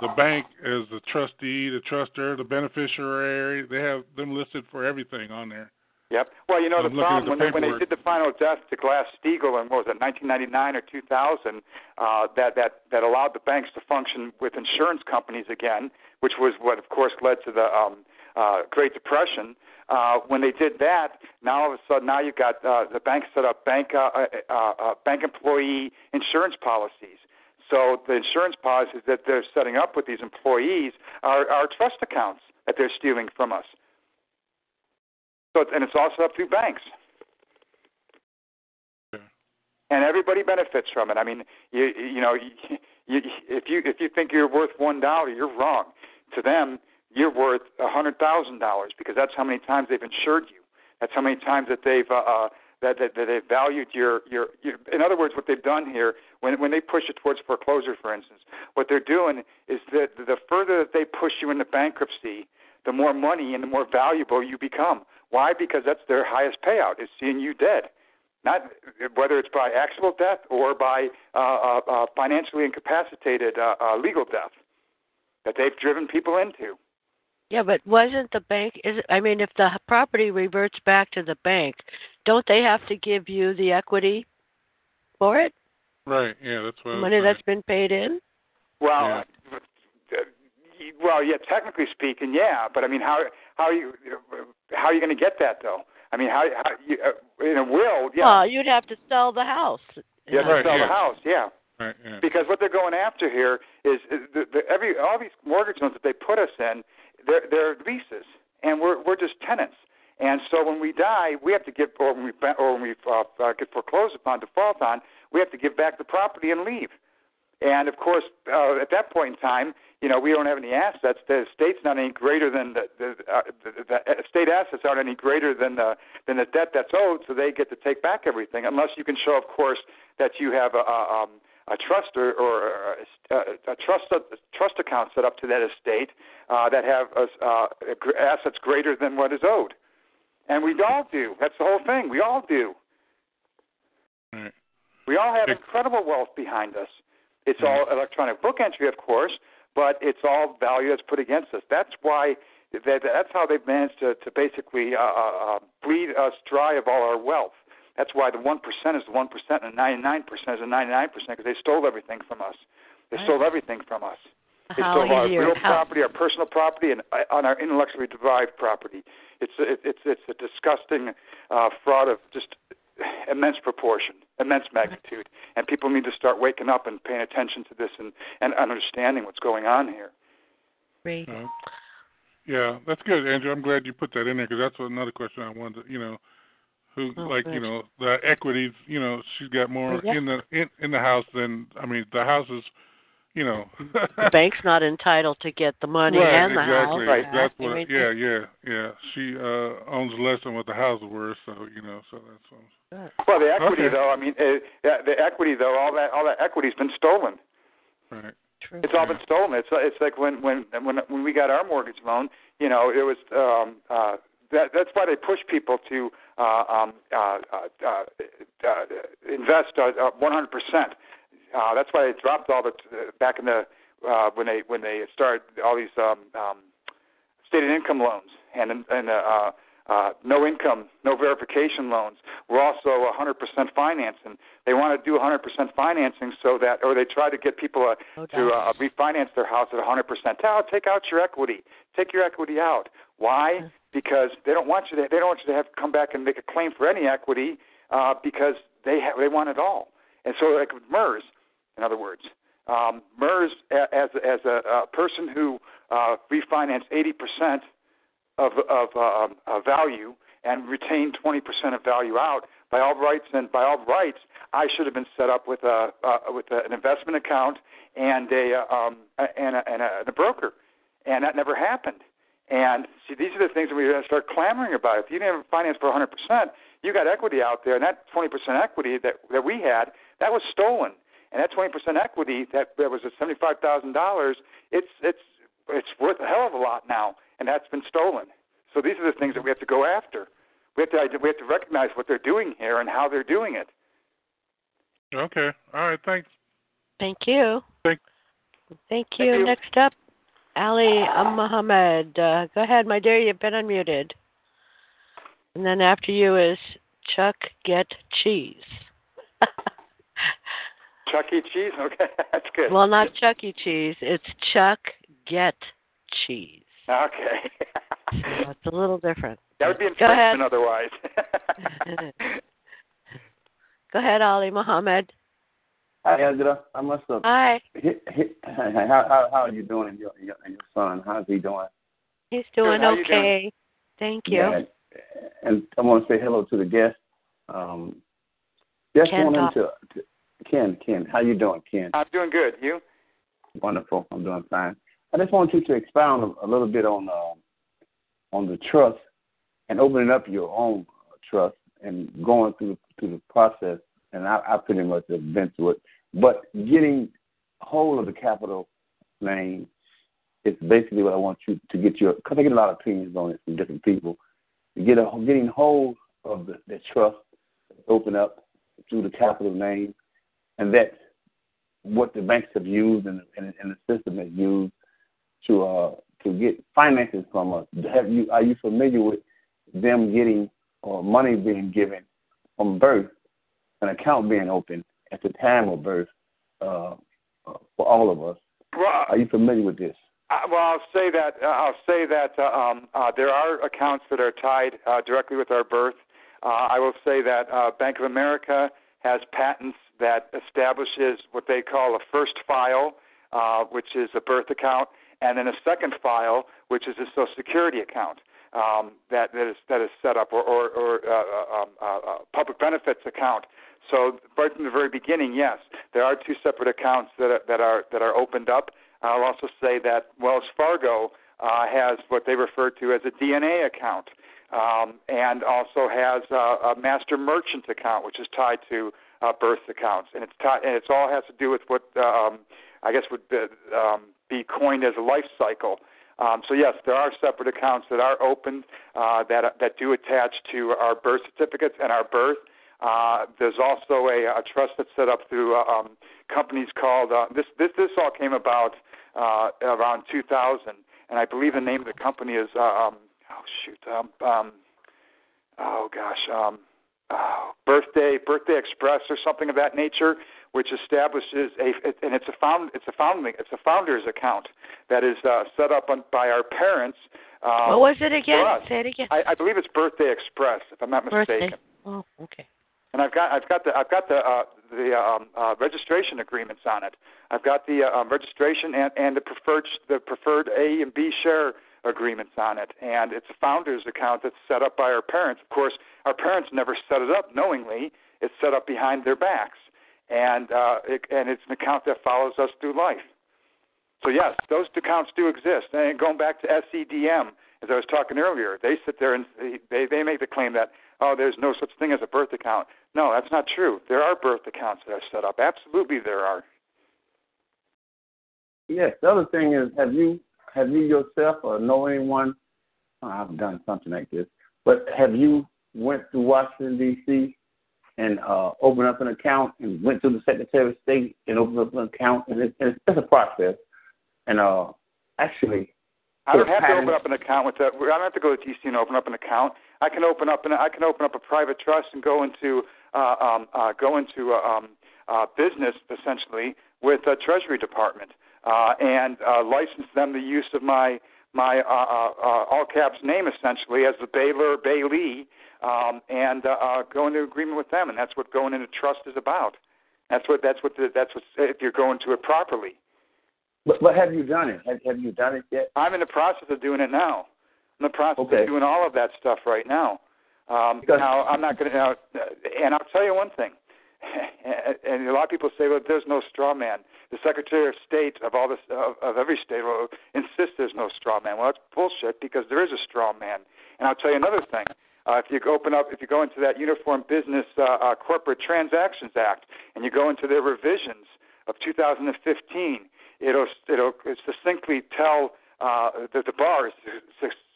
the bank as the trustee, the truster, the beneficiary. They have them listed for everything on there. Yep. Well, you know I'm the problem the when they, when they did the final death to Glass Steagall in what was it, 1999 or 2000, uh, that that that allowed the banks to function with insurance companies again, which was what, of course, led to the um, uh, Great Depression. Uh, when they did that, now all of a sudden, now you've got uh, the banks set up bank uh, uh, uh, bank employee insurance policies. So the insurance policies that they're setting up with these employees are, are trust accounts that they're stealing from us. So it's, and it's all set up through banks. And everybody benefits from it. I mean, you you know, you, you, if you if you think you're worth one dollar, you're wrong. To them, you're worth a hundred thousand dollars because that's how many times they've insured you. That's how many times that they've uh, uh, that, that that they've valued your, your your. In other words, what they've done here, when when they push it towards foreclosure, for instance, what they're doing is that the further that they push you into bankruptcy, the more money and the more valuable you become. Why? Because that's their highest payout is seeing you dead. Not whether it's by actual death or by uh, uh, uh, financially incapacitated uh, uh, legal death that they've driven people into. Yeah, but wasn't the bank? Is it, I mean, if the property reverts back to the bank, don't they have to give you the equity for it? Right. Yeah, that's what. Money that's been paid in. Well, uh, well, yeah, technically speaking, yeah. But I mean, how how are you how are you going to get that though? I mean, how, how you, uh, in a will, yeah, Well, you'd have to sell the house. you have to Right, sell yeah. the house, yeah. Right. Yeah. Because what they're going after here is, is the, the, every all these mortgage loans that they put us in, they're, they're leases, and we're we're just tenants. And so when we die, we have to give, or when we ba- or when we uh, uh, get foreclosed upon, default on, we have to give back the property and leave. And of course, uh, at that point in time, you know, we don't have any assets. The state's not any greater than the the, uh, the, the estate assets aren't any greater than the than the debt that's owed, so they get to take back everything, unless you can show, of course, that you have a, a, um, a trust or, or a, a trust a trust account set up to that estate uh, that have uh, uh, assets greater than what is owed. And we all do. That's the whole thing. We all do. Right. We all have incredible wealth behind us. It's all electronic book entry, of course, but it's all value that's put against us. That's why that, that's how they've managed to, to basically uh, uh, uh, bleed us dry of all our wealth. That's why the one percent is the one percent and the ninety nine percent is the ninety nine percent because they stole everything from us. They stole everything from us. They How stole our real how- property, our personal property, and uh, on our intellectually derived property. It's it, it's it's a disgusting uh, fraud of just immense proportion, immense magnitude, and people need to start waking up and paying attention to this and and understanding what's going on here. Agree. Uh, yeah, that's good, Andrew. I'm glad you put that in there because that's another question I wanted. To, you know, who Oh, like good. you know the equities. You know, she's got more Yeah. in the in in the house than I mean the house is. You know, the bank's not entitled to get the money right, and the exactly. house. That's I what. mean, yeah, yeah, yeah. She uh owns less than what the house is worth, so you know, so that's. Um, Well, the equity Okay. though, I mean, uh, the equity though, all that all that equity's been stolen. right. True. It's all been stolen. It's it's like when when when when we got our mortgage loan, you know, it was um uh that that's why they push people to uh um uh uh, uh, uh invest uh, uh 100%. Uh that's why they dropped all the uh, back in the uh when they when they started all these um um stated income loans and and uh uh, no income, no verification loans. We're also 100% financing. They want to do 100% financing so that, or they try to get people uh, No to uh, refinance their house at 100%. Tell, take out your equity. Take your equity out. Why? Because they don't want you to. They don't want you to have to come back and make a claim for any equity uh, because they have, they want it all. And so, like with MERS, in other words, um, MERS as as a, a person who uh, refinanced 80% of of uh, value and retained 20% of value out. By all rights and by all rights, I should have been set up with a uh, with a, an investment account and a uh, um, and a, and a, and a broker, and that never happened. And see, these are the things that to start clamoring about. If you didn't have finance for 100%, you got equity out there, and that 20% equity that that we had, that was stolen. And that 20% equity that that was at $75,000, it's it's it's worth a hell of a lot now, and that's been stolen. So these are the things that we have to go after. We have to we have to recognize what they're doing here and how they're doing it. Okay. All right. Thanks. Thank you. Thank- Thank you. Thank you. Next up, Ali Muhammad. Uh, go ahead, my dear. You've been unmuted. And then after you is Chuck Get Cheese. [LAUGHS] Chuck E. Cheese? [LAUGHS] Okay, that's good. Well, not Chuck E. Cheese. It's Chuck Get Cheese. Okay. so it's a little different. That would be infringement otherwise. [LAUGHS] Go ahead, Ali Muhammad. Hi, Angela. I must have. Hi. How how how are you doing, and your your, your son? How's he doing? He's doing Good. okay. Doing? Thank you. Yeah, and I want to say hello to the guest. Um, just Ken wanted to, to Ken. Ken, how you doing, Ken? I'm doing good. You? Wonderful. I'm doing fine. I just want you to expound a, a little bit on uh, on the trust and opening up your own trust and going through through the process. And I, I pretty much have been through it. But getting hold of the capital name is basically what I want you to get your because I get a lot of opinions on it from different people. To get a getting hold of the, the trust, open up through the capital name, and that's what the banks have used and, and, and the system has used to uh, to get finances from us. Have you are you familiar with them getting or money being given from birth, an account being opened at the time of birth uh, uh, for all of us? Well, are you familiar with this? Uh, well, I'll say that uh, I'll say that uh, um, uh, there are accounts that are tied uh, directly with our birth. Uh, I will say that uh, Bank of America has patents that establishes what they call a first file, uh, which is a birth account, and then a second file, which is a Social Security account um, that, that is that is set up, or, or, or uh, um, uh, uh, public benefits account. So right from the very beginning, yes, there are two separate accounts that are, that are that are opened up. I'll also say that Wells Fargo uh, has what they refer to as a DNA account, um, and also has a, a master merchant account, which is tied to uh, birth accounts, and it's tied, and it's all has to do with what um, I guess would be, um, be coined as a life cycle. Um, so yes, there are separate accounts that are opened uh, that that do attach to our birth certificates and our birth. Uh, there's also a, a trust that's set up through uh, um, companies called uh, this. This this all came about uh, around 2000, and I believe the name of the company is uh, um, oh shoot um, um, oh gosh um, oh, birthday birthday express or something of that nature which establishes a and it's a found it's a founding it's a founder's account that is uh, set up on, by our parents. Um, what was it again? Say it again. I, I believe it's Birthday Express, if I'm not Birthday. mistaken. Oh, okay. And I've got I've got the I've got the uh, the um, uh, registration agreements on it. I've got the uh, um, registration and, and the preferred the preferred A and B share agreements on it, and it's a founder's account that's set up by our parents. Of course, our parents never set it up knowingly. It's set up behind their backs and uh, it, and it's an account that follows us through life. So yes, those accounts do exist. And going back to SCDM, as I was talking earlier, they sit there and they they make the claim that oh, there's no such thing as a birth account. No, that's not true. There are birth accounts that are set up. Absolutely, there are. Yes. The other thing is, have you have you yourself or know anyone? Oh, I've done something like this, but have you went to Washington D.C and uh, open up an account and went to the Secretary of State and opened up an account, and it's, it's, it's a process. And uh, actually, I don't have to open up an account with that. I don't have to go to DC and open up an account. I can open up an I can open up a private trust and go into uh, um, uh, go into uh, um, uh, business essentially with the Treasury Department uh, and uh, license them the use of my my uh, uh, uh, all caps name essentially as the bailor bailee um, and uh, uh, go into agreement with them, and that's what going into trust is about. That's what that's what the, that's what if you're going to it properly. But, but have you done it? Have, have you done it yet? I'm in the process of doing it now. I'm in the process okay. of doing all of that stuff right now. Um, because, now I'm not going to. Now, and I'll tell you one thing. And a lot of people say, "Well, there's no straw man." The Secretary of State of all this of, of every state will insist there's no straw man. Well, that's bullshit because there is a straw man. And I'll tell you another thing. Uh, if you open up, if you go into that Uniform Business uh, uh, Corporate Transactions Act, and you go into their revisions of 2015, it'll it'll succinctly tell uh, the, the bar is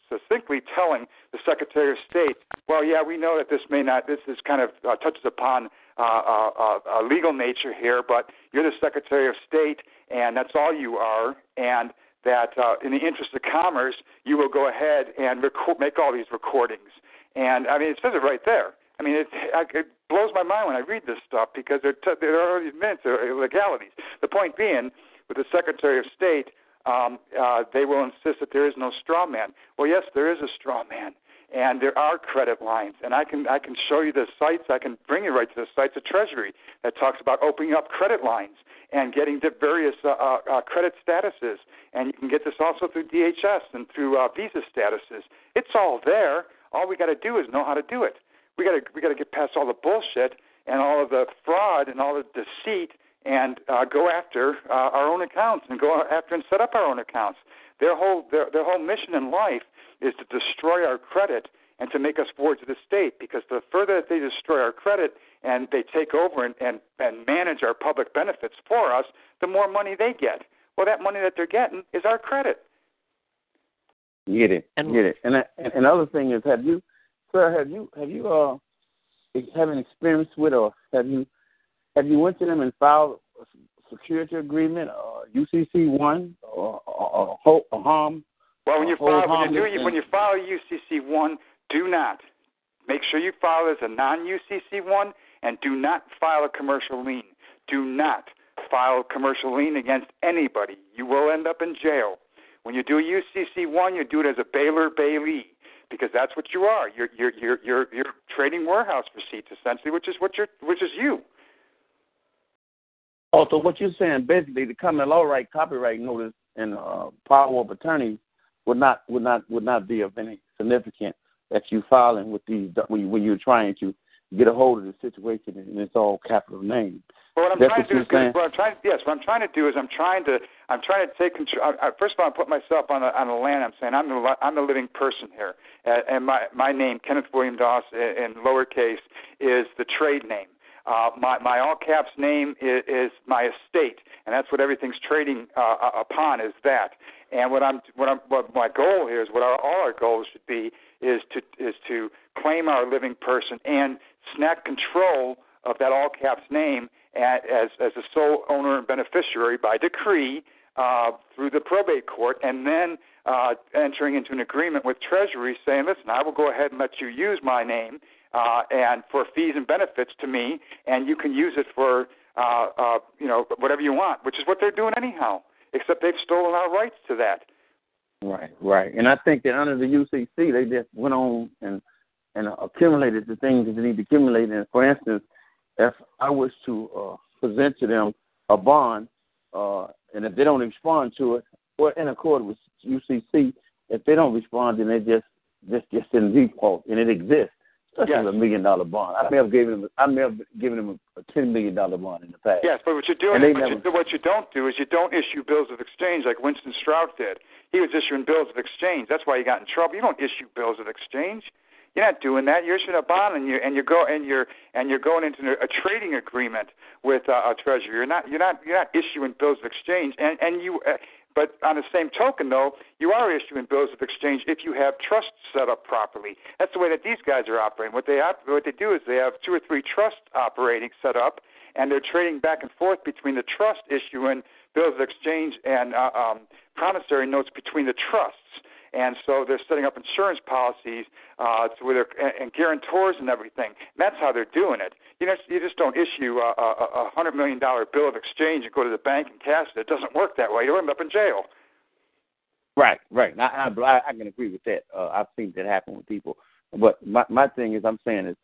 succinctly telling the Secretary of State, well, yeah, we know that this may not, this is kind of uh, touches upon uh, uh, uh, a legal nature here, but you're the Secretary of State, and that's all you are. And that uh, in the interest of commerce, you will go ahead and record, make all these recordings. And I mean, it says it right there. I mean, it, it blows my mind when I read this stuff because there, t- there are these minutes, are illegalities. The point being, with the Secretary of State, um, uh, they will insist that there is no straw man. Well, yes, there is a straw man, and there are credit lines, and I can I can show you the sites. I can bring you right to the sites of Treasury that talks about opening up credit lines and getting the various uh, uh, uh credit statuses, and you can get this also through DHS and through uh, visa statuses. It's all there. All we got to do is know how to do it. We got to we got to get past all the bullshit and all of the fraud and all the deceit and uh, go after uh, our own accounts and go after and set up our own accounts. Their whole their, their whole mission in life is to destroy our credit and to make us wards of the state. Because the further that they destroy our credit and they take over and, and, and manage our public benefits for us, the more money they get. Well, that money that they're getting is our credit. Get it, and, get it. And, and another thing is, have you, sir, have you have you uh have an experience with or have you have you went to them and filed a security agreement, or UCC one, or, or, or, or harm? Well, when you file when you do when you file UCC one, do not make sure you file as a non UCC one, and do not file a commercial lien. Do not file a commercial lien against anybody. You will end up in jail. When you do a UCC one, you do it as a bailor bailee because that's what you are. You're you're you're you're, you're trading warehouse receipts essentially, which is what you're which is you. Also, what you're saying basically, the common law right copyright notice and uh, power of attorney would not would not would not be of any significance that you filing with these when, when you're trying to get a hold of the situation and it's all capital names. Well, what I'm That's trying to do is what I'm trying. Yes, what I'm trying to do is I'm trying to I'm trying to take control. I, I, first of all, I put myself on the on the land. I'm saying I'm the I'm the living person here, uh, and my my name Kenneth William Dost in, in lowercase is the trade name. Uh, my my all caps name is, is my estate, and that's what everything's trading uh, upon is that. And what I'm what I'm what my goal here is what our, all our goals should be is to is to claim our living person and snap control of that all caps name as as a sole owner and beneficiary by decree uh, through the probate court, and then uh, entering into an agreement with Treasury saying, listen, I will go ahead and let you use my name uh, and for fees and benefits to me, and you can use it for uh, uh, you know whatever you want, which is what they're doing anyhow. Except they've stolen our rights to that. Right, right. And I think that under the UCC, they just went on and and accumulated the things that they need to accumulate. And for instance, if I was to uh, present to them a bond, uh, and if they don't respond to it, or in accord with UCC, if they don't respond, then they just just just in default, and it exists. Such yes. a million dollar bond. I may have given them. I may have given them a, ten million dollar bond in the past. Yes, but what you're doing, what, never, you, what you don't do is you don't issue bills of exchange like Winston Strout did. He was issuing bills of exchange. That's why he got in trouble. You don't issue bills of exchange. You're not doing that. You're issuing a bond, and you and you go and you're and you're going into a trading agreement with uh, a treasury. You're not you're not you're not issuing bills of exchange. And and you, uh, but on the same token, though, you are issuing bills of exchange if you have trusts set up properly. That's the way that these guys are operating. What they op- what they do is they have two or three trusts operating set up, and they're trading back and forth between the trust issuing bills of exchange and uh, um, promissory notes between the trusts and so they're setting up insurance policies uh, to where they're and guarantors and everything. And that's how they're doing it. You know, you just don't issue a, a, a hundred million dollar bill of exchange and go to the bank and cash it. It doesn't work that way. You'll end up in jail. Right, right. I, I, I can agree with that. Uh, I've seen that happen with people. But my my thing is, I'm saying is,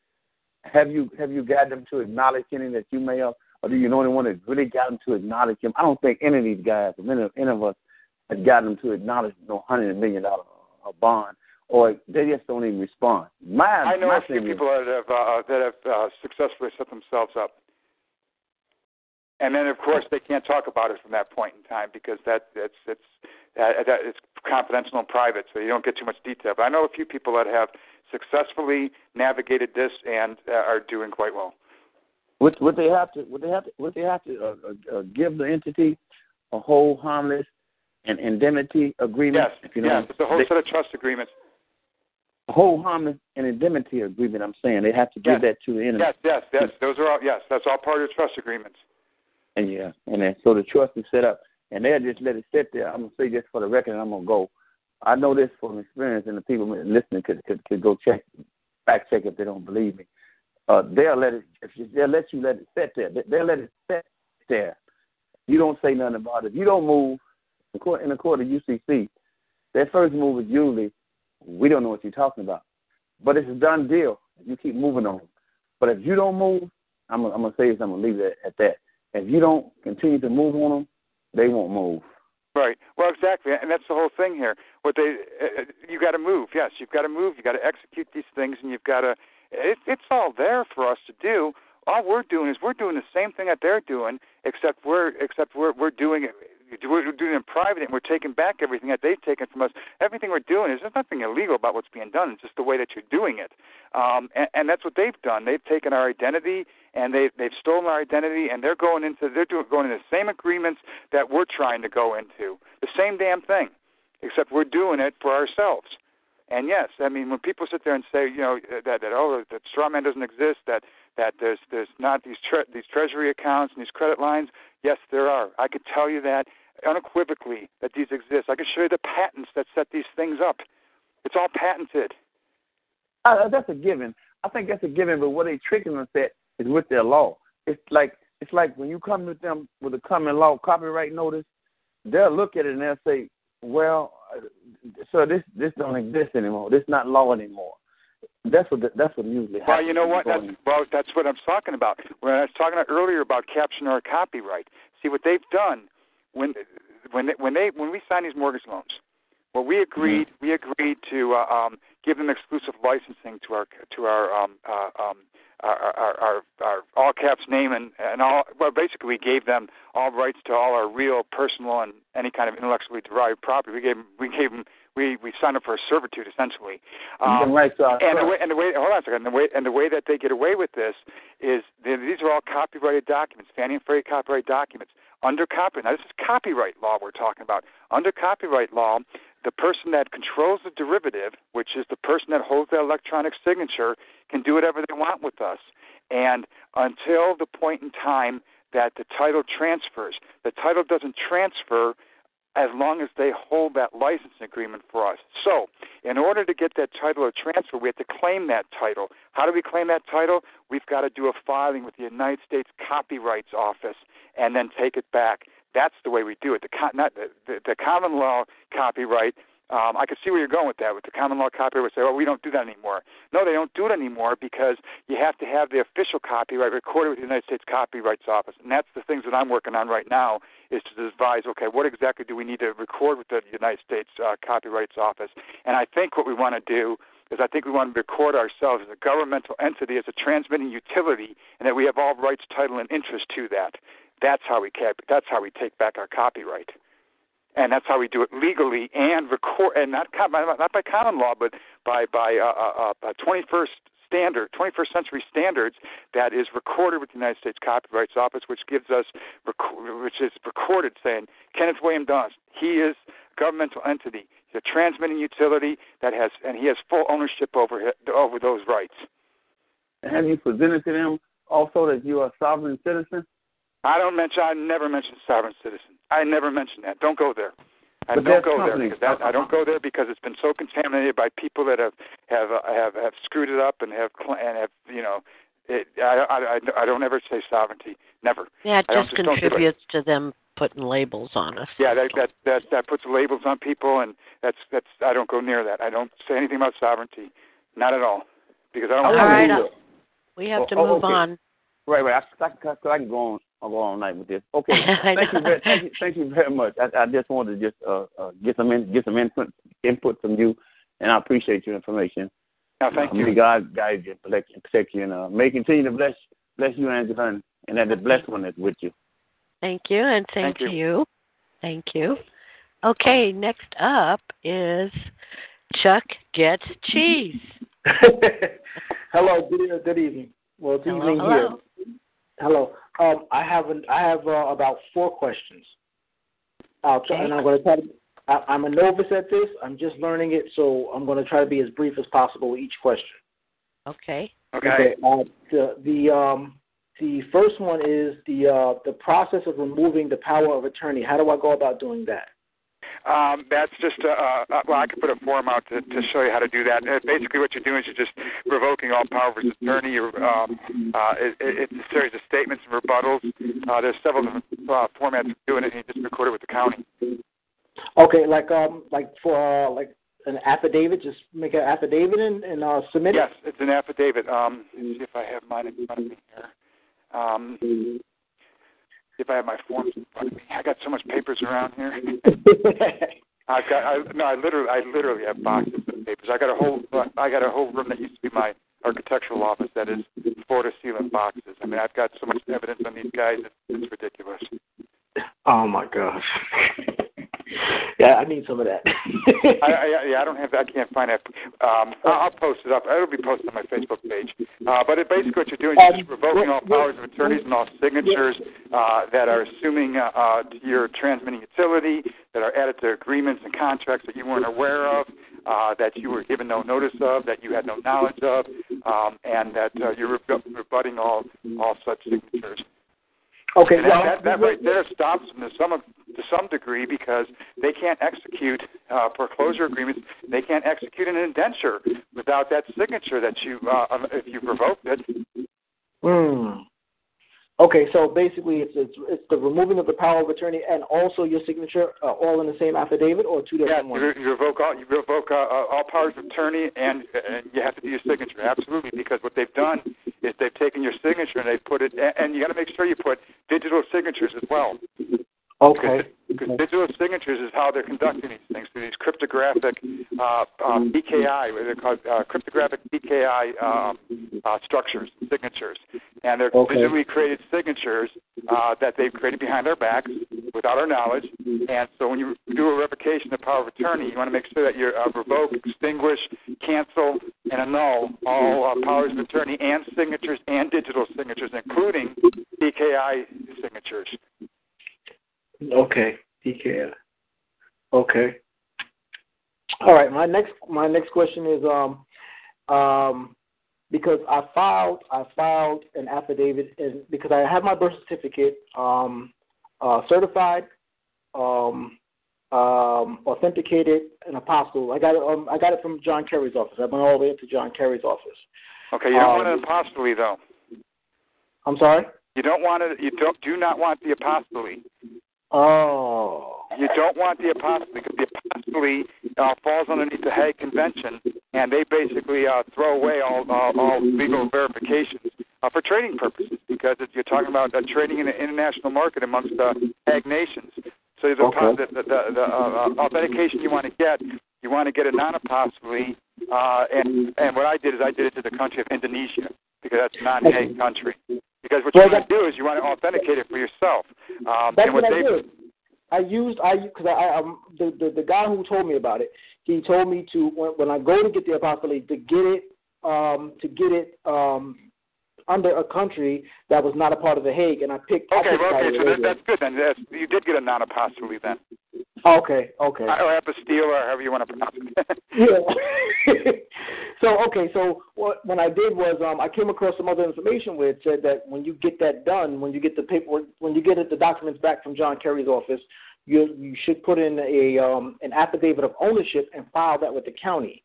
have you have you got them to acknowledge any that you may have, or do you know anyone that really got them to acknowledge him? I don't think any of these guys, any of, any of us, has gotten them to acknowledge no hundred million dollar uh, bond, or they just don't even respond. My, I know my a few people that have uh, that have uh, successfully set themselves up, and then of course they can't talk about it from that point in time because that it's it's uh, that it's confidential and private, so you don't get too much detail. But I know a few people that have successfully navigated this and uh, are doing quite well. Would, would they have to? Would they have to? Would they have to uh, uh, uh give the entity a hold harmless an indemnity agreement? Yes, if you know, yes, it's a whole they, set of trust agreements. A hold harmless and indemnity agreement. I'm saying they have to give yes. that to the enemy. Yes, yes, yes. Those are all yes. That's all part of the trust agreements. And yeah, and then so the trust is set up, and they'll just let it sit there. I'm gonna say just for the record, and I'm gonna go. I know this from experience, and the people listening could could, could go check, fact check if they don't believe me. Uh, they'll let it. If you, they'll let you let it sit there. They'll let it sit there. You don't say nothing about it. If you don't move, in the court of UCC, their first move is usually, we don't know what you're talking about. But it's a done deal. You keep moving on. But if you don't move, I'm, I'm going to say this, I'm to leave it at that. If you don't continue to move on them, they won't move. Right. Well, exactly, and that's the whole thing here. What they, uh, you got to move. Yes, you've got to move. You got to execute these things, and you've got to. It, it's all there for us to do. All we're doing is we're doing the same thing that they're doing, except we're except we're we're doing it we're doing it in private and we're taking back everything that they've taken from us. Everything we're doing is there's nothing illegal about what's being done. It's just the way that you're doing it, um, and, and that's what they've done. They've taken our identity and they've they've stolen our identity and they're going into they're doing going into the same agreements that we're trying to go into. The same damn thing, except we're doing it for ourselves. And yes, I mean when people sit there and say, you know, that that oh that straw man doesn't exist, that that there's there's not these tre- these treasury accounts and these credit lines. Yes, there are. I could tell you that unequivocally that these exist. I can show you the patents that set these things up. It's all patented. Uh, that's a given. I think that's a given. But what they tricking us at is with their law. It's like it's like when you come to them with a common law copyright notice, they'll look at it and they'll say, "Well, so this this don't exist anymore. This not law anymore." That's what the, that's what usually happens. Well, you know what? That's, well, that's what I'm talking about. When I was talking about earlier about caption or copyright. See what they've done when when they, when they when we sign these mortgage loans, well, we agreed mm-hmm. we agreed to uh, um, give them exclusive licensing to our to our um, uh, um, our, our, our, our all caps name and, and all well basically we gave them all rights to all our real personal and any kind of intellectually derived property. We gave we gave them we we signed up for a servitude essentially. Um, right, uh, and the way and the way hold on a second and the way and the way that they get away with this is these are all copyrighted documents Fannie and Freddie copyright documents under copyright. Now, this is copyright law we're talking about. Under copyright law, the person that controls the derivative, which is the person that holds the electronic signature, can do whatever they want with us. And until the point in time that the title transfers, the title doesn't transfer as long as they hold that license agreement for us. So, in order to get that title or transfer, we have to claim that title. How do we claim that title? We've got to do a filing with the United States Copyrights Office and then take it back. That's the way we do it. The, not, the, the common law copyright. Um, I could see where you're going with that. With the common law copyright, say, "Oh, we don't do that anymore." No, they don't do it anymore because you have to have the official copyright recorded with the United States Copyrights Office, and that's the things that I'm working on right now is to devise, okay, what exactly do we need to record with the United States uh, Copyrights Office? And I think what we want to do is I think we want to record ourselves as a governmental entity, as a transmitting utility, and that we have all rights, title, and interest to that. That's how we cap- That's how we take back our copyright, and that's how we do it legally and record, and not not by common law, but by by uh, uh, uh, 21st standard, 21st century standards that is recorded with the United States Copyrights Office, which gives us, which is recorded saying Kenneth William Dost, he is a governmental entity, he's a transmitting utility that has, and he has full ownership over over those rights. Have you presented to them also that you are a sovereign citizen? I don't mention. I never mention sovereign citizen. I never mention that. Don't go there. I don't go there because that, I don't go there because it's been so contaminated by people that have have uh, have have screwed it up and have and have you know. It, I, I I don't ever say sovereignty. Never. Yeah, it just, just contributes to them putting labels on us. Yeah, that that that that puts labels on people, and that's that's. I don't go near that. I don't say anything about sovereignty, not at all, because I don't. All right, uh, we have to oh, move okay. on. Right, right. I, I, I can go on. I'll go all night with this. [LAUGHS] Okay. thank you, very, thank you, thank you very much. I, I just wanted to just uh, uh, get some in, get some input input from you, and I appreciate your information. No, thank uh, you. May God guide you, protect you, protect you, and uh, may continue to bless bless you, Angela, and, and that the blessed one is with you. Thank you, and same Thank to you. you. Thank you. Okay, next up is Chuck Gets Cheese. [LAUGHS] hello, good, good evening. Well, it's Hello, evening hello. here. Hello. Um, I have an, I have uh, about four questions. I'll try, Okay. and I'm going to try to I, I'm a novice at this. I'm just learning it, so I'm going to try to be as brief as possible with each question. Okay. Okay. Uh, the the um the first one is the uh the process of removing the power of attorney. How do I go about doing that? Um, that's just uh, uh, well, I could put a form out to, to show you how to do that. And basically, what you're doing is you're just revoking all power of attorney. You're, um, uh, it, it's a series of statements and rebuttals. Uh, there's several different uh, formats of doing it, and you just record it with the county. Okay, like um like for uh, like an affidavit, just make an affidavit and, and uh, submit it. Yes, it's an affidavit. Um, let me see if I have mine in front of me here. Um, if I have my forms in front of me. I got so much papers around here. [LAUGHS] I've got I, no, I literally I literally have boxes of papers. I got a whole uh, I got a whole room that used to be my architectural office that is floor to ceiling boxes. I mean, I've got so much evidence on these guys. It's, it's ridiculous. Oh my gosh. [LAUGHS] [LAUGHS] yeah, I need some of that. [LAUGHS] I, I, yeah, I don't have. I can't find it. Um, I'll, I'll post it up. It'll be posted on my Facebook page. Uh, but it, basically, what you're doing is just revoking all powers of attorneys and all signatures uh, that are assuming uh, uh, your transmitting utility, that are added to agreements and contracts that you weren't aware of, uh, that you were given no notice of, that you had no knowledge of, um, and that uh, you're rebutting all all such signatures. Okay, and that, that, that right there stops them to some to some degree because they can't execute uh, foreclosure agreements. They can't execute an indenture without that signature that you uh, um, if you revoked it. Hmm. Okay, so basically, it's, it's it's the removing of the power of attorney and also your signature, uh, all in the same affidavit, or two different yeah, ones. You, you revoke all you revoke uh, uh, all powers of attorney, and and you have to do your signature absolutely because what they've done is they've taken your signature and they've put it, and, and you got to make sure you put digital signatures as well. Okay. Because digital signatures is how they're conducting these things through these cryptographic uh, um, PKI, what they're called uh, cryptographic PKI um, uh, structures, signatures, and they're Okay. digitally created signatures uh, that they've created behind our backs without our knowledge. And so when you do a revocation of power of attorney, you want to make sure that you uh, revoke, extinguish, cancel, and annul all uh, powers of attorney and signatures and digital signatures, including PKI signatures. Okay, DKI. Okay. All right. My next my next question is um um because I filed I filed an affidavit and because I have my birth certificate um uh certified um um authenticated and apostle. I got it um I got it from John Kerry's office. I went all the way up to John Kerry's office. Okay, you don't Um, want an apostille though. I'm sorry? You don't want it. You don't do not want the apostille. Oh. You don't want the apostille because the apostille uh, falls underneath the Hague Convention, and they basically uh, throw away all all, all legal verifications uh, for trading purposes because it's, you're talking about uh, trading in an international market amongst uh, Hague nations. So the, Okay. the, the, the, the uh, uh, authentication you want to get, you want to get a non-apostille, uh, and and what I did is I did it to the country of Indonesia because that's not a country. Because what you Well, want to do is you want to authenticate it for yourself. Um, That's what what I they did. I used I because I, I um the, the the guy who told me about it. He told me to when, when I go to get the apostolate to get it um to get it um under a country that was not a part of the Hague, and I picked. I Okay, picked well, okay, so that, that's good then. That's, you did get a non-apostille then, Okay, okay. or apostille, or however you want to pronounce it. [LAUGHS] Yeah. [LAUGHS] so okay, so what when I did was um I came across some other information where it said that when you get that done, when you get the paperwork, when you get it, the documents back from John Kerry's office, you you should put in a um an affidavit of ownership and file that with the county.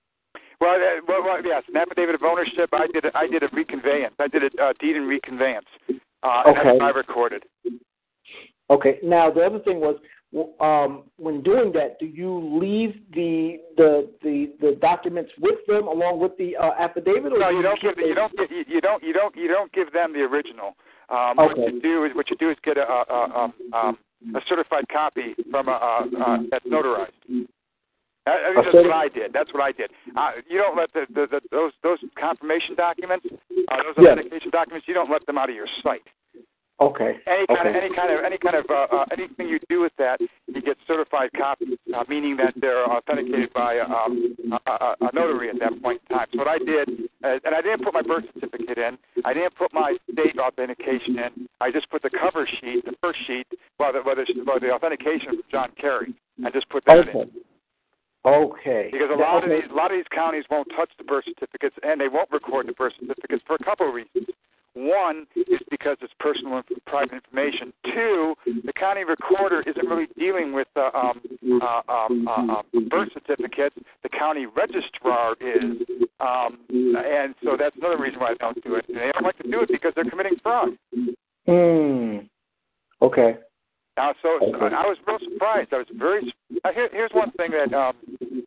Well, uh, well, well, yes, an affidavit of ownership. I did. A, I did a reconveyance. I did a uh, deed and reconveyance. Uh, and Okay. that's what I recorded. Okay. Now the other thing was, w- um, when doing that, do you leave the the the, the documents with them along with the uh, affidavit? Or No, you don't give. You don't. Give, you, you don't. You don't. You don't give them the original. Um, What Okay. you do is what you do is get a a, a, um, um, a certified copy from a, a, a that's notarized. I, I mean, that's what I did. That's what I did. Uh, you don't let the, the, the those those confirmation documents, uh, those Yes. authentication documents, you don't let them out of your sight. Okay. Any kind of okay. any kind of any kind of uh, uh, anything you do with that, you get certified copies, uh, meaning that they're authenticated by a, um, a, a, a notary at that point in time. So what I did, uh, and I didn't put my birth certificate in, I didn't put my state authentication in. I just put the cover sheet, the first sheet, well, the, well, the, well, the authentication from John Kerry. and just put that okay. in. Okay. Because a lot of these a lot of these counties won't touch the birth certificates and they won't record the birth certificates for a couple of reasons. One is because it's personal and private information. Two, the county recorder isn't really dealing with uh, um, uh, um, uh, uh, birth certificates. The county registrar is, um, and so that's another reason why they don't do it. They don't like to do it because they're committing fraud. Hmm. Okay. Now, so. I was real surprised. I was very. Uh, here, here's one thing that um,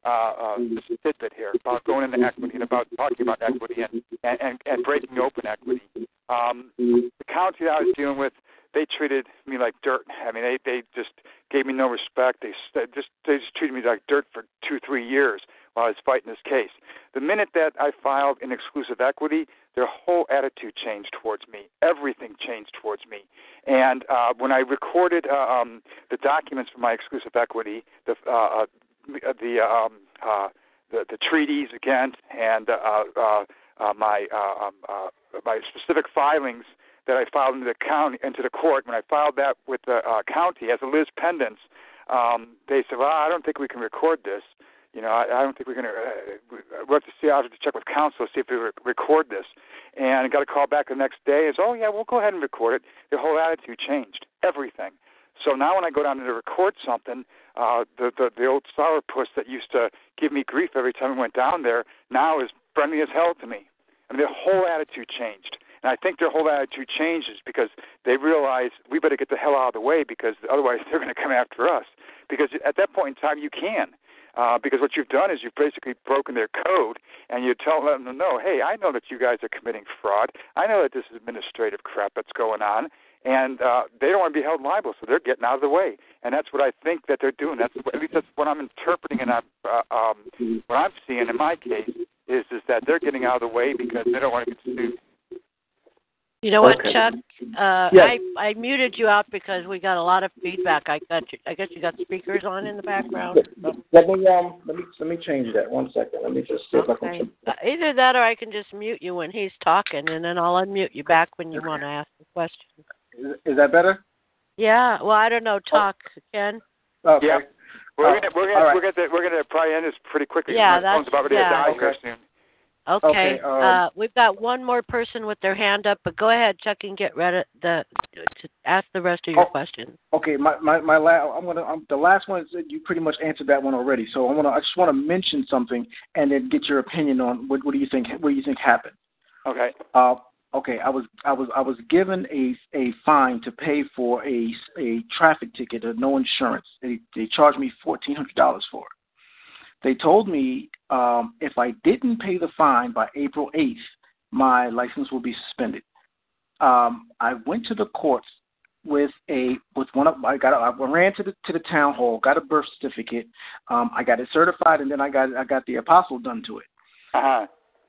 uh, uh, this tidbit here about going into equity and about talking about equity and and, and, and breaking open equity. Um, the county that I was dealing with, they treated me like dirt. I mean, they they just gave me no respect. They just they just treated me like dirt for two three years while I was fighting this case. The minute that I filed in exclusive equity, their whole attitude changed towards me. Everything changed towards me. And uh, when I recorded uh, um, the documents for my exclusive equity, the uh, uh the um, uh, the, the treaties again, and uh, uh, uh, my uh, um, uh, my specific filings that I filed into the county into the court. When I filed that with the uh, county as a lis pendens, um, they said, "Well, I don't think we can record this." You know, I, I don't think we're going to. Uh, we'll have to see. I have to check with counsel see if we re- record this. And I got a call back the next day. It's oh yeah, we'll go ahead and record it. Their whole attitude changed, everything. So now when I go down to record something, uh, the, the the old sourpuss that used to give me grief every time I went down there now is friendly as hell to me. I mean, their whole attitude changed. And I think their whole attitude changes because they realize we better get the hell out of the way because otherwise [LAUGHS] they're going to come after us. Because at that point in time, you can. Uh, because what you've done is you've basically broken their code, and you tell them no, hey, I know that you guys are committing fraud. I know that this is administrative crap that's going on, and uh, they don't want to be held liable, so they're getting out of the way. And that's what I think that they're doing. That's at least that's what I'm interpreting, and I'm, uh, um, what I'm seeing in my case is is that they're getting out of the way because they don't want to get sued. You know what, Okay. Chuck? Uh, Yes. I I muted you out because we got a lot of feedback. I got you, I guess you got speakers on in the background. So. Let me um let me let me change that one second. Let me just see if I can. Uh, Either that, or I can just mute you when he's talking, and then I'll unmute you back when you want to ask a question. Is, is that better? Yeah. Well, I don't know. Talk, Ken. Okay. Yeah. We're Uh, gonna we're gonna right. we're gonna we're gonna probably end this pretty quickly. Yeah, My phone's that's- about ready yeah. to die here soon. Okay. Okay, um, uh, we've got one more person with their hand up, but go ahead, Chuck, and get ready the to ask the rest of your Oh. questions. Okay, my my my la- I'm gonna um, the last one is you pretty much answered that one already. So I want to I just want to mention something and then get your opinion on what what do you think what do you think happened? Okay. Uh, okay, I was I was I was given a a fine to pay for a a traffic ticket, a no insurance. They they charged me fourteen hundred dollars for it. They told me um, if I didn't pay the fine by April eighth, my license will be suspended. Um, I went to the courts with a with one of I got a, I ran to the to the town hall, got a birth certificate, um, I got it certified, and then I got I got the apostle done to it. Uh-huh.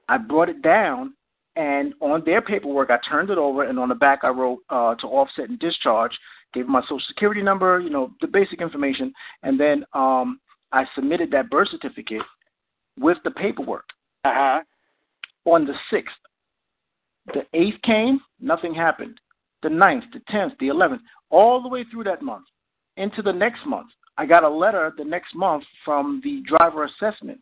I brought it down, and on their paperwork, I turned it over, and on the back, I wrote uh, to offset and discharge. Gave my social security number, you know, the basic information, and then um, I submitted that birth certificate with the paperwork. Uh huh. On the sixth, the eighth came, nothing happened. The ninth, the tenth, the eleventh, all the way through that month, into the next month. I got a letter the next month from the driver assessment,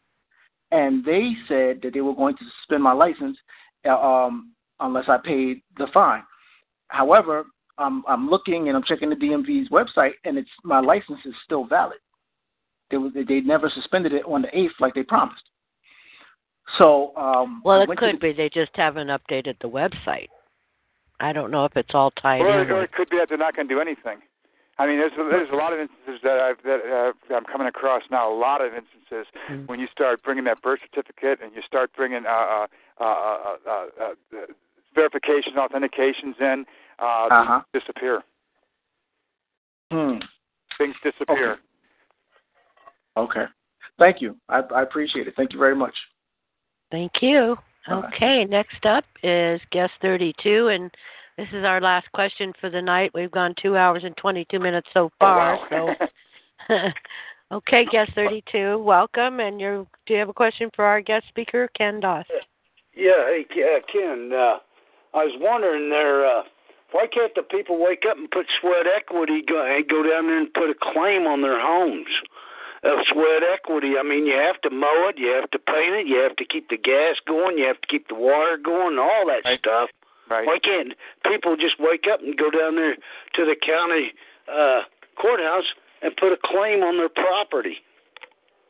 and they said that they were going to suspend my license uh, um, unless I paid the fine. However, I'm, I'm looking and I'm checking the DMV's website, and it's my license is still valid. They they never suspended it on the eighth like they promised. So, um, Well, it went to could be they just haven't updated the website. I don't know if it's all tied Or, in. or it could be that they're not going to do anything. I mean, there's there's a lot of instances that I've that uh, I'm coming across now. A lot of instances Mm. when you start bringing that birth certificate and you start bringing uh, uh, uh, uh, uh, uh, verifications, authentications in, uh, Uh-huh. disappear. Hmm. Things disappear. Okay. Thank you. I, I appreciate it. Thank you very much. Thank you. Bye-bye. Okay, next up is guest 32, and this is our last question for the night. We've gone two hours and 22 minutes so far. wow. So, [LAUGHS] okay, guest 32, welcome. And you do you have a question for our guest speaker, Ken Dost? Yeah, hey Ke- uh, Ken. Uh, I was wondering there, uh, why can't the people wake up and put sweat equity go and go down there and put a claim on their homes? Of sweat equity. I mean, you have to mow it, you have to paint it, you have to keep the gas going, you have to keep the water going, all that Right. stuff. Right. Why can't people just wake up and go down there to the county uh courthouse and put a claim on their property?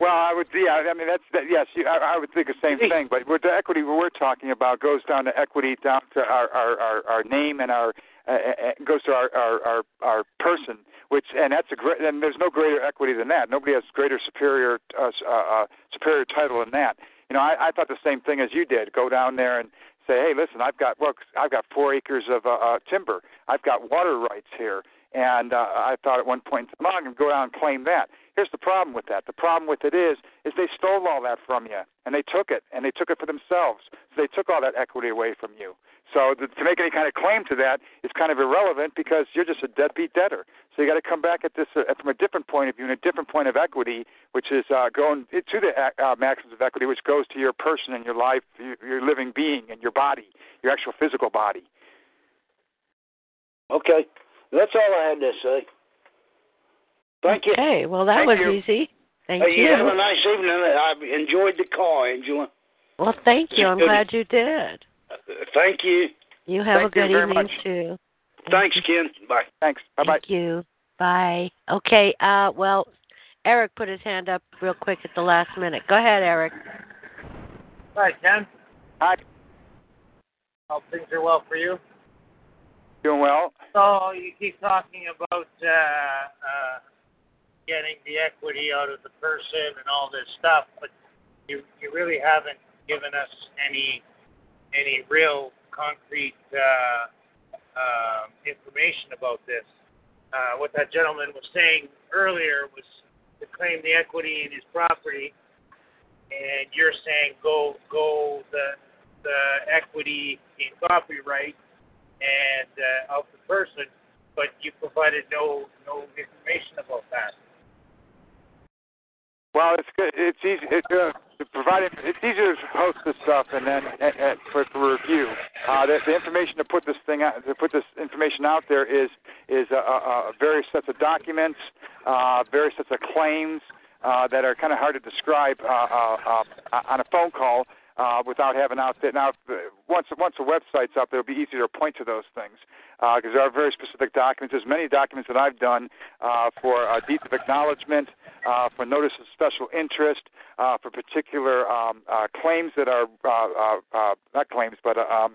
Well, I would, yeah. I mean, that's that. Yes, you, I, I would think the same thing. But with the equity we're talking about goes down to equity, down to our our our, our name and our uh, uh, goes to our, our our our person. Which and that's a great. And there's no greater equity than that. Nobody has greater superior uh, uh, uh, superior title than that. You know, I, I thought the same thing as you did. Go down there and say, hey, listen, I've got well, I've got four acres of uh, uh, timber. I've got water rights here. And uh, I thought at one point, I'm going to go down and claim that. Here's the problem with that. The problem with it is, is they stole all that from you, and they took it, and they took it for themselves. So they took all that equity away from you. So the, to make any kind of claim to that is kind of irrelevant because you're just a deadbeat debtor. So you got to come back at this uh, from a different point of view and a different point of equity, which is uh, going to the uh, maxims of equity, which goes to your person and your life, your, your living being, and your body, your actual physical body. Okay, that's all I had to say. Thank you. Okay, well that Thank was you. easy. Thank Hey, you. Have a nice evening. I've enjoyed the call, Angela. Well, thank you. I'm glad you did. Thank you. You have Thank a good evening much. too. Thanks, Ken. Bye. Thanks. Bye Thank you. Bye. Okay. Uh, well, Eric put his hand up real quick at the last minute. Go ahead, Eric. Hi, Ken. Hi. Hope things are well for you. Doing well. So you keep talking about uh, uh, getting the equity out of the person and all this stuff, but you you really haven't given us any any real concrete uh, uh, information about this. Uh, what that gentleman was saying earlier was to claim the equity in his property, and you're saying go go the the equity in copyright and uh, of the person, but you provided no no information about that. Well, it's good. It's easy. It's uh, to provide. It's easier to host this stuff and then and, and for, for review. Uh, the, the information to put this thing out, to put this information out there is is uh, uh, various sets of documents, uh, various sets of claims uh, that are kind of hard to describe uh, uh, uh, on a phone call uh, without having out there. Now, if- once once the website's up, it'll be easier to point to those things because there are very specific documents. There's many documents that I've done uh, for uh, deeds of acknowledgement, uh, for notice of special interest, uh, for particular um, uh, claims that are uh, uh, uh, not claims, but uh, um,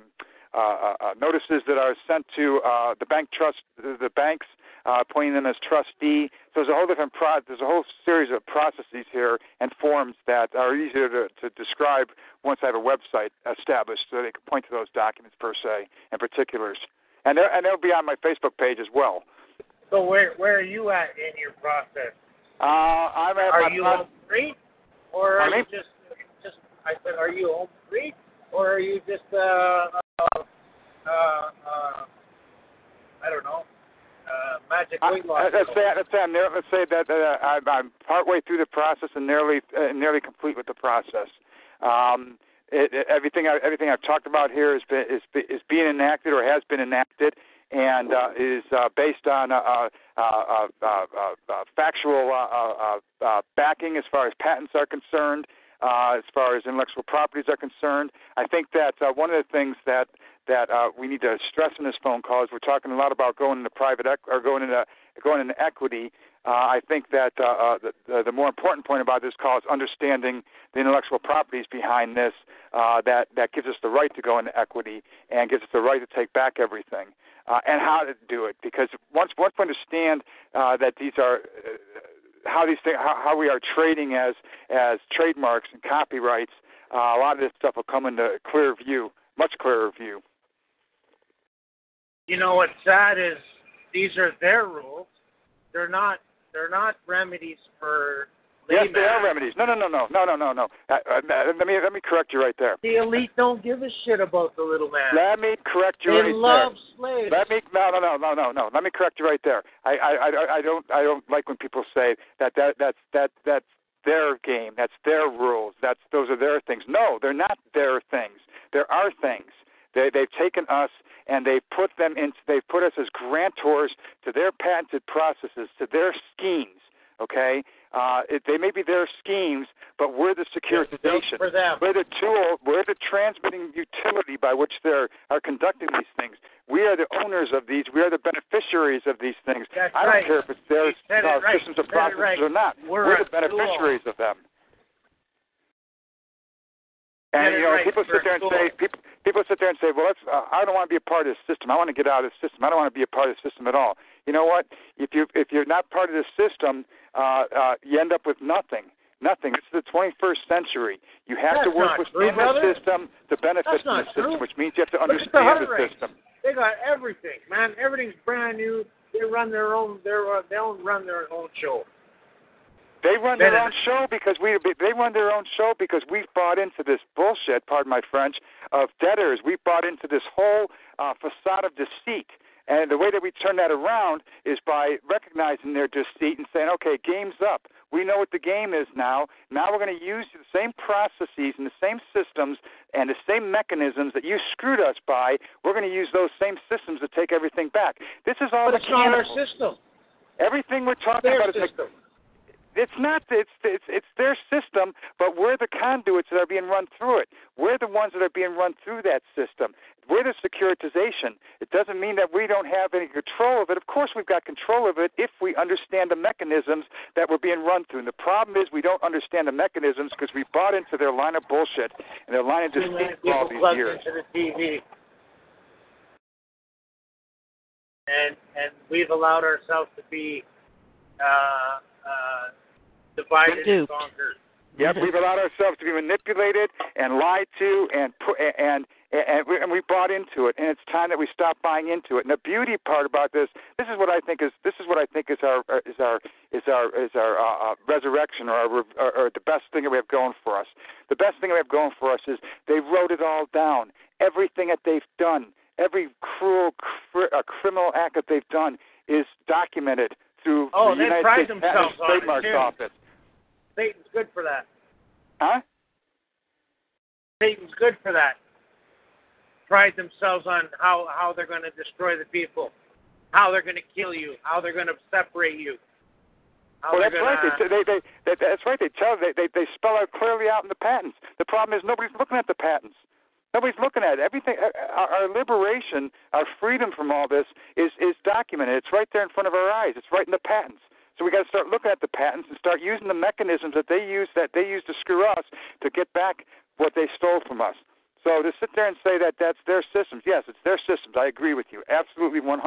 uh, uh, uh, notices that are sent to uh, the bank trust, the banks, uh, appointing them as trustee. So there's a whole different pro- there's a whole series of processes here and forms that are easier to, to describe once I have a website established, so they can point to those documents per se and particulars. And they're, and they'll be on my Facebook page as well. So where where are you at in your process? Uh, I'm at Are my you pro- home free, or are you just just? I said, are you home free, or are you just uh uh uh, uh I don't know uh magic weight loss? let's say let's say I'm near, let's say that uh, I'm, I'm partway through the process and nearly uh, nearly complete with the process. Um, it, it, everything I, everything I've talked about here is be, is is being enacted or has been enacted and uh, is uh, based on uh, uh, uh, factual backing as far as patents are concerned, uh, as far as intellectual properties are concerned. I think that uh, one of the things that that uh, we need to stress in this phone call is we're talking a lot about going into private or going into going into equity. Uh, I think that uh, uh, the, the more important point about this call is understanding the intellectual properties behind this uh, that that gives us the right to go into equity and gives us the right to take back everything uh, and how to do it. Because once once we understand uh, that these are uh, how these things, how, how we are trading as as trademarks and copyrights, uh, a lot of this stuff will come into clear view, much clearer view. You know what's sad is these are their rules. They're not they're not remedies for Yes, they are remedies. No, no, no, no, no, no, no, no. Uh, uh, let me let me correct you right there. The elite don't give a shit about the little man. Let me correct you they right love there. slaves. Let me no no no no no no. Let me correct you right there. I I I, I don't I don't like when people say that that that's that that's their game. That's their rules. That's those are their things. No, they're not their things. There are things. They they've taken us and they put them in. They've put us as grantors to their patented processes, to their schemes. Okay, uh, it, they may be their schemes, but we're the securitization. We're the tool. We're the transmitting utility by which they are conducting these things. We are the owners of these. We are the beneficiaries of these things. That's I don't right. care if it's their uh, right. systems of You said it processes right. or not. We're we're the beneficiaries of them. And you know, people sit there and say, people, people sit there and say, well, uh, I don't want to be a part of this system. I want to get out of this system. I don't want to be a part of the system at all. You know what? If you if you're not part of this system, uh, uh, you end up with nothing. Nothing. It's the 21st century. You have to work within true, the system to benefit from the system, which means you have to at the understand the system. They got everything, man. Everything's brand new. They run their own. Their uh, they don't run their own show. They run their own show because we they run their own show because we've bought into this bullshit, pardon my French, of debtors. We've bought into this whole uh, facade of deceit. And the way that we turn that around is by recognizing their deceit and saying, okay, game's up. We know what the game is now. Now we're going to use the same processes and the same systems and the same mechanisms that you screwed us by. We're going to use those same systems to take everything back. This is all But it's not our system. Everything we're talking Their about is system. It's not it's it's it's their system, but we're the conduits that are being run through it. We're the ones that are being run through that system. We're the securitization. It doesn't mean that we don't have any control of it. Of course, we've got control of it if we understand the mechanisms that we're being run through. And the problem is we don't understand the mechanisms because we bought into their line of bullshit and their line of deceit for all these years. into the TV, and and we've allowed ourselves to be uh, uh, divided and Duped. conquered. Yep, we've allowed ourselves to be manipulated and lied to, and put and and we, and we bought into it. And it's time that we stop buying into it. And the beauty part about this, this is what I think is this is what I think is our is our is our is our uh, uh, resurrection or, our, or or the best thing that we have going for us. The best thing that we have going for us is they wrote it all down. Everything that they've done, every cruel cr- uh, criminal act that they've done is documented through Oh, the United States Patent themselves and Trademark. Office. Satan's good for that. Huh? Satan's good for that. Pride themselves on how how they're going to destroy the people, how they're going to kill you, how they're going to separate you. Well, that's right. gonna, They, they, they, they, that's right. They tell they, they they spell out clearly out in the patents. The problem is nobody's looking at the patents. Nobody's looking at it. Everything. Our, our liberation, our freedom from all this is is documented. It's right there in front of our eyes. It's right in the patents. So we got to start looking at the patents and start using the mechanisms that they use that they use to screw us to get back what they stole from us. So to sit there and say that that's their systems, yes, it's their systems. I agree with you, absolutely 100%.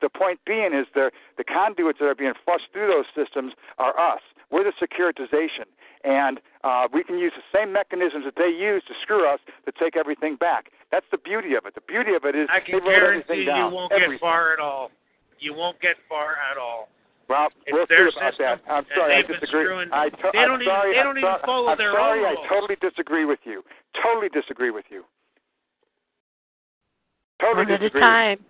The point being is the the conduits that are being flushed through those systems are us. We're the securitization, and uh, we can use the same mechanisms that they use to screw us to take everything back. That's the beauty of it. The beauty of it is I can guarantee you down. won't everything. get far at all. You won't get far at all. Well, It's we'll their see about system, that. I'm sorry, I disagree. screwing- I to- they I'm don't even- sorry, they I'm don't even sorry- follow I'm their sorry, own I rules. totally disagree with you. Totally disagree with you. Totally One at a time.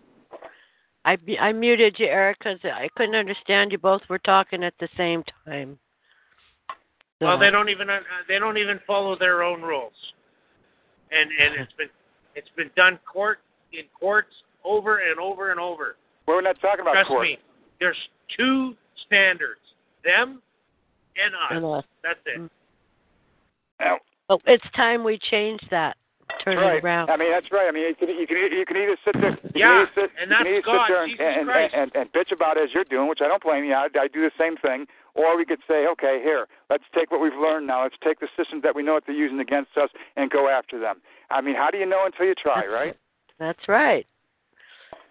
I I muted you, Eric, because I couldn't understand you. Both were talking at the same time. Well, they don't even uh, they don't even follow their own rules, and and it's been it's been done court in courts over and over and over. We're not talking about Trust court. me, there's two standards: them and us. And us. That's it. Mm. Now, Oh, it's time we change that. Turn right. it around. I mean, that's right. I mean, you can you can you can either sit there, Yeah, can either sit, and you can that's either God, sit there and, and, and, and and bitch about it as you're doing, which I don't blame you. I, I do the same thing. Or we could say, okay, here, let's take what we've learned now. Let's take the systems that we know what they're using against us and go after them. I mean, how do you know until you try, right? That's right.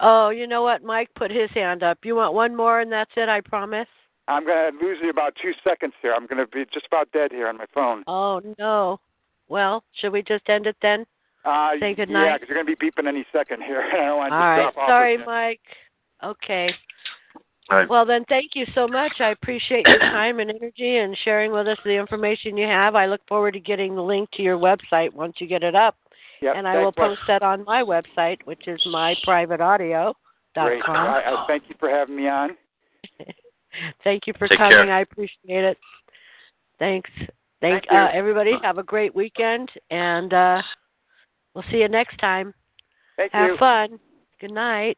Oh, you know what? Mike put his hand up. You want one more, and that's it. I promise. I'm going to lose you about two seconds here. I'm going to be just about dead here on my phone. Oh no. Well, should we just end it then? Uh, Say good Yeah, because you're going to be beeping any second here. [LAUGHS] I don't want to All just right. drop off Sorry. Mike. Okay. right. Well, then, thank you so much. I appreciate your [COUGHS] time and energy and sharing with us the information you have. I look forward to getting the link to your website once you get it up. Yep, and I will thanks, Wes. post that on my website, which is myprivateaudio.com. Great. I, I thank you for having me on. [LAUGHS] Thank you for Take coming. care. I appreciate it. Thanks. Thank, Thank uh, everybody. Have a great weekend, and uh, we'll see you next time. Thank you. Have you. fun. Good night.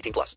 18 plus.